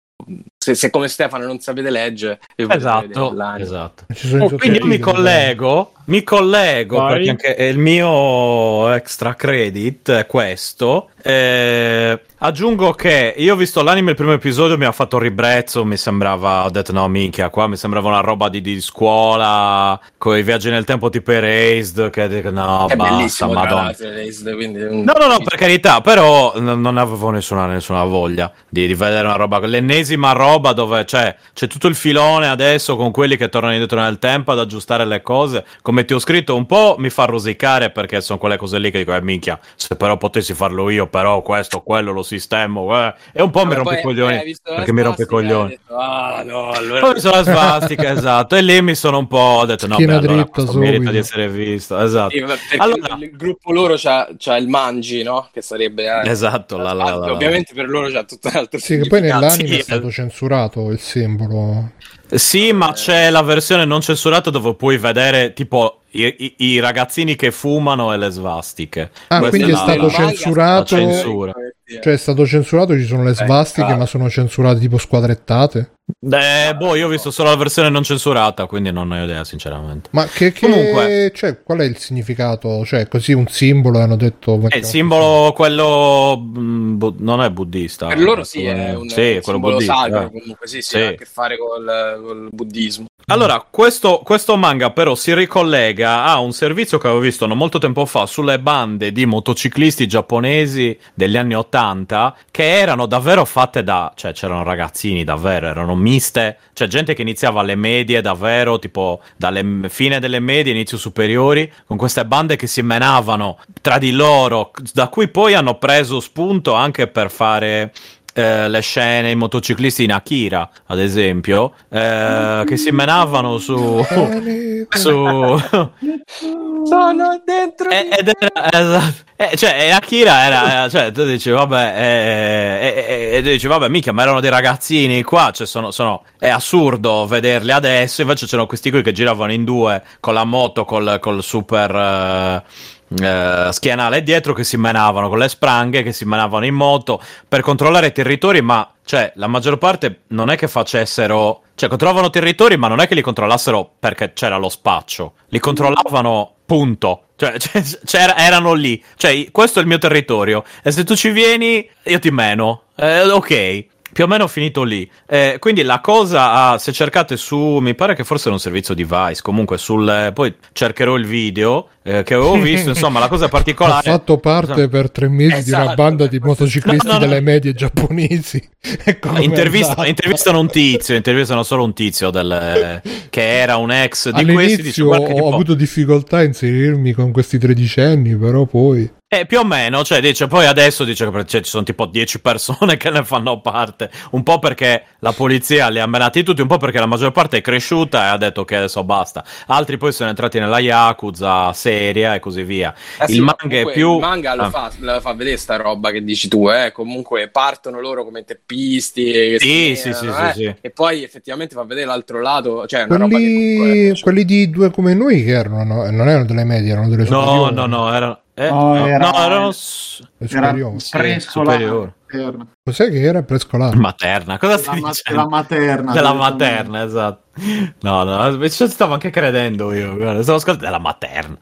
se, se come Stefano non sapete leggere, Esatto, esatto. Oh, quindi io mi collego, mi collego Vai. perché anche il mio extra credit è questo. Eh, aggiungo che io ho visto l'anime il primo episodio, mi ha fatto ribrezzo, mi sembrava, ho detto no minchia, qua mi sembrava una roba di, di scuola, con i viaggi nel tempo tipo Erased, che no, È basta, madonna. Erased, quindi No, no, no, per carità, però n- non avevo nessuna, nessuna voglia di, di vedere una roba, l'ennesima roba dove c'è, c'è tutto il filone adesso con quelli che tornano indietro nel tempo ad aggiustare le cose, come ti ho scritto, un po' mi fa rosicare perché sono quelle cose lì che dico, eh minchia, se però potessi farlo io, però questo, quello lo sistemo, eh. e un po' mi Vabbè, rompe i coglioni, eh, la perché mi rompe i coglioni. detto, ah, no, allora... Poi mi sono la svastica, esatto, e lì mi sono un po', ho detto, no, beh, allora merita di essere visto, esatto. Sì, Allora- il gruppo loro c'ha, c'ha il mangi, no? Che sarebbe... eh, Esatto, la- la- la- Ovviamente per loro c'ha tutto un altro Sì, che poi nell'anime Sì, è stato eh. Censurato il simbolo. Sì, ma c'è la versione non censurata dove puoi vedere tipo i, i- i ragazzini che fumano e le svastiche. Ah, Questa quindi è la- stato la- censurato- la censura. Cioè è stato censurato, ci sono le svastiche, cavolo. ma sono censurate tipo squadrettate. Eh, boh, io ho visto solo la versione non censurata, quindi non ne ho idea, sinceramente. Ma che, che Comunque. cioè, qual è il significato? Cioè, così un simbolo hanno detto È il simbolo quello mm, bu- non è buddista. Per loro sì, è un, Sì, un quello simbolo buddista. sacro, eh. comunque sì, sì, Sì. ha a che fare col, col buddismo. Allora, questo, questo manga però si ricollega a un servizio che avevo visto non molto tempo fa sulle bande di motociclisti giapponesi degli anni 80 che erano davvero fatte da, cioè c'erano ragazzini davvero, erano miste, cioè gente che iniziava alle medie davvero, tipo dalle fine delle medie, inizio superiori, con queste bande che si menavano tra di loro, da cui poi hanno preso spunto anche per fare eh, le scene, i motociclisti in Akira, ad esempio, eh, che si menavano su... su... Sono dentro. E- Ed era, esatto. Eh, cioè, e Akira era, eh, cioè, tu dici, vabbè, eh, eh, eh, e tu dici, vabbè, mica, ma erano dei ragazzini qua, cioè, sono, sono, è assurdo vederli adesso, invece c'erano questi qui che giravano in due, con la moto, col, col super, eh, schienale dietro, che si menavano, con le spranghe, che si menavano in moto, per controllare i territori, ma, cioè, la maggior parte non è che facessero, cioè, controllavano territori, ma non è che li controllassero perché c'era lo spaccio, li controllavano, punto. Cioè, cioè, erano lì. Cioè, questo è il mio territorio. E se tu ci vieni, io ti meno. Eh, ok. Più o meno ho finito lì. Eh, quindi la cosa, ah, se cercate su, mi pare che forse era un servizio di Vice, comunque sul, eh, poi cercherò il video eh, che avevo visto, insomma la cosa Ha particolare... fatto parte per tre mesi di una Esatto, banda di motociclisti No, no, no. delle medie giapponesi. Ecco Intervista- intervistano un tizio, intervistano solo un tizio del, che era un ex di questi. Dice, All'inizio guarda che ho tipo- avuto difficoltà a inserirmi con questi tredicenni, però poi... Eh, più o meno, cioè dice, poi adesso dice che cioè, ci sono tipo 10 persone che ne fanno parte, un po' perché la polizia li ha menati tutti, un po' perché la maggior parte è cresciuta e ha detto che adesso basta, altri poi sono entrati nella Yakuza seria e così via. Eh sì, il ma manga è comunque più... Il manga lo, Ah. fa, lo fa vedere sta roba che dici tu, eh. Comunque partono loro come teppisti. che Sì, si sì, sì, sì, eh, sì. E poi effettivamente fa vedere l'altro lato. Cioè, è una roba che Quelli, comunque. quelli di due come noi che erano, no? non erano delle medie, erano delle No, superiori. no, no, erano... Eh, No, no, era- no, Era superiori. prescolare. Cos'è che era prescolare? Materna, cosa stai Della ma- dicendo? della materna. Della materna, esatto. No, no, ci stavo anche credendo io. guarda, Stavo ascoltando della materna.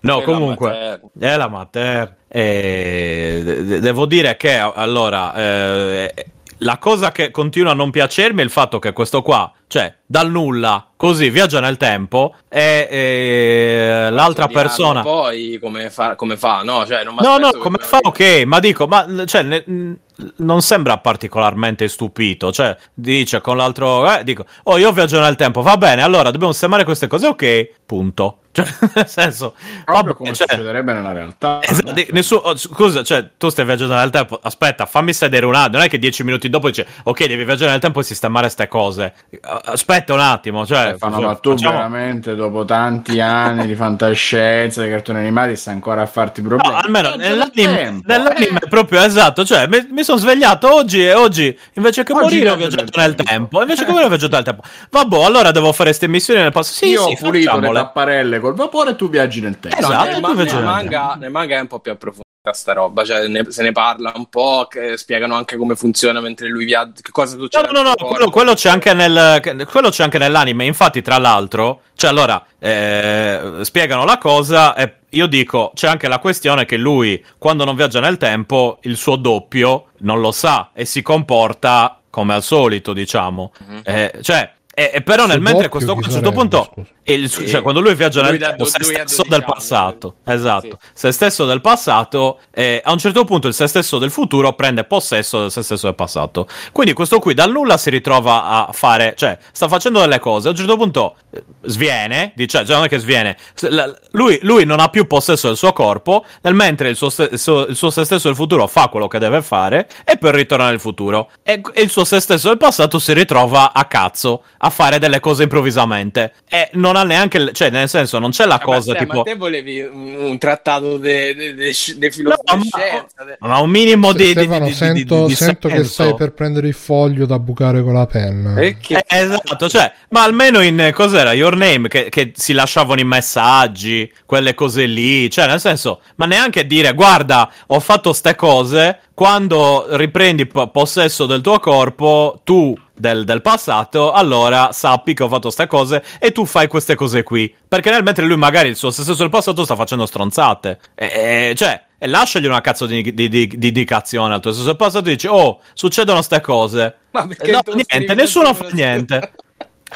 No, È la comunque, materna. è la materna. E de- de- devo dire che allora eh, la cosa che continua a non piacermi è il fatto che questo qua, cioè dal nulla, così viaggia nel tempo e eh, l'altra persona. Poi come fa, come fa, no? Cioè, non No, no, come me- fa ok, ma dico, ma cioè, ne- non sembra particolarmente stupito, cioè dice con l'altro, eh, dico, oh io viaggio nel tempo, va bene, allora dobbiamo sistemare queste cose, ok, punto. Cioè, nel senso, Proprio vabbè, come cioè, succederebbe nella realtà. Esatto, di- nessuno- oh, scusa, cioè, tu stai viaggiando nel tempo. Aspetta, fammi sedere un attimo. Non è che dieci minuti dopo dice, ok, devi viaggiare nel tempo e sistemare queste cose. Aspetta un attimo, cioè. Eh, fanno cioè, ma tu facciamo- veramente dopo tanti anni di fantascienza, di cartoni animati, stai ancora a farti No, problemi. almeno Viaggio nel nell'anime, nell'anime eh. proprio esatto. Cioè, mi, mi sono svegliato oggi e oggi invece che Oggi morire ho viaggiato nel tempo. tempo. Invece che morire ho viaggiato nel tempo. Vabbè, allora devo fare queste missioni nel passato. Sì, Io sì, ho pulito le facciamole. tapparelle col vapore e tu viaggi nel tempo. Eh, no, Esatto, nel, tu ma- viaggi nel manga, nel manga è un po' più approfondita sta roba, cioè ne- se ne parla un po', che spiegano anche come funziona mentre lui viaggia, che cosa succede. no, no, no, quello, quello c'è anche nel, quello c'è anche nell'anime. Infatti, tra l'altro, cioè, allora, eh, spiegano la cosa e io dico, c'è anche la questione che lui, quando non viaggia nel tempo, il suo doppio non lo sa e si comporta come al solito, diciamo. Mhm. Eh, cioè, eh, eh, però nel mentre questo qua a un certo punto? E il- Sì. cioè, quando lui viaggia nel tempo, se stesso 12 del passato, sì. esatto, se stesso del passato, eh, a un certo punto il se stesso del futuro prende possesso del se stesso del passato. Quindi questo qui dal nulla si ritrova a fare, cioè, sta facendo delle cose, a un certo punto eh, sviene, dice, cioè non è che sviene, la- lui, lui non ha più possesso del suo corpo, nel mentre il suo, suo- il suo se stesso del futuro fa quello che deve fare e poi ritorna nel futuro. E, e il suo se stesso del passato si ritrova a cazzo a fare delle cose improvvisamente. E non ha neanche, cioè nel senso non c'è la Ah, cosa ma, te, tipo... ma te volevi un, un trattato di de No, filosofia ma, ma un minimo di, Stefano, di- di- sento, di- di sento che stai per prendere il foglio da bucare con la penna. Che- Eh, esatto, cioè, ma almeno in cos'era Your Name che, che si lasciavano i messaggi, quelle cose lì, cioè nel senso, ma neanche dire guarda, ho fatto ste cose, quando riprendi po- possesso del tuo corpo, tu del, del passato, allora sappi che ho fatto ste cose e tu fai queste cose qui. Perché nel mentre lui magari il suo stesso del passato sta facendo stronzate. E, e- cioè, e lasciagli una cazzo di, di, di- di indicazione al tuo stesso del passato e dici, oh, succedono ste cose. Ma perché No, niente, nessuno fa niente.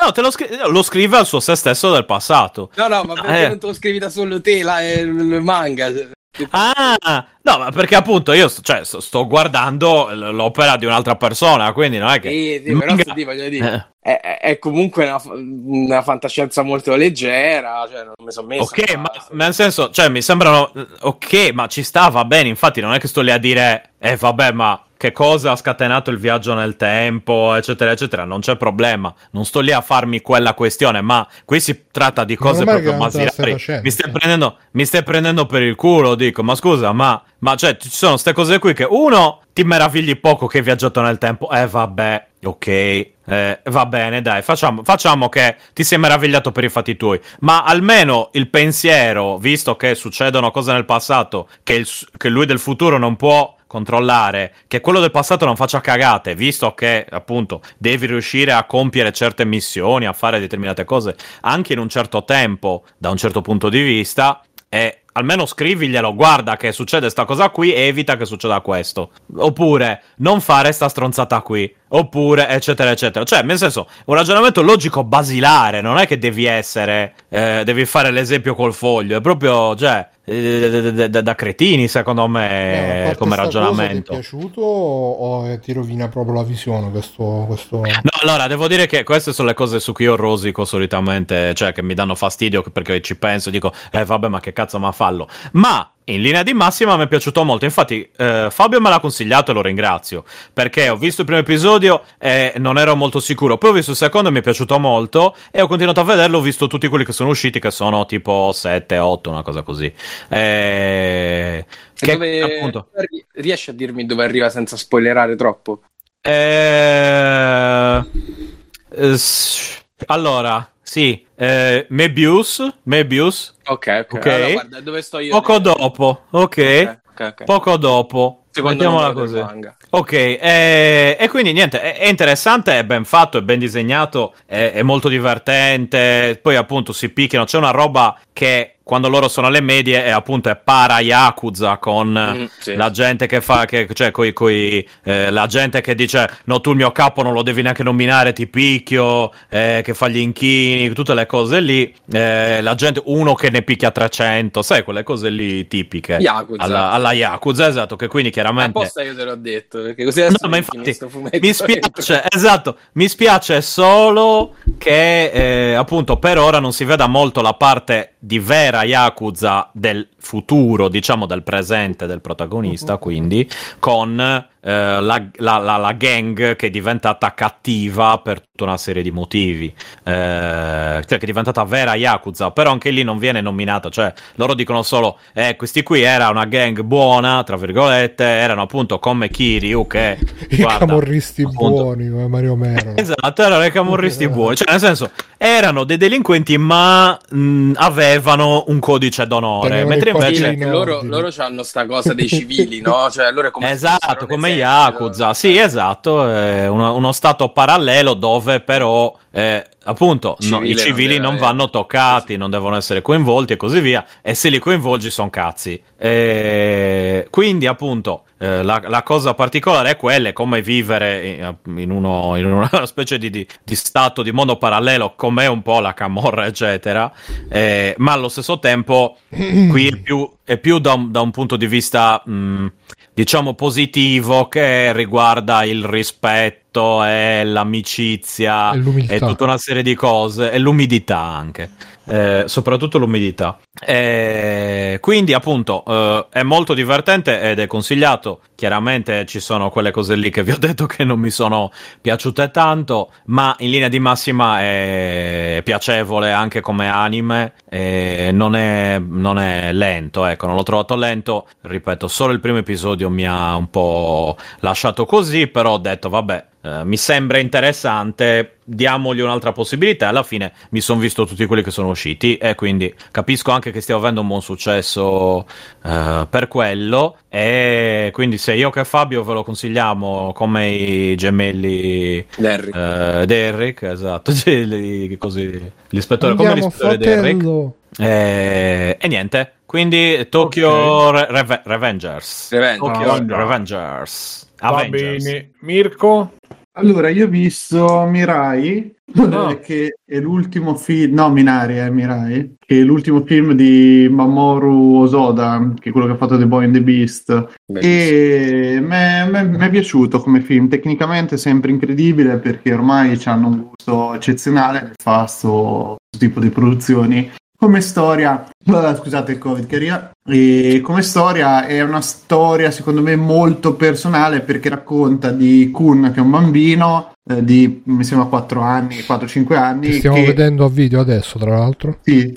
No, te lo, scri- lo scrive al suo se stesso del passato. No, no, ma perché Eh. non te lo scrivi da solo te il, il manga? Ah, no, ma perché appunto io sto, cioè, sto, sto guardando l'opera di un'altra persona, quindi non è che... Sì, sì, però sì, voglio dire, Eh, è, è- comunque una, una fantascienza molto leggera, cioè non mi sono messo Ok, ma caso. nel senso, cioè mi sembrano... Ok, ma ci sta, va bene, infatti non è che sto lì a dire... Eh vabbè, ma che cosa ha scatenato il viaggio nel tempo, eccetera, eccetera, non c'è problema. Non sto lì a farmi quella questione, ma qui si tratta di cose proprio basilari. Mi stai, prendendo, mi stai prendendo per il culo, dico, ma scusa, ma, ma cioè, ci sono queste cose qui che uno ti meravigli poco che hai viaggiato nel tempo, eh vabbè, ok, eh, va bene, dai, facciamo, facciamo che ti sei meravigliato per i fatti tuoi, ma almeno il pensiero, visto che succedono cose nel passato, che, il che lui del futuro non può controllare che quello del passato non faccia cagate, visto che appunto devi riuscire a compiere certe missioni, a fare determinate cose anche in un certo tempo, da un certo punto di vista, e almeno scriviglielo, guarda che succede sta cosa qui e evita che succeda questo. Oppure non fare sta stronzata qui. Oppure eccetera eccetera. Cioè, nel senso, un ragionamento logico basilare, non è che devi essere, eh, devi fare l'esempio col foglio, è proprio, cioè, eh, da- da- da cretini secondo Eh, me parte come ragionamento. Ti è piaciuto o o ti rovina proprio la visione questo... questo... No, allora, devo dire che queste sono le cose su cui io rosico solitamente, cioè che mi danno fastidio perché ci penso e dico, eh vabbè, ma che cazzo ma fallo. Ma in linea di massima mi è piaciuto molto. Infatti, eh, Fabio me l'ha consigliato e lo ringrazio perché ho visto il primo episodio e non ero molto sicuro. Poi ho visto il secondo e mi è piaciuto molto. E ho continuato a vederlo. Ho visto tutti quelli che sono usciti, che sono tipo 7, 8, una cosa così. Eh, che dove- appunto. ri- Riesci a dirmi dove arriva senza spoilerare troppo? Eh, allora, sì, eh, Mebius, Mebius, Ok, ok. Ok. Allora, guarda, dove sto io? poco dopo, ok, Ok, ok, ok. poco dopo, Secondo così. Ok, eh, e quindi niente, è, è interessante, è ben fatto, è ben disegnato, è, è molto divertente, poi appunto si picchiano, c'è una roba che quando loro sono alle medie è appunto è para Yakuza con Mm, sì. la gente che fa, che, cioè coi, coi, eh, la gente che dice no tu il mio capo non lo devi neanche nominare, ti picchio, eh, che fa gli inchini, tutte le cose lì, eh, la gente, uno che ne picchia 300, sai quelle cose lì tipiche Yakuza. alla, alla Yakuza, esatto, che quindi chiaramente... Apposta io te l'ho detto, perché così adesso No, ma mi infatti mi spiace, esatto, mi spiace solo che eh, appunto per ora non si veda molto la parte di vera Yakuza del futuro, diciamo del presente del protagonista, quindi con eh, la, la- la- la gang che è diventata cattiva per tutta una serie di motivi, eh, cioè che è diventata vera Yakuza, però anche lì non viene nominata, cioè loro dicono solo, eh, questi qui era una gang buona, tra virgolette, erano appunto come Kiryu che... I guarda, camorristi appunto, buoni come Mario Mero. Esatto, erano i camorristi buoni, cioè nel senso erano dei delinquenti ma mh, avevano un codice d'onore, Tenevano mentre invece... in perché loro, loro hanno sta cosa dei civili, no? Cioè, loro è come Esatto, come esercito. Yakuza, sì, esatto, è uno, uno stato parallelo dove però, eh, appunto, no, i non civili non avere. vanno toccati, non devono essere coinvolti e così via, e se li coinvolgi sono cazzi. Eh, quindi, appunto, eh, la, la, cosa particolare è quella, è come vivere in, uno, in una specie di, di, di, stato di mondo parallelo, come un po' la camorra, eccetera, eh, ma allo stesso tempo qui è più, è più da, un, da, un, punto di vista, mh, diciamo, positivo che riguarda il rispetto e l'amicizia e, e tutta una serie di cose, e l'umidità anche eh, soprattutto l'umidità. E quindi, appunto, eh, è molto divertente ed è consigliato. Chiaramente ci sono quelle cose lì che vi ho detto che non mi sono piaciute tanto, ma in linea di massima è piacevole anche come anime. Non, è, non è lento, ecco, non l'ho trovato lento. Ripeto, solo il primo episodio mi ha un po' lasciato così, però ho detto, vabbè, Uh, mi sembra interessante, diamogli un'altra possibilità. Alla fine mi sono visto tutti quelli che sono usciti e quindi capisco anche che stia avendo un buon successo uh, per quello. E quindi se io che Fabio ve lo consigliamo come i gemelli Derrick, uh, Derrick esatto, così, l'ispettore come l'ispettore Derrick. E, e niente, quindi Tokyo okay. Re- Revengers. Revengers. Tokyo oh, Revengers. Avengers. Va bene. Mirko? Allora, io ho visto Mirai, no. che è l'ultimo film, no, Minari è eh, Mirai, che è l'ultimo film di Mamoru Osoda, che è quello che ha fatto The Boy and the Beast. Bellissimo. E mi è piaciuto come film, tecnicamente sempre incredibile perché ormai hanno un gusto eccezionale nel fa questo tipo di produzioni come storia, scusate il covid che arriva, e come storia è una storia secondo me molto personale perché racconta di Kun che è un bambino eh, di mi sembra 4 anni, 4-5 anni. Che stiamo che, vedendo a video adesso tra l'altro. Sì,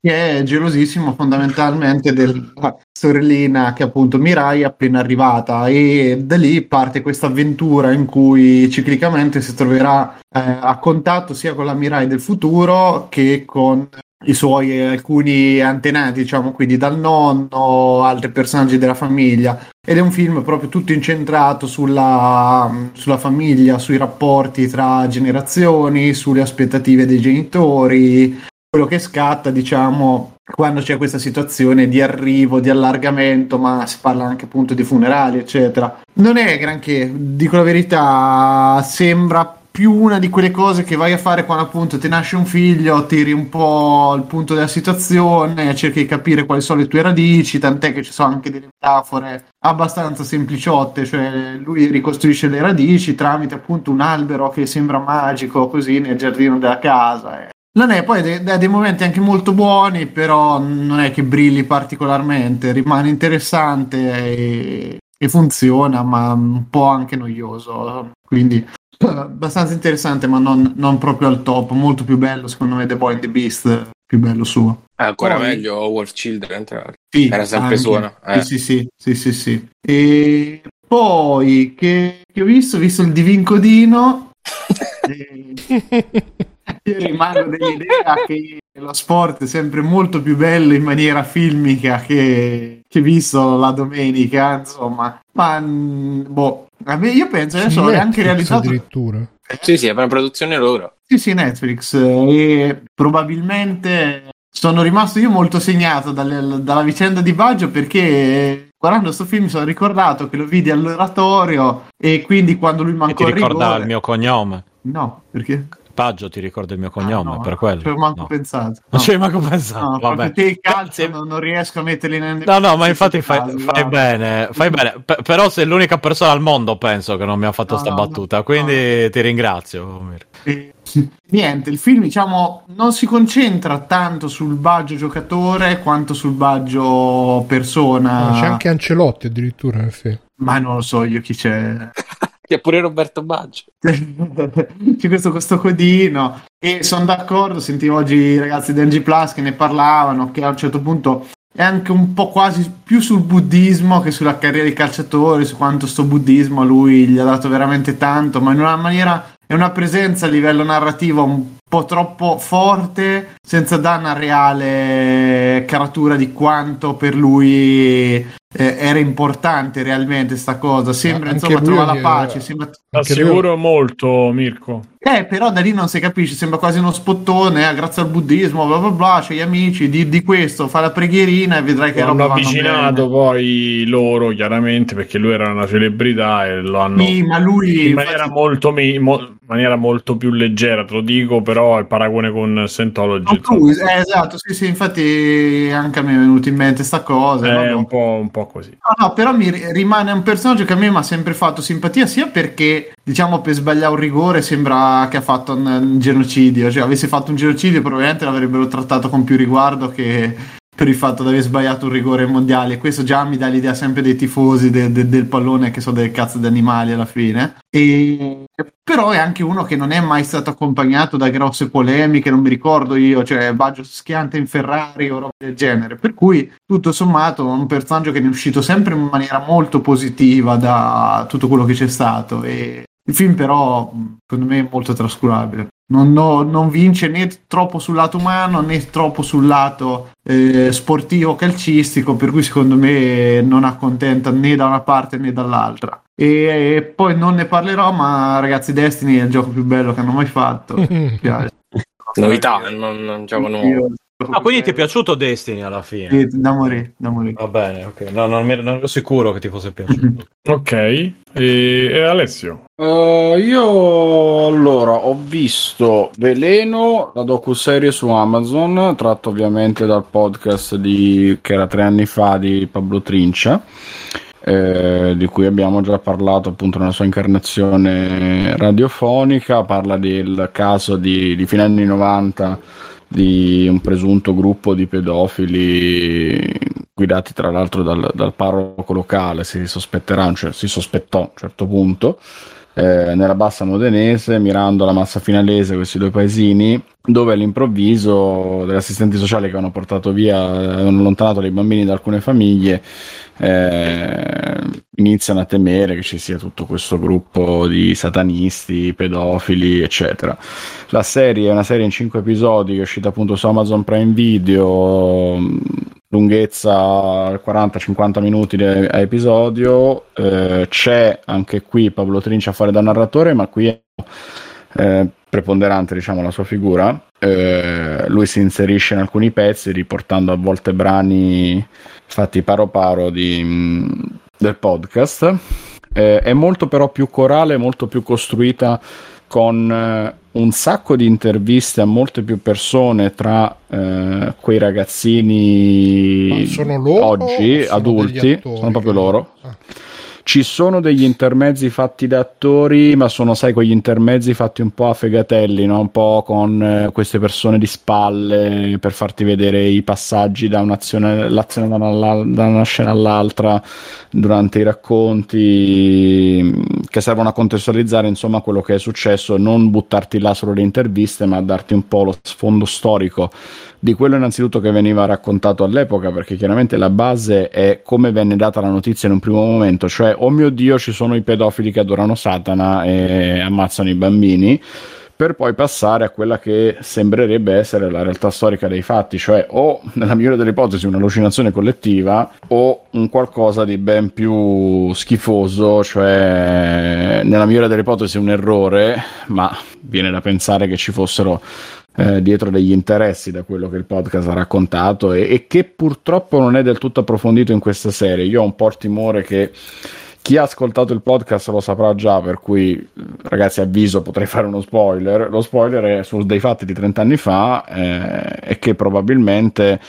che è gelosissimo fondamentalmente della sorellina che è appunto Mirai appena arrivata e da lì parte questa avventura in cui ciclicamente si troverà eh, a contatto sia con la Mirai del futuro che con i suoi alcuni antenati, diciamo, quindi dal nonno, altri personaggi della famiglia. Ed è un film proprio tutto incentrato sulla, sulla famiglia, sui rapporti tra generazioni, sulle aspettative dei genitori, quello che scatta, diciamo, quando c'è questa situazione di arrivo, di allargamento, ma si parla anche appunto di funerali, eccetera. Non è granché, dico la verità, sembra più una di quelle cose che vai a fare quando appunto ti nasce un figlio, tiri un po' il punto della situazione, cerchi di capire quali sono le tue radici, tant'è che ci sono anche delle metafore abbastanza sempliciotte, cioè lui ricostruisce le radici tramite appunto un albero che sembra magico così nel giardino della casa. Eh. Non è poi ha dei, momenti anche molto buoni, però non è che brilli particolarmente, rimane interessante e, e funziona, ma un po' anche noioso. Quindi abbastanza interessante, ma non, non, proprio al top. Molto più bello, secondo me, The Boy and the Beast. Più bello suo. È ancora Poi, meglio Wolf Children, tra sì, Era sempre suono. Eh. Sì, sì, sì, sì, sì, E poi che, che ho visto? Ho visto il Divincodino. io rimango dell'idea che lo sport è sempre molto più bello in maniera filmica che, che visto la domenica, insomma. Ma boh, me, io penso adesso è anche realizzato addirittura. Sì, sì, è una produzione loro. Sì, sì, Netflix e probabilmente sono rimasto io molto segnato dalle, dalla vicenda di Baggio perché guardando questo film mi sono ricordato che lo vidi all'oratorio e quindi quando lui mancò il rigore... il mio cognome. No, perché? Paggio ti ricordo il mio cognome, ah, no, per quello. Ci ho manco no. pensato. No. Non ci hai manco pensato. No, Vabbè. te calcio non, non, riesco a metterli nel No, no, ma infatti fai, fai bene, fai bene. P- però sei l'unica persona al mondo, penso, che non mi ha fatto no, sta battuta, quindi ti ringrazio. E, niente, il film, diciamo, non si concentra tanto sul baggio giocatore quanto sul baggio persona. c'è anche Ancelotti addirittura nel film. Ma non lo so io chi c'è. Che pure Roberto Baggio. C'è questo, questo codino. E sono d'accordo, sentivo oggi i ragazzi di NG Plus che ne parlavano, che a un certo punto è anche un po' quasi più sul buddismo che sulla carriera di calciatori, su quanto sto buddismo a lui gli ha dato veramente tanto, ma in una maniera è una presenza a livello narrativo un po' troppo forte senza dare una reale caratura di quanto per lui eh, era importante realmente sta cosa. Sembra insomma trovare la pace. Sembra... Assicuro molto, Mirko. Eh, però da lì non si capisce, sembra quasi uno spottone, eh, grazie al buddismo, bla bla bla, c'è gli amici, di, di questo, fa la preghierina e vedrai che roba hanno avvicinato bene. poi loro, chiaramente, perché lui era una celebrità e lo hanno Sì, ma lui in maniera infatti, molto, mi- mo- maniera molto più leggera, te lo dico, però il paragone con Scientology Tom Cruise, eh, esatto, sì, sì, infatti anche a me è venuto in mente sta cosa. è un po', un po' così. No, no, però mi ri- rimane un personaggio che a me mi ha sempre fatto simpatia, sia perché, diciamo, per sbagliare un rigore sembra che ha fatto un, un genocidio, cioè avesse fatto un genocidio probabilmente l'avrebbero trattato con più riguardo che per il fatto di aver sbagliato un rigore mondiale. Questo già mi dà l'idea sempre dei tifosi de- de- del pallone che sono delle cazzo di animali alla fine. E... Però è anche uno che non è mai stato accompagnato da grosse polemiche, non mi ricordo io, cioè Baggio schiante in Ferrari o roba del genere. Per cui, tutto sommato, è un personaggio che è uscito sempre in maniera molto positiva da tutto quello che c'è stato. E il film, però, secondo me è molto trascurabile. Non, no- non vince né troppo sul lato umano né troppo sul lato eh, sportivo calcistico, per cui secondo me non accontenta né da una parte né dall'altra. E, e poi non ne parlerò, ma ragazzi, Destiny è il gioco più bello che hanno mai fatto. Mi piace. Novità, non, non gioco nuovo. Ah, quindi ti è piaciuto Destiny alla fine? Sì, da morire, da morire. Va bene, ok. No, non, mi- non ero sicuro che ti fosse piaciuto. Ok, e, e Alessio? Uh, io allora ho visto Veleno, la docuserie su Amazon, tratto ovviamente dal podcast di, che era tre anni fa di Pablo Trincia, eh, di cui abbiamo già parlato appunto nella sua incarnazione radiofonica. Parla del caso di, di fine anni 90 di un presunto gruppo di pedofili guidati tra l'altro dal, dal parroco locale, si sospetterà, cioè si sospettò a un certo punto, eh, nella bassa modenese, mirando la massa finalese, questi due paesini, dove all'improvviso degli assistenti sociali che hanno portato via, hanno allontanato dei bambini da alcune famiglie, eh, iniziano a temere che ci sia tutto questo gruppo di satanisti, pedofili, eccetera. La serie è una serie in 5 episodi che è uscita appunto su Amazon Prime Video, lunghezza 40-50 minuti de- a episodio. eh, c'è anche qui Pablo Trincia a fare da narratore, ma qui è eh, preponderante diciamo la sua figura. Eh, lui si inserisce in alcuni pezzi riportando a volte brani fatti paro paro di, mh, del podcast. Eh, è molto però più corale, molto più costruita con eh, un sacco di interviste a molte più persone tra eh, quei ragazzini sono loro oggi sono adulti, attori sono proprio loro. Ah. Ci sono degli intermezzi fatti da attori, ma sono, sai, quegli intermezzi fatti un po' a fegatelli, no? un po' con eh, queste persone di spalle per farti vedere i passaggi da un'azione, l'azione da una, da una scena all'altra durante i racconti mh, che servono a contestualizzare insomma quello che è successo, non buttarti là solo le interviste, ma darti un po' lo sfondo storico di quello innanzitutto che veniva raccontato all'epoca, perché chiaramente la base è come venne data la notizia in un primo momento, cioè oh mio Dio ci sono i pedofili che adorano Satana e ammazzano i bambini, per poi passare a quella che sembrerebbe essere la realtà storica dei fatti, cioè o nella migliore delle ipotesi un'allucinazione collettiva o un qualcosa di ben più schifoso, cioè nella migliore delle ipotesi un errore, ma viene da pensare che ci fossero eh, dietro degli interessi da quello che il podcast ha raccontato e, e che purtroppo non è del tutto approfondito in questa serie. Io ho un po' il timore che chi ha ascoltato il podcast lo saprà già, per cui ragazzi avviso potrei fare uno spoiler. Lo spoiler è su dei fatti di 30 anni fa eh, e che probabilmente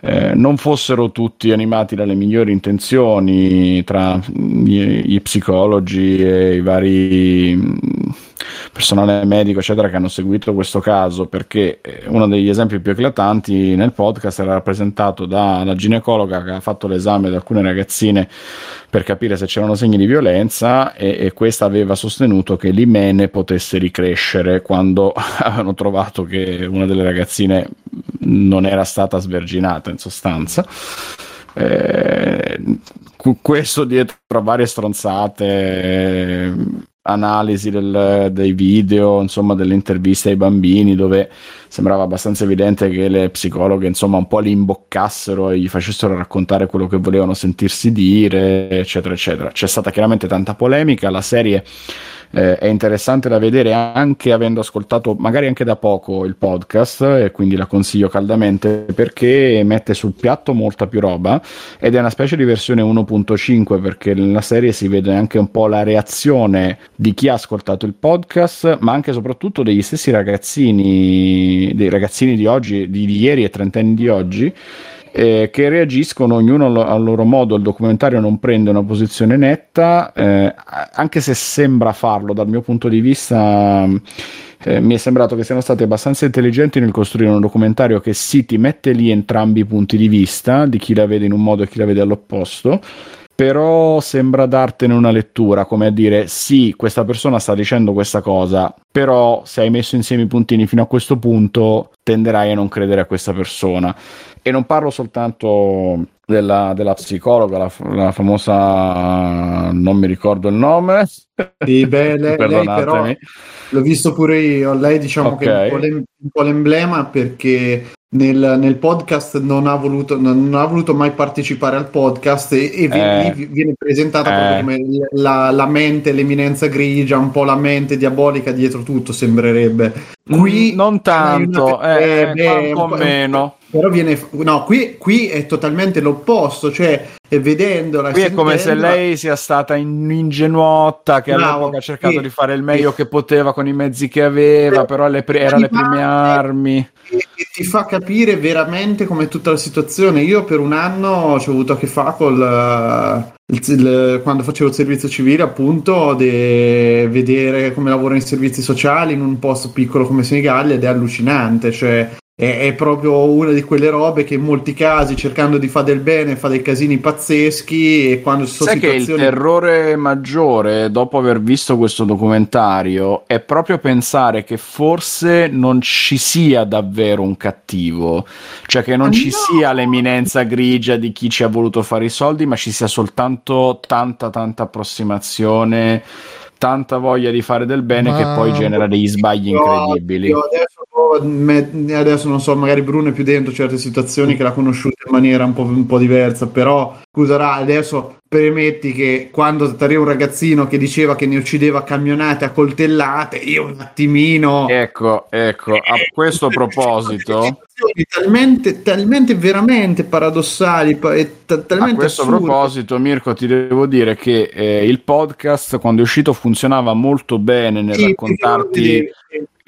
eh, non fossero tutti animati dalle migliori intenzioni tra gli, gli psicologi e i vari personale medico eccetera che hanno seguito questo caso perché eh, uno degli esempi più eclatanti nel podcast era rappresentato da una ginecologa che ha fatto l'esame di alcune ragazzine per capire se c'erano segni di violenza e, e questa aveva sostenuto che l'imene potesse ricrescere quando avevano trovato che una delle ragazzine non era stata sverginata in sostanza. Eh, questo dietro a varie stronzate eh, analisi del- dei video, insomma, delle interviste ai bambini, dove sembrava abbastanza evidente che le psicologhe, insomma, un po' li imboccassero e gli facessero raccontare quello che volevano sentirsi dire, eccetera, eccetera. C'è stata chiaramente tanta polemica, la serie eh, è interessante da vedere anche avendo ascoltato magari anche da poco il podcast e quindi la consiglio caldamente perché mette sul piatto molta più roba ed è una specie di versione 1.5 perché nella serie si vede anche un po' la reazione di chi ha ascoltato il podcast ma anche e soprattutto degli stessi ragazzini dei ragazzini di oggi di, di ieri e trentenni di oggi eh, che reagiscono ognuno al- al loro modo. Il documentario non prende una posizione netta, eh, anche se sembra farlo dal mio punto di vista. eh, mi è sembrato che siano stati abbastanza intelligenti nel costruire un documentario che sì, ti mette lì entrambi i punti di vista, di chi la vede in un modo e chi la vede all'opposto, però sembra dartene una lettura, come a dire sì, questa persona sta dicendo questa cosa, però se hai messo insieme i puntini fino a questo punto tenderai a non credere a questa persona. E non parlo soltanto della, della psicologa, la, la famosa, non mi ricordo il nome, Sì, beh, lei, lei però l'ho visto pure io. Lei diciamo che è un po', l'emblema perché nel, nel podcast non ha, voluto, non, ha voluto mai partecipare al podcast e, e vi- Eh. viene presentata Eh. come la, la mente, l'eminenza grigia, un po' la mente diabolica dietro tutto, sembrerebbe. Qui non tanto, Eh, eh, beh, qua un po'- meno. Però viene, no, qui, qui è totalmente l'opposto, cioè vedendola, Qui è come se lei sia stata in- ingenuotta, che Bravo, all'epoca ha cercato sì. di fare il meglio che poteva con i mezzi che aveva, però alle pri- era le prime armi. e e ti fa capire veramente com'è tutta la situazione. Io per un anno ci ho avuto a che fare col il- il- quando facevo il servizio civile, appunto, de- vedere come lavora in servizi sociali in un posto piccolo come Senigallia ed è allucinante, cioè è, è proprio una di quelle robe che in molti casi cercando di fare del bene fa dei casini pazzeschi e quando ci sono Sai che il situazioni terrore maggiore dopo aver visto questo documentario è proprio pensare che forse non ci sia davvero un cattivo, cioè che non Ah, ci no! sia l'eminenza grigia di chi ci ha voluto fare i soldi, ma ci sia soltanto tanta tanta approssimazione, tanta voglia di fare del bene Ma- che poi genera degli sbagli incredibili. io adesso, adesso non so, magari Bruno è più dentro certe situazioni che l'ha conosciuta in maniera un po', un po' diversa, però scusa, adesso premetti che quando arriva un ragazzino che diceva che ne uccideva camionate a coltellate, io un attimino... Ecco, ecco, a questo proposito, Talmente, talmente veramente paradossali pa- e ta- a talmente questo assurde. proposito, Mirko, ti devo dire che eh, il podcast quando è uscito funzionava molto bene nel Sì, raccontarti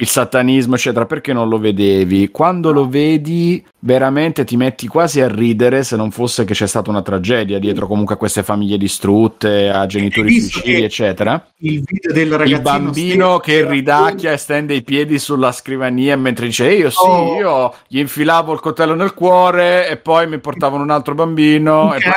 il satanismo, eccetera, perché non lo vedevi? Quando lo vedi, veramente ti metti quasi a ridere se non fosse che c'è stata una tragedia dietro comunque a queste famiglie distrutte, a genitori suicidi, eccetera. il video del ragazzino Il bambino che ridacchia e stende i piedi sulla scrivania mentre dice: "Eh, Io sì, Oh. io gli infilavo il coltello nel cuore e poi mi portavano un altro bambino. E poi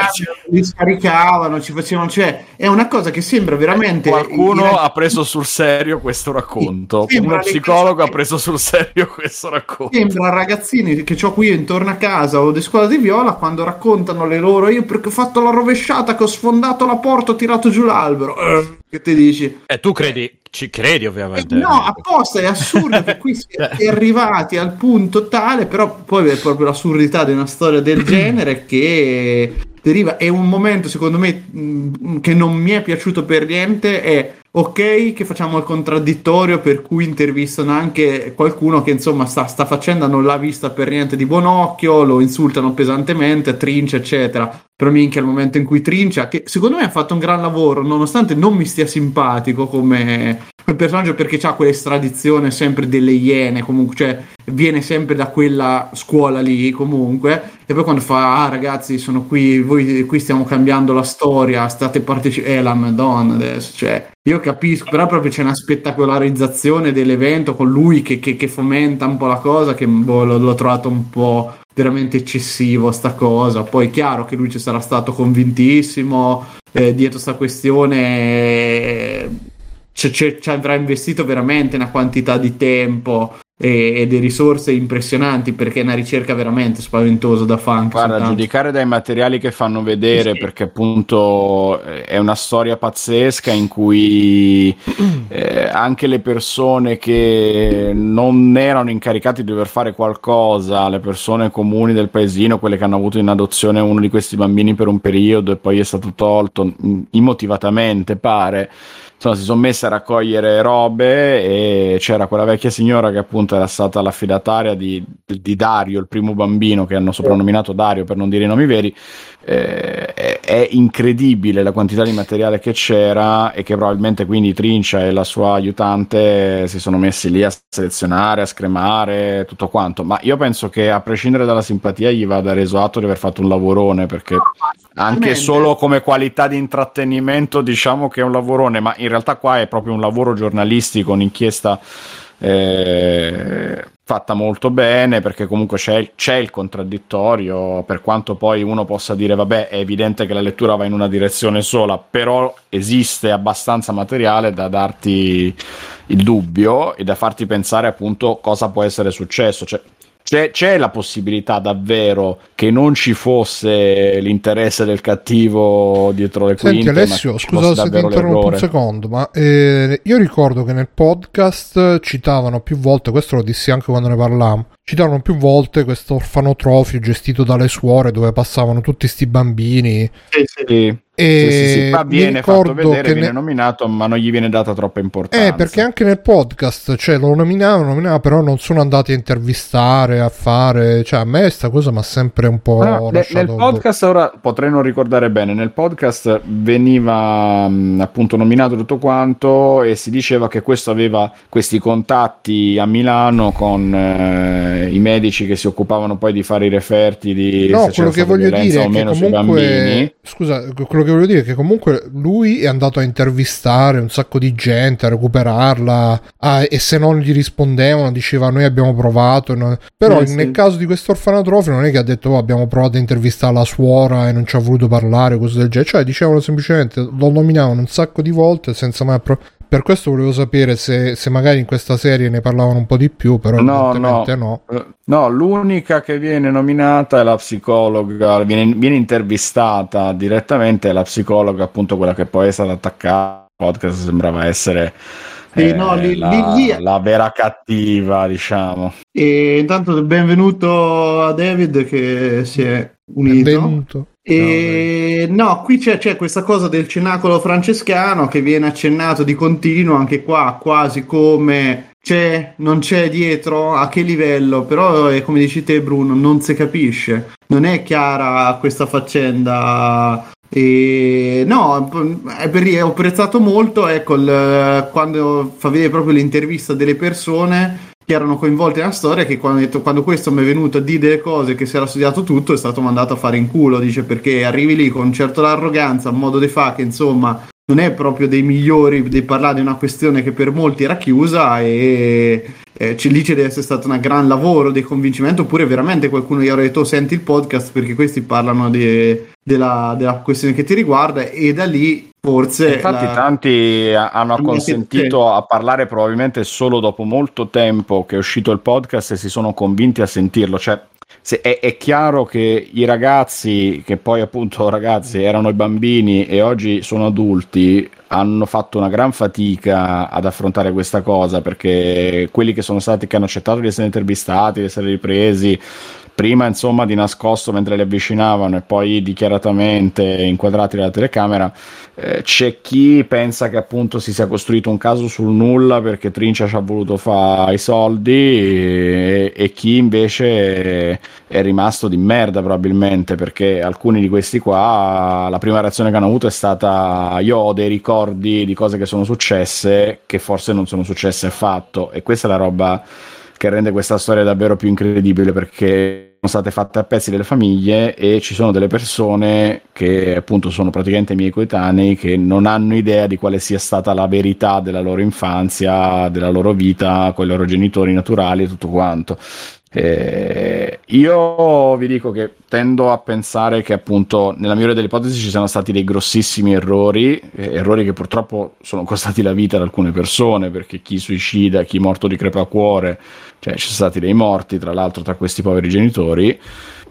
li scaricavano, ci facevano, cioè è una cosa che sembra veramente qualcuno i- ha preso sul serio questo racconto. Uno le psicologo ha preso sul serio questo racconto. Sembra ragazzini che ho qui intorno a casa o di scuola di viola quando raccontano le loro io perché ho fatto la rovesciata che ho sfondato la porta ho tirato giù l'albero Eh, che ti dici E tu credi, ci credi Eh, ovviamente. no apposta è assurdo che qui si è arrivati al punto tale però poi è proprio l'assurdità di una storia del genere che deriva è un momento secondo me mh, che non mi è piaciuto per niente è ok che facciamo il contraddittorio per cui intervistano anche qualcuno che insomma sta, sta facendo non l'ha vista per niente di buon occhio lo insultano pesantemente trincia eccetera però minchia al momento in cui trincia che secondo me ha fatto un gran lavoro nonostante non mi stia simpatico come personaggio perché ha quell'estradizione sempre delle iene comunque cioè viene sempre da quella scuola lì comunque. E poi quando fa ah ragazzi sono qui voi qui stiamo cambiando la storia state partecipando eh la madonna adesso cioè io capisco però proprio c'è una spettacolarizzazione dell'evento con lui che, che- che fomenta un po' la cosa che boh, l'ho, l'ho trovato un po' veramente eccessivo sta cosa. Poi è chiaro che lui ci sarà stato convintissimo eh, dietro sta questione eh, ci, avrà investito veramente una quantità di tempo e, e delle risorse impressionanti perché è una ricerca veramente spaventosa da fare. Guarda, a soltanto. giudicare dai materiali che fanno vedere, Sì. perché appunto eh, è una storia pazzesca in cui eh, anche le persone che non erano incaricate di dover fare qualcosa, le persone comuni del paesino, quelle che hanno avuto in adozione uno di questi bambini per un periodo e poi è stato tolto mh, immotivatamente, pare. Insomma, si sono messe a raccogliere robe e c'era quella vecchia signora che appunto era stata l'affidataria di, di Dario, il primo bambino che hanno soprannominato Dario per non dire i nomi veri. Eh, è, è incredibile la quantità di materiale che c'era e che probabilmente quindi Trincia e la sua aiutante si sono messi lì a selezionare, a scremare, tutto quanto. Ma io penso che a prescindere dalla simpatia gli vada reso atto di aver fatto un lavorone perché anche solo come qualità di intrattenimento diciamo che è un lavorone, ma in realtà qua è proprio un lavoro giornalistico, un'inchiesta eh, fatta molto bene perché comunque c'è, c'è il contraddittorio, per quanto poi uno possa dire vabbè è evidente che la lettura va in una direzione sola, però esiste abbastanza materiale da darti il dubbio e da farti pensare appunto cosa può essere successo. Cioè, c'è, c'è la possibilità davvero che non ci fosse l'interesse del cattivo dietro le Senti quinte, Alessio, scusa se ti interrompo un l'errore. secondo, ma eh, io ricordo che nel podcast citavano più volte, questo lo dissi anche quando ne parlavamo, citavano più volte questo orfanotrofio gestito dalle suore dove passavano tutti sti bambini Sì, sì. E Sì, sì, sì, qua viene fatto vedere, che viene ne- nominato, ma non gli viene data troppa importanza. Eh, perché anche nel podcast, cioè, lo nominavano, nominavano, però non sono andati a intervistare, a fare, cioè, a me sta cosa mi ha sempre un po' Ah, ne- lasciato... nel podcast ora potrei non ricordare bene nel podcast veniva mh, appunto nominato tutto quanto e si diceva che questo aveva questi contatti a Milano con eh, i medici che si occupavano poi di fare i referti di No, quello che voglio dire è che comunque, bambini. scusa, quello che voglio dire è che comunque lui è andato a intervistare un sacco di gente, a recuperarla, a- e se non gli rispondevano diceva noi abbiamo provato, no- però Eh, sì. nel caso di questo orfanotrofio non è che ha detto "Oh, abbiamo provato a intervistare la suora e non ci ha voluto parlare, cose del genere, cioè dicevano semplicemente, lo nominavano un sacco di volte senza mai... appro- per questo volevo sapere se, se magari in questa serie ne parlavano un po' di più, però No, evidentemente no. Eh, No, l'unica che viene nominata è la psicologa, viene, viene intervistata direttamente, è la psicologa, appunto quella che poi è stata attaccata. Il podcast sembrava essere eh, no, lì- la, lì- lì- la vera cattiva, diciamo. E intanto benvenuto a David che si è unito. Benvenuto. E no, qui c'è, c'è questa cosa del cenacolo francescano che viene accennato di continuo, anche qua quasi come c'è, non c'è dietro, a che livello, però è come dici te Bruno, non si capisce, non è chiara questa faccenda. E no, ho apprezzato molto ecco, il- quando fa vedere proprio l'intervista delle persone che erano coinvolte nella storia che quando, ha detto- quando questo mi è venuto a dire delle cose che si era studiato tutto è stato mandato a fare in culo dice perché arrivi lì con certo l'arroganza un modo di fa che insomma non è proprio dei migliori di parlare di una questione che per molti era chiusa e eh, c- lì ci deve essere stato un gran lavoro di convincimento oppure veramente qualcuno gli avrà detto "Oh, senti il podcast perché questi parlano di- della, della questione che ti riguarda e da lì forse Infatti la- tanti ha- hanno consentito a parlare probabilmente solo dopo molto tempo che è uscito il podcast e si sono convinti a sentirlo. Cioè, se- è, è chiaro che i ragazzi, che poi appunto ragazzi erano i bambini e oggi sono adulti, hanno fatto una gran fatica ad affrontare questa cosa perché quelli che sono stati, che hanno accettato di essere intervistati, di essere ripresi, prima insomma di nascosto mentre li avvicinavano e poi dichiaratamente inquadrati dalla telecamera eh, c'è chi pensa che appunto si sia costruito un caso sul nulla perché Trincia ci ha voluto fare i soldi e, e chi invece è rimasto di merda probabilmente perché alcuni di questi qua la prima reazione che hanno avuto è stata io ho dei ricordi di cose che sono successe che forse non sono successe affatto e questa è la roba che rende questa storia davvero più incredibile perché sono state fatte a pezzi delle famiglie e ci sono delle persone che appunto sono praticamente miei coetanei che non hanno idea di quale sia stata la verità della loro infanzia, della loro vita con i loro genitori naturali e tutto quanto. Eh, io vi dico che tendo a pensare che appunto nella migliore delle ipotesi ci siano stati dei grossissimi errori, eh, errori che purtroppo sono costati la vita ad alcune persone, perché chi suicida, chi è morto di crepacuore, cioè ci sono stati dei morti tra l'altro tra questi poveri genitori.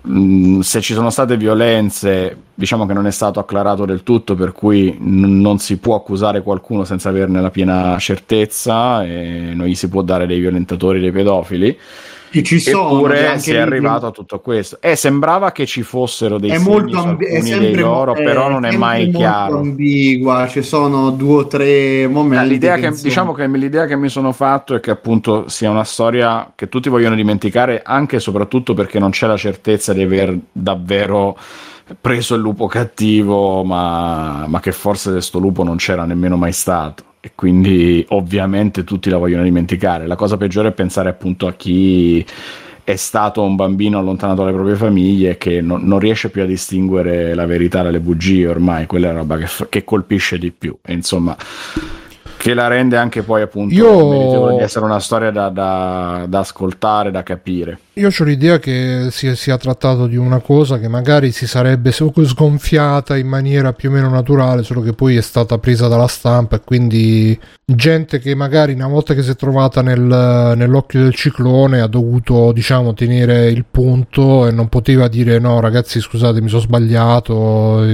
Mm, se ci sono state violenze, diciamo che non è stato acclarato del tutto, per cui n- non si può accusare qualcuno senza averne la piena certezza, e non gli si può dare dei violentatori, dei pedofili. Ci, ci sono Eppure anche si è arrivato a tutto questo. E sembrava che ci fossero dei è segni molto ambi- è sempre loro, mo- però non è sempre mai molto chiaro. ambigua ci sono due o tre momenti L'idea che, diciamo che l'idea che mi sono fatto è che appunto sia una storia che tutti vogliono dimenticare anche e soprattutto perché non c'è la certezza di aver davvero preso il lupo cattivo ma, ma che forse questo lupo non c'era nemmeno mai stato e quindi ovviamente tutti la vogliono dimenticare. La cosa peggiore è pensare appunto a chi è stato un bambino allontanato dalle proprie famiglie che non, non riesce più a distinguere la verità dalle bugie ormai. Quella è la roba che, che colpisce di più. E insomma che la rende anche poi appunto Io- di essere una storia da, da- da ascoltare, da capire. Io ho l'idea che sia, sia trattato di una cosa che magari si sarebbe sgonfiata in maniera più o meno naturale, solo che poi è stata presa dalla stampa e quindi gente che magari una volta che si è trovata nel- nell'occhio del ciclone ha dovuto diciamo tenere il punto e non poteva dire no ragazzi scusate mi sono sbagliato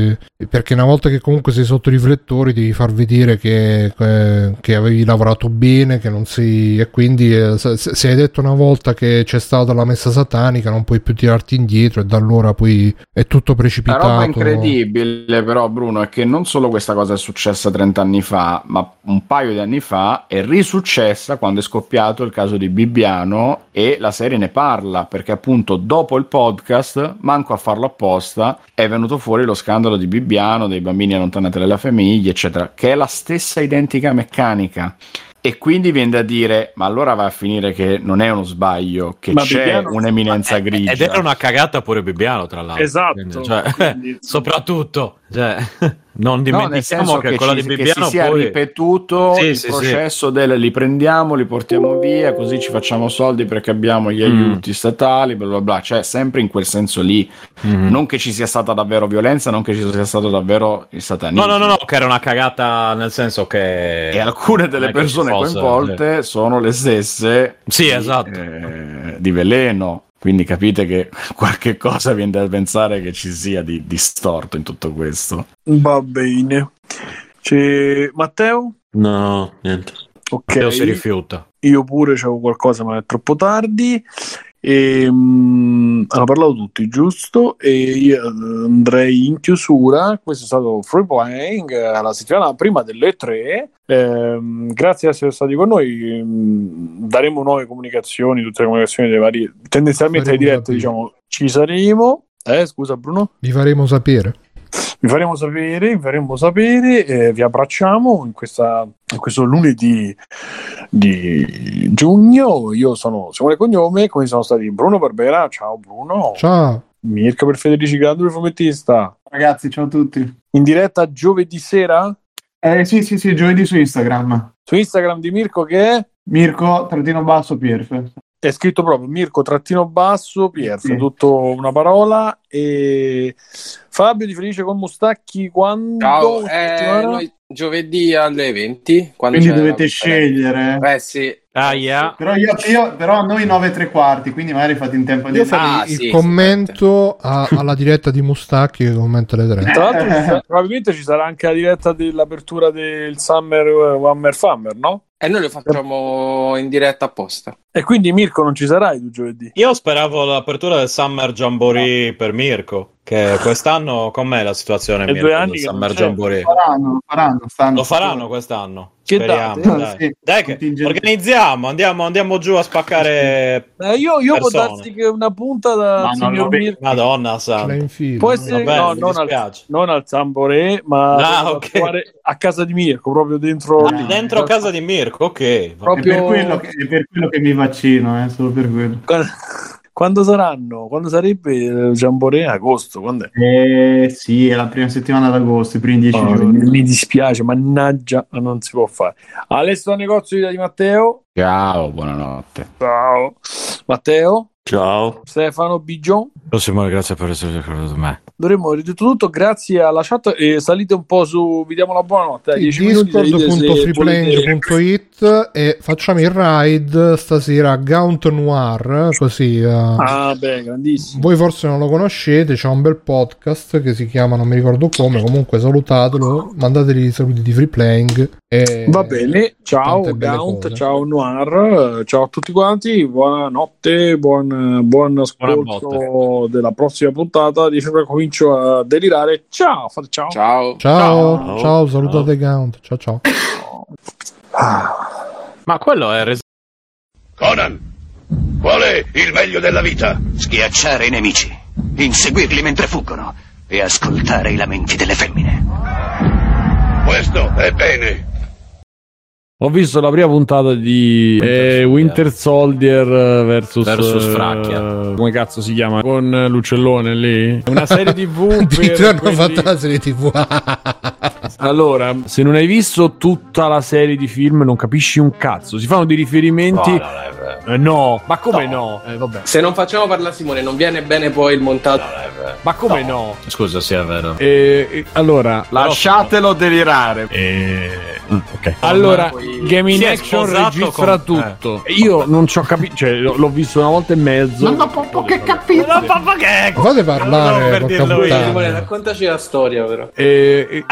perché una volta che comunque sei sotto i riflettori devi far vedere che, che- che avevi lavorato bene che non sei e quindi eh, se, hai detto una volta che c'è stata la messa satanica non puoi più tirarti indietro e da allora poi è tutto La precipitato roba incredibile però Bruno è che non solo questa cosa è successa 30 anni fa, ma un paio di anni fa è risuccessa quando è scoppiato il caso di Bibbiano e la serie ne parla perché appunto dopo il podcast, manco a farlo apposta, è venuto fuori lo scandalo di Bibbiano, dei bambini allontanati dalle famiglie, eccetera, che è la stessa identica meccanica. E quindi viene da dire, ma allora va a finire che non è uno sbaglio, che Ma c'è Bibbiano- un'eminenza Eh, grigia. Ed era una cagata pure Bibbiano, tra l'altro. Esatto. Quindi, cioè, Quindi- soprattutto, cioè, non No, dimentichiamo senso che, che, quella ci- di che Bibbiano si sia poi... ripetuto Sì, il sì, processo del li prendiamo, li portiamo via, così ci facciamo soldi perché abbiamo gli Mm. aiuti statali, bla bla bla, cioè sempre in quel senso lì, Mhm. non che ci sia stata davvero violenza, non che ci sia stato davvero il satanismo. No, no, no, no, che era una cagata nel senso che... E alcune delle che persone fosse, coinvolte sono le stesse Sì, di, esatto. eh, di veleno. Quindi capite che qualche cosa viene da pensare che ci sia di distorto in tutto questo. Va bene. C'è Matteo? No, niente. Ok. Matteo si rifiuta. Io pure c'avevo qualcosa, ma è troppo tardi. E, mm, hanno parlato tutti, giusto? E io eh, andrei in chiusura. Questo è stato Free Playing eh, la settimana prima delle tre. Ehm, grazie di essere stati con noi. Mm, daremo nuove comunicazioni, tutte le comunicazioni delle varie. Tendenzialmente dirette, sapere. diciamo, ci saremo. Eh, scusa, Bruno. vi faremo sapere Vi faremo sapere, vi faremo sapere, eh, vi abbracciamo in, questa, in questo lunedì di giugno. Io sono Simone Cognome, come sono stati Bruno Barbera, ciao Bruno, ciao. Mirka per Federici Grandoli fumettista, ragazzi ciao a tutti. In diretta giovedì sera? Eh sì sì sì giovedì su Instagram. Su Instagram di Mirko che è, Mirko trattino basso Pierfe è scritto proprio Mirko trattino basso Pierre, Sì. tutto una parola e Fabio di Felice con Mustacchi quando? Ciao, eh, noi giovedì alle 20. Quando quindi la dovete conferenza. scegliere Eh sì. Aia. però, io, io- però noi 9 e tre quarti quindi magari fate in tempo di io farei Ah, il sì, commento a- alla diretta di Mustacchi che commenta le tre Tra l'altro, probabilmente ci sarà anche la diretta dell'apertura del Summer eh, Whammer Fammer, no? E noi lo facciamo in diretta apposta. E quindi Mirko non ci sarai tu giovedì. Io speravo l'apertura del Summer Jamboree per Mirko, che quest'anno com'è la situazione È due anni. Jamboree? Lo faranno, lo faranno, stanno Lo faranno quest'anno? Che Speriamo, date? dai. Sì, Dai che organizziamo, andiamo, andiamo giù a spaccare Eh, io io può darsi che una punta da Ma non signor lo vedo. Mirko Madonna infilo può no? essere Vabbè, no, non, al, non al Zamboré, ma Ah, da ok. trovare a casa di Mirko, proprio dentro Ah, lì. dentro casa di Mirko, ok. Proprio- È per, quello che, è per quello che mi vaccino, eh, solo per quello. Quando, saranno? Quando sarebbe il Jamboree? Agosto, quando è? Eh sì, è la prima settimana d'agosto, i primi dieci Oh, giorni. mi dispiace, mannaggia, ma non si può fare. Alessio Negozio di Matteo. Ciao, buonanotte. Ciao. Matteo. Ciao. Stefano Bigion. Ciao Simone, grazie per essere ricordato me. Dovremmo aver detto tutto, grazie alla chat e salite un po' su, vi diamo la buonanotte. dai, 10 minuti, salite se volete. discord.freeplaying.it e facciamo il ride stasera a Gaunt Noir, così... eh, Ah, beh, grandissimo. Voi forse non lo conoscete, c'è un bel podcast che si chiama, non mi ricordo come, comunque salutatelo, mandategli i saluti di Free Playing. E... Va bene, ciao Gaunt, cose. ciao Noir, eh, ciao a tutti quanti, buonanotte, buon, buon ascolto Buonanotte. della prossima puntata di Febbre comincio a delirare. Ciao, fate ciao. Ciao. Ciao, Ciao. ciao, salutate Gaunt, ciao ciao. Ma quello è res- Conan, qual è il meglio della vita? Schiacciare i nemici, inseguirli mentre fuggono e ascoltare i lamenti delle femmine. Questo è bene. Ho visto la prima puntata di eh, Winter Soldier eh, versus, Versus eh, Fracchia. come cazzo si chiama? Con L'Uccellone lì? Una serie tv Addirittura per hanno fatto quelli- la serie tv. Allora, se non hai visto tutta la serie di film non capisci un cazzo. Si fanno dei riferimenti... No, non è vero. Eh, no, ma come no? Eh, vabbè. Se non facciamo parlare Simone, non viene bene poi il montaggio. Non è vero. Ma come no? Scusa, sì, è vero. Eh, eh, allora, Lasciatelo delirare. Eh, ok. Allora, poi- Game in Action registra con- tutto. Io non ci ho capito, cioè l'ho l'ho visto una volta e mezzo. Non ho proprio che capito. No, papà, che? Fate parlare, Non per dirlo io. raccontaci la storia però. Eh, eh,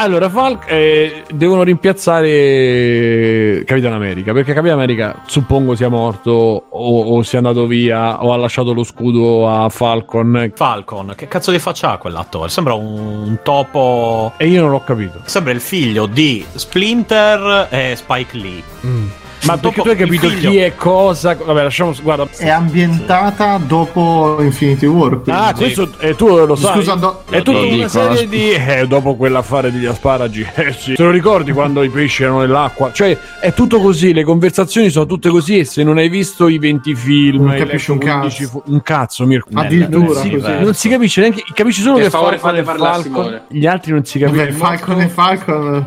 Falk eh, devono rimpiazzare Capitan America perché Capitan America suppongo sia morto o, o sia andato via o ha lasciato lo scudo a Falcon Falcon, che cazzo di faccia ha quell'attore? Sembra un topo. e io non l'ho capito. Sembra il figlio di Splinter e Spike Lee. Mm. Ma perché dopo tu hai capito chi è cosa? Vabbè, lasciamo. Guarda. È ambientata dopo Infinity War. quindi. Ah, questo eh, tu lo sai. Scusa, do- è tutta una dico, serie no? di. Eh, dopo quell'affare degli asparagi. Eh sì. Te lo ricordi quando i pesci erano nell'acqua? Cioè, è tutto così. Le conversazioni sono tutte così. E se non hai visto i 20 film, Non capisci un 15 cazzo. fu- un cazzo, Mirko. Addirittura non si, così. non si capisce neanche. Capisci solo Per che favore, fate è parlare Falcon. Gli altri non si capiscono. Falcon e Falcon.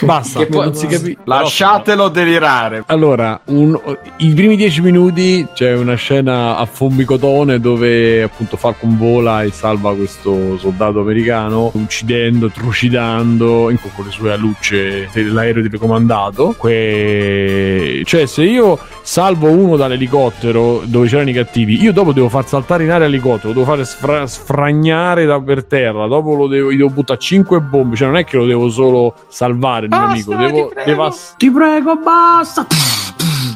Basta. Che poi- non si capisce. Lasciatelo delirare. Allora, un- i primi dieci minuti c'è una scena a fombicotone dove appunto Falcon vola e salva questo soldato americano, uccidendo, trucidando in- con le sue alucce l'aereo telecomandato. Que- Cioè, se io salvo uno dall'elicottero dove c'erano i cattivi, io dopo devo far saltare in aria l'elicottero, devo fare sfra- sfragnare da per terra, dopo lo devo, gli devo buttare 5 bombe, cioè non è che lo devo solo salvare il mio amico, devo, devo ti prego, basta.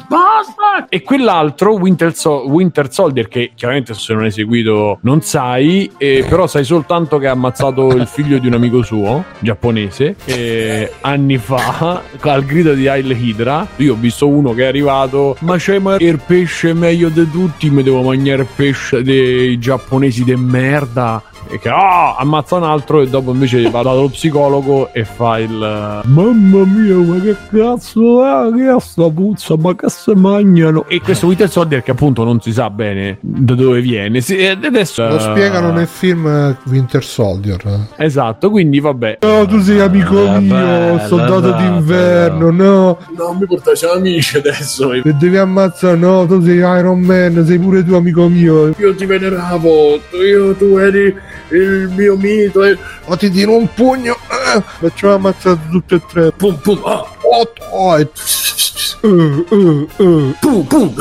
Basta! E quell'altro, Winter, So- Winter Soldier, che chiaramente se non hai seguito non sai, eh, però sai soltanto che ha ammazzato il figlio di un amico suo, giapponese, eh, anni fa, al grido di Hail Hydra. Io ho visto uno che è arrivato, ma c'è ma il pesce meglio di tutti, mi devo mangiare il pesce dei giapponesi de merda. E che ah, ammazza un altro e dopo invece va dallo psicologo e fa il Mamma mia, ma che cazzo è? Che è sta puzza? Ma che se mangiano? E questo Winter Soldier che appunto non si sa bene da dove viene. Si- e adesso Lo spiegano nel film eh, Winter Soldier. Esatto, quindi vabbè. No, tu sei amico Eh, mio, bella, soldato bella, d'inverno, no. Non mi portate, siamo amici adesso. E devi ammazzare, no, tu sei Iron Man, sei pure tu amico mio. Io ti veneravo, io, tu eri il mio mito. E... Ma ti tiro un pugno, eh, facciamo ammazzare tutti e tre. Pum pum, ah, Otto, e... Uh, uh, uh. pum pum.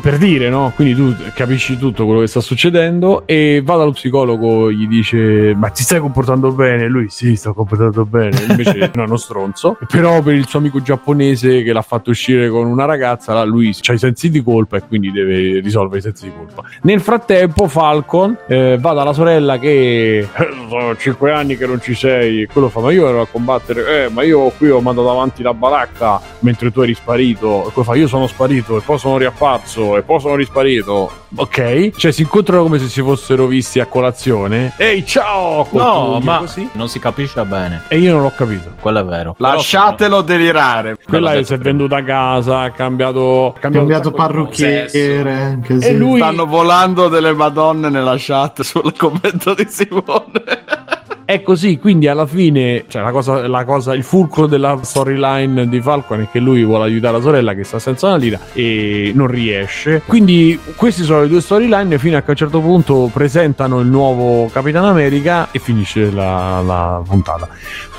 Per dire, no? Quindi tu capisci tutto quello che sta succedendo e va dallo psicologo, gli dice: Ma ti stai comportando bene? Lui, sì, sto comportando bene. Invece, no, è uno stronzo. Però, per il suo amico giapponese che l'ha fatto uscire con una ragazza, lui ha i sensi di colpa e quindi deve risolvere i sensi di colpa. Nel frattempo, Falcon eh, va dalla sorella che "Eh, sono cinque anni che non ci sei. E quello fa: Ma io ero a combattere, eh, ma io qui ho mandato avanti la baracca mentre tu eri sparito. E quello fa: Io sono sparito e poi sono riapparso e poi sono risparito. Ok, cioè si incontrano come se si fossero visti a colazione. Ehi, ciao! No, ma così. non si capisce bene. E io non l'ho capito. Quello è vero. Lasciatelo delirare. Quella è si è venduta a casa, ha cambiato, ha cambiato, cambiato parrucchiere. Se- E lui Stanno volando delle madonne nella chat sul commento di Simone. È così, quindi alla fine, cioè la cosa, la cosa, il fulcro della storyline di Falcon è che lui vuole aiutare la sorella che sta senza una lira e non riesce. Quindi queste sono le due storyline fino a che a un certo punto presentano il nuovo Capitano America e finisce la, la puntata.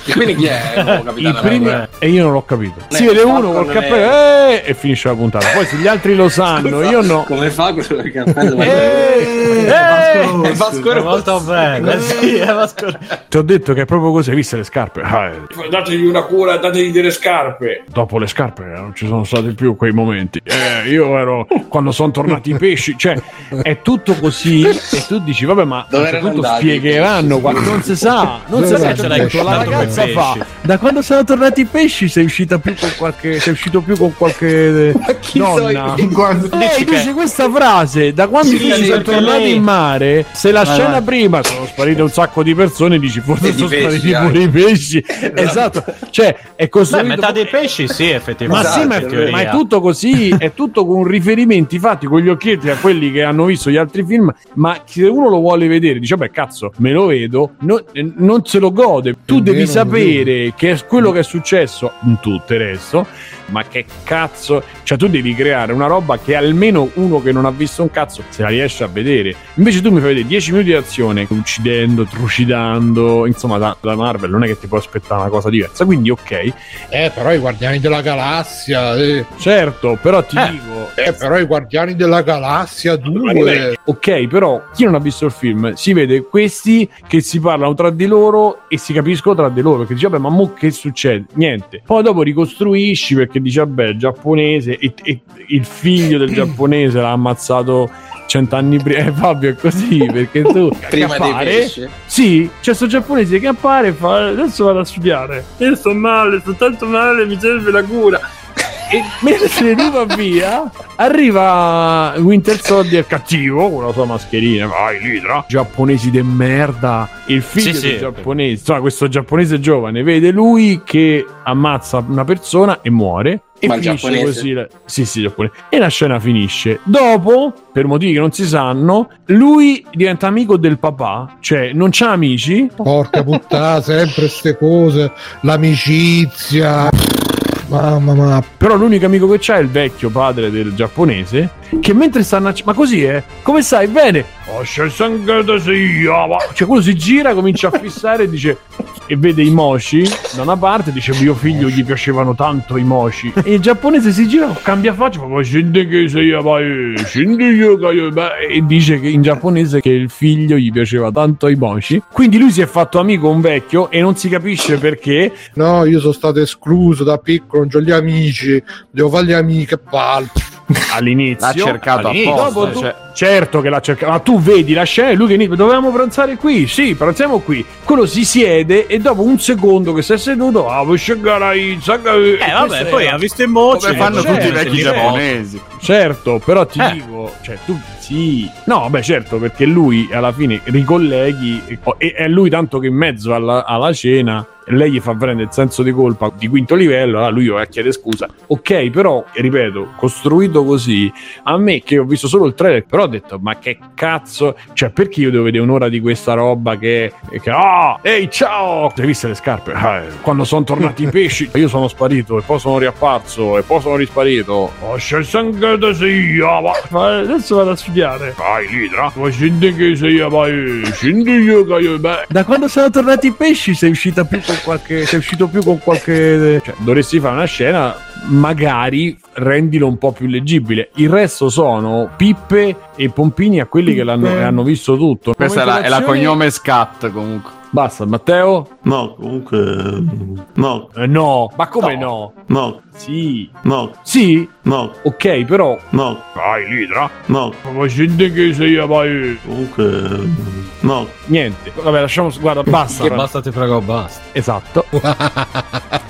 E quindi chi è il nuovo capitano? primi- America? e io non l'ho capito. Eh, Si vede uno col cappello eh, e finisce la puntata. Poi se gli altri lo sanno, io no. Come fa quello cappello? Eh, Eh, Vasco È Rossi. molto bello, sì, è Vasco Ti ho detto che è proprio così, hai visto le scarpe? Ah, eh. Dategli una cura, dategli delle scarpe. Dopo le scarpe eh, non ci sono stati più quei momenti. Eh, io ero quando sono tornati i pesci, cioè è tutto così e tu dici vabbè ma Dove certo erano punto andati? spiegheranno qua non si sa, non si sa, ce l'hai la ragazza fa da quando sono tornati i pesci sei uscita più con qualche sei uscito più con qualche donna? Quando- Eh, dice questa frase da quando Sì, sono tornati in mare se la Vai, scena vai. prima sono sparite un sacco di persone dici forse sono spariti pure i pesci esatto cioè è Beh, costruito metà dei pesci sì, ma effettivamente. sì, ma, in teoria. ma è tutto così, è tutto con riferimenti fatti con gli occhietti a quelli che hanno visto gli altri film. Ma se uno lo vuole vedere, dice: Beh, cazzo, me lo vedo, no- eh, non se lo gode. Tu È devi vero, sapere che è quello che è successo in tutto il resto. Ma che cazzo, cioè tu devi creare una roba che almeno uno che non ha visto un cazzo se la riesce a vedere. Invece tu mi fai vedere 10 minuti di azione, uccidendo, trucidando, insomma, da, da Marvel non è che ti puoi aspettare una cosa diversa. Quindi, ok, Eh, però i Guardiani della Galassia. Eh, certo, però ti Eh. dico, eh, però i Guardiani della Galassia 2. Vabbè, Ok, però chi non ha visto il film si vede questi che si parlano tra di loro e si capiscono tra di loro perché dice vabbè ma mo che succede? Niente. Poi dopo ricostruisci perché dice vabbè il giapponese e, e il figlio del giapponese l'ha ammazzato cent'anni prima. Eh Fabio è così perché tu Prima che dei pesci. Sì, c'è sto giapponese che appare e fa adesso vado a studiare. Io sto male, sto tanto male, mi serve la cura. E mentre lui va via, arriva Winter Soldier cattivo con la sua mascherina. Vai, Lidra. Giapponesi de merda. Il figlio Sì, del sì. giapponese, insomma, questo giapponese giovane, vede lui che ammazza una persona e muore. E Ma finisce giapponese? così. la- Sì, sì, giapponese. E la scena finisce. Dopo, per motivi che non si sanno, lui diventa amico del papà, cioè non c'ha amici. Porca puttana, sempre ste cose. L'amicizia. Mamma mia. Però l'unico amico che c'ha è il vecchio padre del giapponese. Che mentre stanno. Ma così è? Come stai? Bene. Oh. Cioè, quello si gira, comincia a fissare e dice. E vede i moshi da una parte, dice mio figlio gli piacevano tanto i moshi. E il giapponese si gira, cambia faccia, fa, "Ma scendi che sei, e dice che in giapponese che il figlio gli piaceva tanto i moshi. Quindi lui si è fatto amico un vecchio e non si capisce perché. No, io sono stato escluso da piccolo, non ho gli amici, devo fare gli amici, che palle. All'inizio L'ha cercato all'inizio. apposta, Dopo tu- cioè- certo che l'ha cercato ma tu vedi la scena e lui che inizia dovevamo pranzare qui sì pranziamo qui quello si siede e dopo un secondo che si è seduto ah vuoi scegare la pizza Eh, vabbè, poi ha visto in moci. Come fanno certo, tutti i vecchi certo. giapponesi. certo però ti Eh. dico cioè tu sì no beh certo perché lui alla fine ricolleghi e, e è lui tanto che in mezzo alla, alla cena lei gli fa prendere il senso di colpa di quinto livello allora lui va a chiedere scusa. Ok però ripeto costruito così a me che ho visto solo il trailer però ho detto ma che cazzo cioè perché io devo vedere un'ora di questa roba che, che ah ehi ciao! Hai visto le scarpe? Ah, eh, quando sono tornati i pesci. Io sono sparito e poi sono riapparso e poi sono risparito. Oh c'è sangue da sia. Ma adesso vado a studiare. Vai Lidra ma scendi che sei vai scendi io che io beh. Da quando sono tornati i pesci sei uscita più qualche sei uscito più con qualche cioè dovresti fare una scena magari rendilo un po' più leggibile. Il resto sono pippe e pompini a quelli che l'hanno, che hanno visto tutto. Questa è la, è la cognome scat comunque. Basta, Matteo? No, comunque. No, Eh, no, ma come no? no, Sì, no, sì, no, ok, però. no, Vai, Lidra. no. Ma scendi che sei, vai. Comunque. No. Niente, vabbè, lasciamo. Guarda, basta. Che basta, ti prego, basta. Esatto.